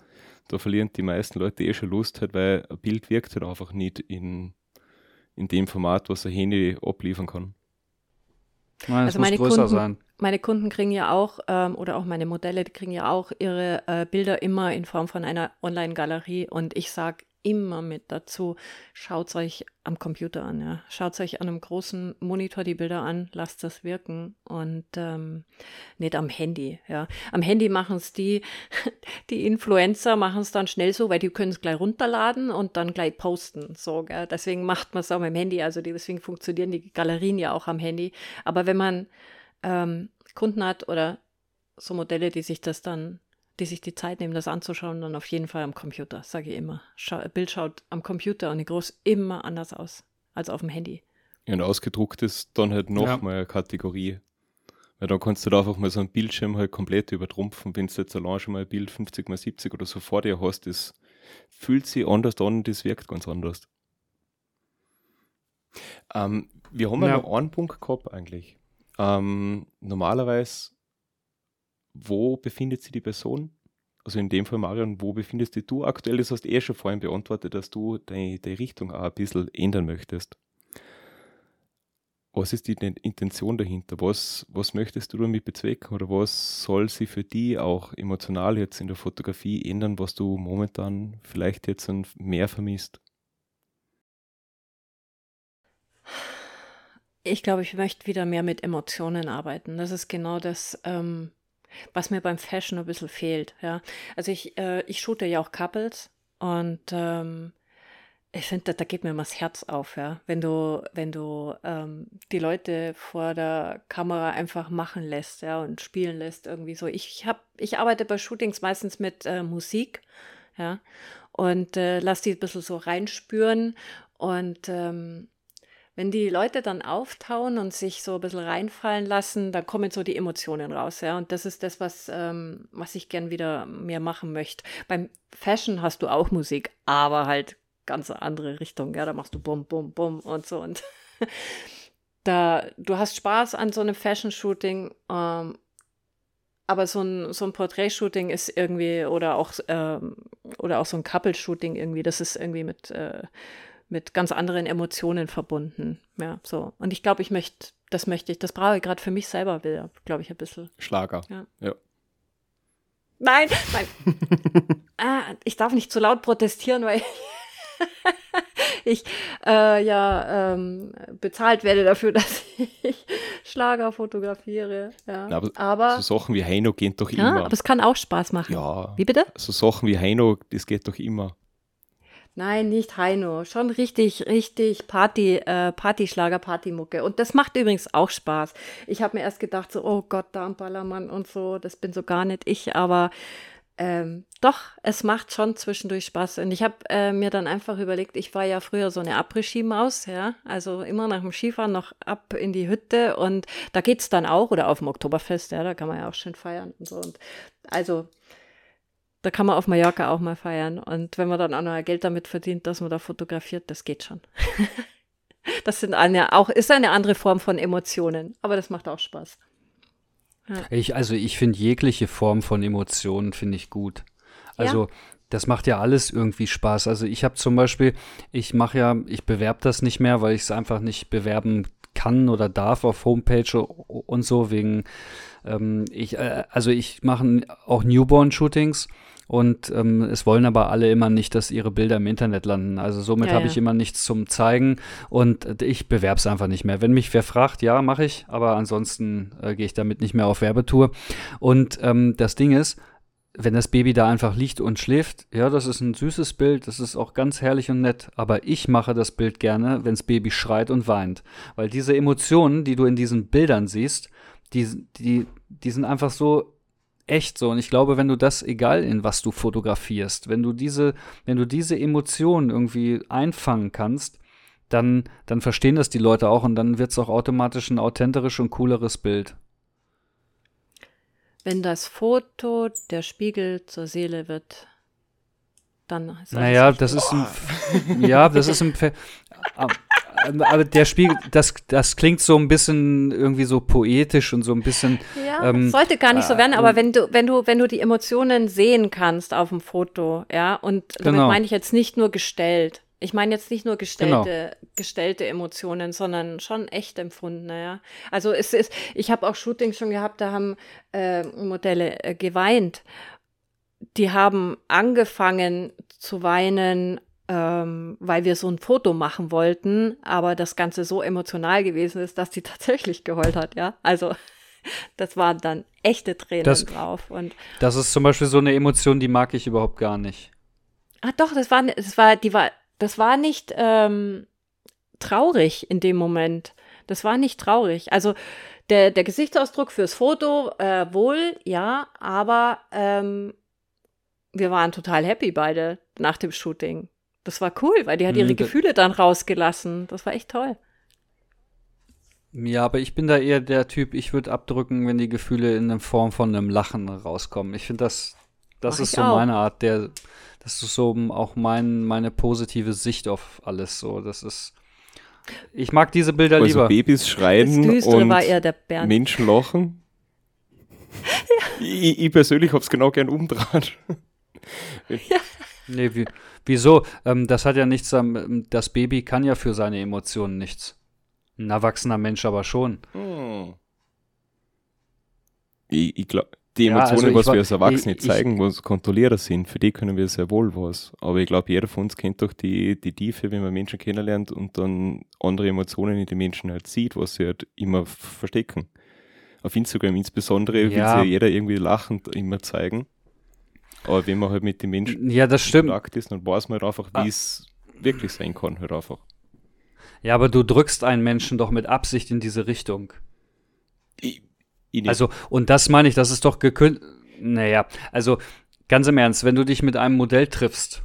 da verlieren die meisten Leute eh schon Lust halt, weil ein Bild wirkt halt einfach nicht in, in dem Format, was ein Handy abliefern kann. Nein, Also meine Kunden- sein. Meine Kunden kriegen ja auch, ähm, oder auch meine Modelle, die kriegen ja auch ihre äh, Bilder immer in Form von einer Online-Galerie. Und ich sage immer mit dazu, schaut euch am Computer an. Ja. Schaut euch an einem großen Monitor die Bilder an, lasst das wirken und ähm, nicht am Handy. Ja. Am Handy machen es die, die Influencer machen es dann schnell so, weil die können es gleich runterladen und dann gleich posten. So, gell. Deswegen macht man es auch mit dem Handy. Also deswegen funktionieren die Galerien ja auch am Handy. Aber wenn man ähm, Kunden hat oder so Modelle, die sich das dann, die sich die Zeit nehmen, das anzuschauen, dann auf jeden Fall am Computer, sage ich immer. Schau, ein Bild schaut am Computer und die groß immer anders aus als auf dem Handy. Ja, und ausgedruckt ist dann halt noch Ja. mal eine Kategorie. Weil dann kannst du da einfach mal so einen Bildschirm halt komplett übertrumpfen. Wenn du jetzt allein schon mal ein Bild 50 mal 70 oder so vor dir hast, das fühlt sich anders an und das wirkt ganz anders. Ähm, wir haben ja Ja. noch einen Punkt gehabt eigentlich. Ähm, normalerweise, wo befindet sich die Person, Also in dem Fall, Marion, wo befindest dich du aktuell? Das hast du eh schon vorhin beantwortet, dass du deine, deine Richtung auch ein bisschen ändern möchtest. Was ist die Intention dahinter? Was, was möchtest du damit bezwecken? Oder was soll sie für dich auch emotional jetzt in der Fotografie ändern, was du momentan vielleicht jetzt mehr vermisst? Ich glaube, ich möchte wieder mehr mit Emotionen arbeiten. Das ist genau das, ähm, was mir beim Fashion ein bisschen fehlt. Ja. Also ich, äh, ich shoote ja auch Couples und ähm, ich finde, da, da, geht mir immer das Herz auf, ja. Wenn du, wenn du ähm, die Leute vor der Kamera einfach machen lässt, ja, und spielen lässt irgendwie so. Ich habe, ich arbeite bei Shootings meistens mit äh, Musik, ja, und äh, lass die ein bisschen so reinspüren und ähm, wenn die Leute dann auftauen und sich so ein bisschen reinfallen lassen, dann kommen so die Emotionen raus, ja. Und das ist das, was, ähm, was ich gern wieder mehr machen möchte. Beim Fashion hast du auch Musik, aber halt ganz andere Richtung, ja. Da machst du bum, bum, bum und so. Und da, du hast Spaß an so einem Fashion-Shooting, ähm, aber so ein, so ein Portrait-Shooting ist irgendwie, oder auch, ähm, oder auch so ein Couple-Shooting irgendwie, das ist irgendwie mit äh, mit ganz anderen Emotionen verbunden. Ja, so. Und ich glaube, ich möchte, das möchte ich, das brauche ich gerade für mich selber will, glaube ich, ein bisschen. Schlager. Ja. ja. Nein, nein. ah, ich darf nicht zu laut protestieren, weil ich äh, ja ähm, bezahlt werde dafür, dass ich Schlager fotografiere. Ja. Na, aber, aber, so Sachen wie Heino gehen doch ja, immer. Aber es kann auch Spaß machen. Ja. Wie bitte? So Sachen wie Heino, das geht doch immer. Nein, nicht Heino. Schon richtig, richtig Party, äh, Partyschlager, Partymucke. Und das macht übrigens auch Spaß. Ich habe mir erst gedacht, so, oh Gott, Darmballermann und so, das bin so gar nicht ich, aber ähm, doch, es macht schon zwischendurch Spaß. Und ich habe äh, mir dann einfach überlegt, ich war ja früher so eine Après-Ski-Maus, ja, also immer nach dem Skifahren noch ab in die Hütte und da geht es dann auch, oder auf dem Oktoberfest, ja, da kann man ja auch schön feiern und so. Und also da kann man auf Mallorca auch mal feiern. Und wenn man dann auch noch Geld damit verdient, dass man da fotografiert, das geht schon. das sind eine, auch, ist eine andere Form von Emotionen, aber das macht auch Spaß. Ja. Ich, also ich finde jegliche Form von Emotionen finde ich gut. Also ja. das macht ja alles irgendwie Spaß. Also ich habe zum Beispiel, ich mache ja, ich bewerbe das nicht mehr, weil ich es einfach nicht bewerben kann oder darf auf Homepage und so wegen ähm, ich, äh, also ich mache auch Newborn-Shootings und ähm, es wollen aber alle immer nicht, dass ihre Bilder im Internet landen. Also somit ja, habe ja. ich immer nichts zum Zeigen und ich bewerbe es einfach nicht mehr. Wenn mich wer fragt, ja, mache ich, aber ansonsten äh, gehe ich damit nicht mehr auf Werbetour. Und ähm, das Ding ist, wenn das Baby da einfach liegt und schläft, ja, das ist ein süßes Bild, das ist auch ganz herrlich und nett, aber ich mache das Bild gerne, wenn das Baby schreit und weint, weil diese Emotionen, die du in diesen Bildern siehst, die, die, die sind einfach so echt so. Und ich glaube, wenn du das, egal in was du fotografierst, wenn du diese, wenn du diese Emotionen irgendwie einfangen kannst, dann, dann verstehen das die Leute auch und dann wird es auch automatisch ein authentisches und cooleres Bild. Wenn das Foto der Spiegel zur Seele wird, dann. Naja, das ist ein, ja, das ist ein, aber der Spiegel, das, das klingt so ein bisschen irgendwie so poetisch und so ein bisschen. Ja, ähm, sollte gar nicht so werden, aber wenn du, wenn du, wenn du die Emotionen sehen kannst auf dem Foto, ja, und damit genau. meine ich jetzt nicht nur gestellt. Ich meine jetzt nicht nur gestellte, genau. gestellte Emotionen, sondern schon echt empfundene, ja. Also es ist, ich habe auch Shootings schon gehabt, da haben äh, Modelle äh, geweint. Die haben angefangen zu weinen, ähm, weil wir so ein Foto machen wollten, aber das Ganze so emotional gewesen ist, dass sie tatsächlich geheult hat, ja. Also das waren dann echte Tränen das, drauf. Und das ist zum Beispiel so eine Emotion, die mag ich überhaupt gar nicht. Ah, doch, das war, das war, die war, das war nicht ähm, traurig in dem Moment. Das war nicht traurig. Also der, der Gesichtsausdruck fürs Foto äh, wohl, ja, aber ähm, wir waren total happy beide nach dem Shooting. Das war cool, weil die hat ihre hm, Gefühle dann rausgelassen. Das war echt toll. Ja, aber ich bin da eher der Typ, ich würde abdrücken, wenn die Gefühle in der Form von einem Lachen rauskommen. Ich finde, das, das Mach ist so auch. meine Art, der, das ist so auch mein, meine positive Sicht auf alles. So, das ist. Ich mag diese Bilder also lieber. Babys schreien und Menschen lachen. ich, ich persönlich habe es genau gern umdraht. ja. Nee, wie, wieso? Ähm, das hat ja nichts, ähm, das Baby kann ja für seine Emotionen nichts. Ein erwachsener Mensch aber schon. Hm. Ich, ich glaube, die Emotionen, ja, also was wir als Erwachsene ich, zeigen, ich, was Kontrollierer sind, für die können wir sehr wohl was. Aber ich glaube, jeder von uns kennt doch die, die Tiefe, wenn man Menschen kennenlernt und dann andere Emotionen in den Menschen halt sieht, was sie halt immer verstecken. Auf Instagram insbesondere ja. will sie jeder irgendwie lachend immer zeigen. Aber wenn man halt mit den Menschen ja, das stimmt. in Kontakt ist, dann weiß man halt einfach, wie ah. es wirklich sein kann, halt einfach. Ja, aber du drückst einen Menschen doch mit Absicht in diese Richtung. Ich also, und das meine ich, das ist doch gekündigt. Naja, also ganz im Ernst, wenn du dich mit einem Modell triffst,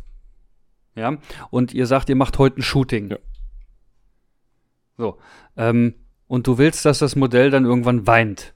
ja, und ihr sagt, ihr macht heute ein Shooting. Ja. So, ähm, und du willst, dass das Modell dann irgendwann weint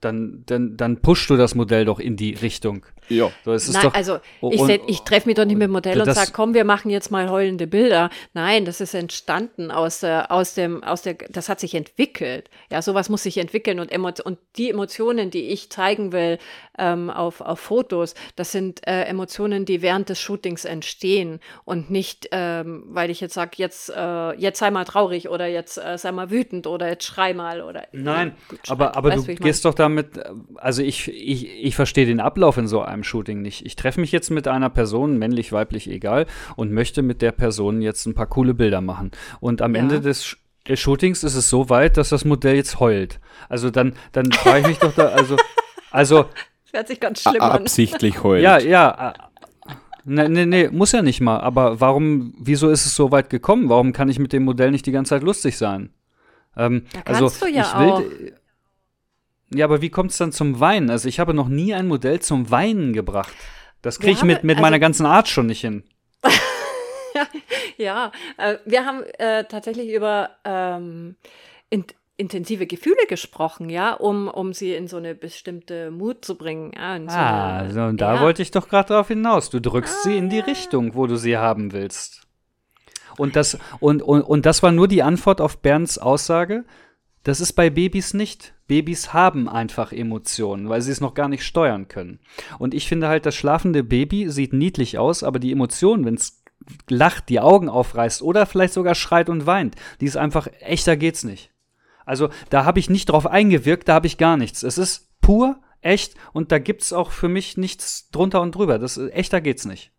dann, dann, dann pushst du das Modell doch in die Richtung. Ja. So, es ist Nein, doch, also ich, ich treffe mich doch nicht mit dem Modell und sage, komm, wir machen jetzt mal heulende Bilder. Nein, das ist entstanden aus, äh, aus dem, aus der, das hat sich entwickelt. Ja, sowas muss sich entwickeln und, und die Emotionen, die ich zeigen will ähm, auf, auf Fotos, das sind äh, Emotionen, die während des Shootings entstehen und nicht, ähm, weil ich jetzt sage, jetzt, äh, jetzt sei mal traurig oder jetzt äh, sei mal wütend oder jetzt schrei mal oder. Nein, aber, aber du gehst doch damit, also ich, ich, ich verstehe den Ablauf in so einem Shooting nicht. Ich treffe mich jetzt mit einer Person, männlich, weiblich, egal, und möchte mit der Person jetzt ein paar coole Bilder machen. Und am ja. Ende des des Shootings ist es so weit, dass das Modell jetzt heult. Also dann, dann frage ich mich doch da, also, also. Das hört sich ganz schlimm an. Absichtlich heult. Ja, ja. Nee, nee, nee, muss ja nicht mal. Aber warum, wieso ist es so weit gekommen? Warum kann ich mit dem Modell nicht die ganze Zeit lustig sein? Ähm, da kannst also, du ja ich will, auch. Ja, aber wie kommt es dann zum Weinen? Also ich habe noch nie ein Modell zum Weinen gebracht. Das kriege ich mit, mit also, meiner ganzen Art schon nicht hin. ja, äh, wir haben äh, tatsächlich über ähm, in, intensive Gefühle gesprochen, ja, um, um sie in so eine bestimmte Mut zu bringen. Ja, so ah, eine, so, und da ja. wollte ich doch gerade drauf hinaus. Du drückst ah, sie in die ja. Richtung, wo du sie haben willst. Und das, und, und, und das war nur die Antwort auf Bernds Aussage. Das ist bei Babys nicht. Babys haben einfach Emotionen, weil sie es noch gar nicht steuern können. Und ich finde halt, das schlafende Baby sieht niedlich aus, aber die Emotionen, wenn es lacht, die Augen aufreißt oder vielleicht sogar schreit und weint, die ist einfach, echter geht's nicht. Also da habe ich nicht drauf eingewirkt, da habe ich gar nichts. Es ist pur, echt und da gibt's auch für mich nichts drunter und drüber. Das, echter geht's nicht.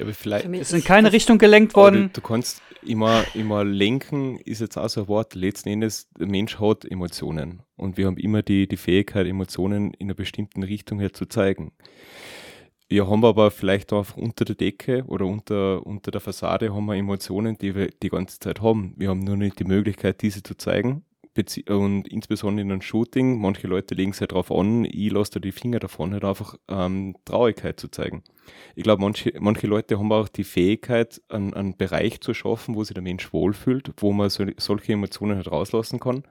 aber vielleicht ist in keine Richtung gelenkt worden. Du, du, kannst immer, immer lenken, ist jetzt auch so ein Wort. Letzten Endes, der Mensch hat Emotionen. Und wir haben immer die, die Fähigkeit, Emotionen in einer bestimmten Richtung her zu zeigen. Wir haben aber vielleicht auch unter der Decke oder unter, unter der Fassade haben wir Emotionen, die wir die ganze Zeit haben. Wir haben nur nicht die Möglichkeit, diese zu zeigen und insbesondere in einem Shooting, manche Leute legen sich halt darauf an, ich lasse da die Finger davon, halt einfach ähm, Traurigkeit zu zeigen. Ich glaube, manche, manche Leute haben auch die Fähigkeit, einen, einen Bereich zu schaffen, wo sich der Mensch wohlfühlt, wo man so, solche Emotionen halt rauslassen kann.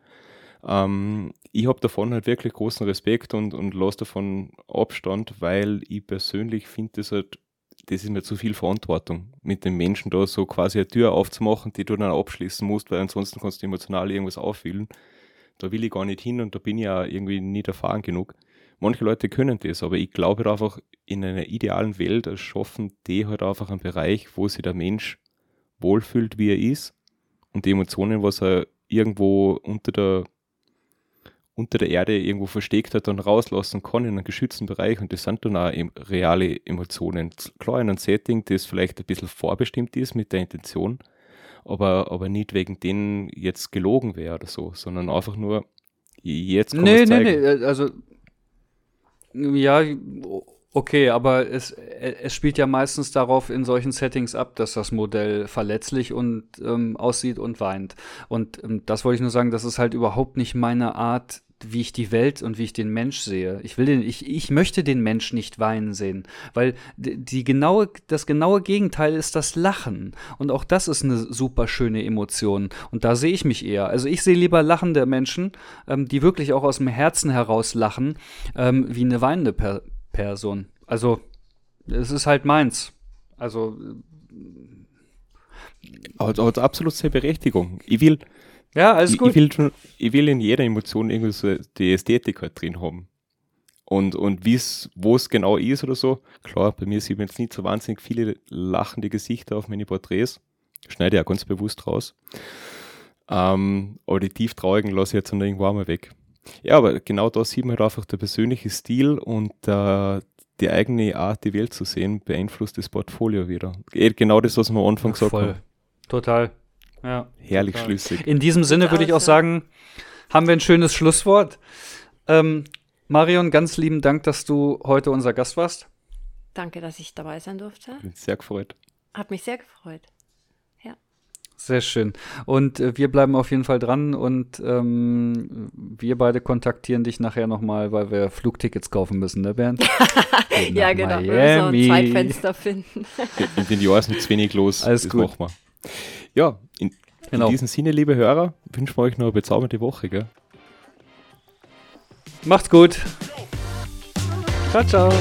Ähm, ich habe davon halt wirklich großen Respekt und, und lasse davon Abstand, weil ich persönlich finde das halt das ist mir zu viel Verantwortung, mit den Menschen da so quasi eine Tür aufzumachen, die du dann abschließen musst, weil ansonsten kannst du emotional irgendwas auffühlen. Da will ich gar nicht hin und da bin ich ja irgendwie nicht erfahren genug. Manche Leute können das, aber ich glaube einfach, in einer idealen Welt schaffen die halt einfach einen Bereich, wo sich der Mensch wohlfühlt, wie er ist und die Emotionen, was er irgendwo unter der unter der Erde irgendwo versteckt hat, dann rauslassen kann in einem geschützten Bereich und das sind dann auch reale Emotionen. Klar, in einem Setting, das vielleicht ein bisschen vorbestimmt ist mit der Intention, aber, aber nicht wegen denen jetzt gelogen wäre oder so, sondern einfach nur jetzt kann Nee, nee, nee, also ja, okay, aber es, es spielt ja meistens darauf in solchen Settings ab, dass das Modell verletzlich und ähm, aussieht und weint. Und ähm, das wollte ich nur sagen, das ist halt überhaupt nicht meine Art, wie ich die Welt und wie ich den Mensch sehe. Ich will den, ich, ich möchte den Mensch nicht weinen sehen, weil die genaue, das genaue Gegenteil ist das Lachen. Und auch das ist eine super schöne Emotion. Und da sehe ich mich eher. Also ich sehe lieber lachende Menschen, ähm, die wirklich auch aus dem Herzen heraus lachen, ähm, wie eine weinende per Person. Also es ist halt meins. Also hat, hat absolut seine Berechtigung. Ich will, Ja, alles ich, gut. Ich will, schon, ich will in jeder Emotion irgendwie so die Ästhetik halt drin haben. Und, und wo es genau ist oder so, klar, bei mir sieht man jetzt nicht so wahnsinnig viele lachende Gesichter auf meine Porträts. Schneide ich auch ganz bewusst raus. Ähm, aber die tieftraurigen lasse ich jetzt dann irgendwo einmal weg. Ja, aber genau da sieht man halt einfach der persönliche Stil und äh, die eigene Art, die Welt zu sehen, beeinflusst das Portfolio wieder. Genau das, was wir am Anfang gesagt Voll. haben. Total. Ja. Herrlich total. schlüssig. In diesem Sinne würde ich auch sagen, haben wir ein schönes Schlusswort. Ähm, Marion, ganz lieben Dank, dass du heute unser Gast warst. Danke, dass ich dabei sein durfte. Sehr gefreut. Hat mich sehr gefreut. Ja. Sehr schön. Und äh, wir bleiben auf jeden Fall dran und ähm, wir beide kontaktieren dich nachher nochmal, weil wir Flugtickets kaufen müssen, ne Bernd? ja, genau. Wir müssen so ein Zeitfenster finden. in den Jahren ist nicht wenig los. Alles das gut. machen wir. Ja, in, Genau. in diesem Sinne, liebe Hörer, wünschen wir euch noch eine bezaubernde Woche. Gell? Macht's gut. Ciao, ciao.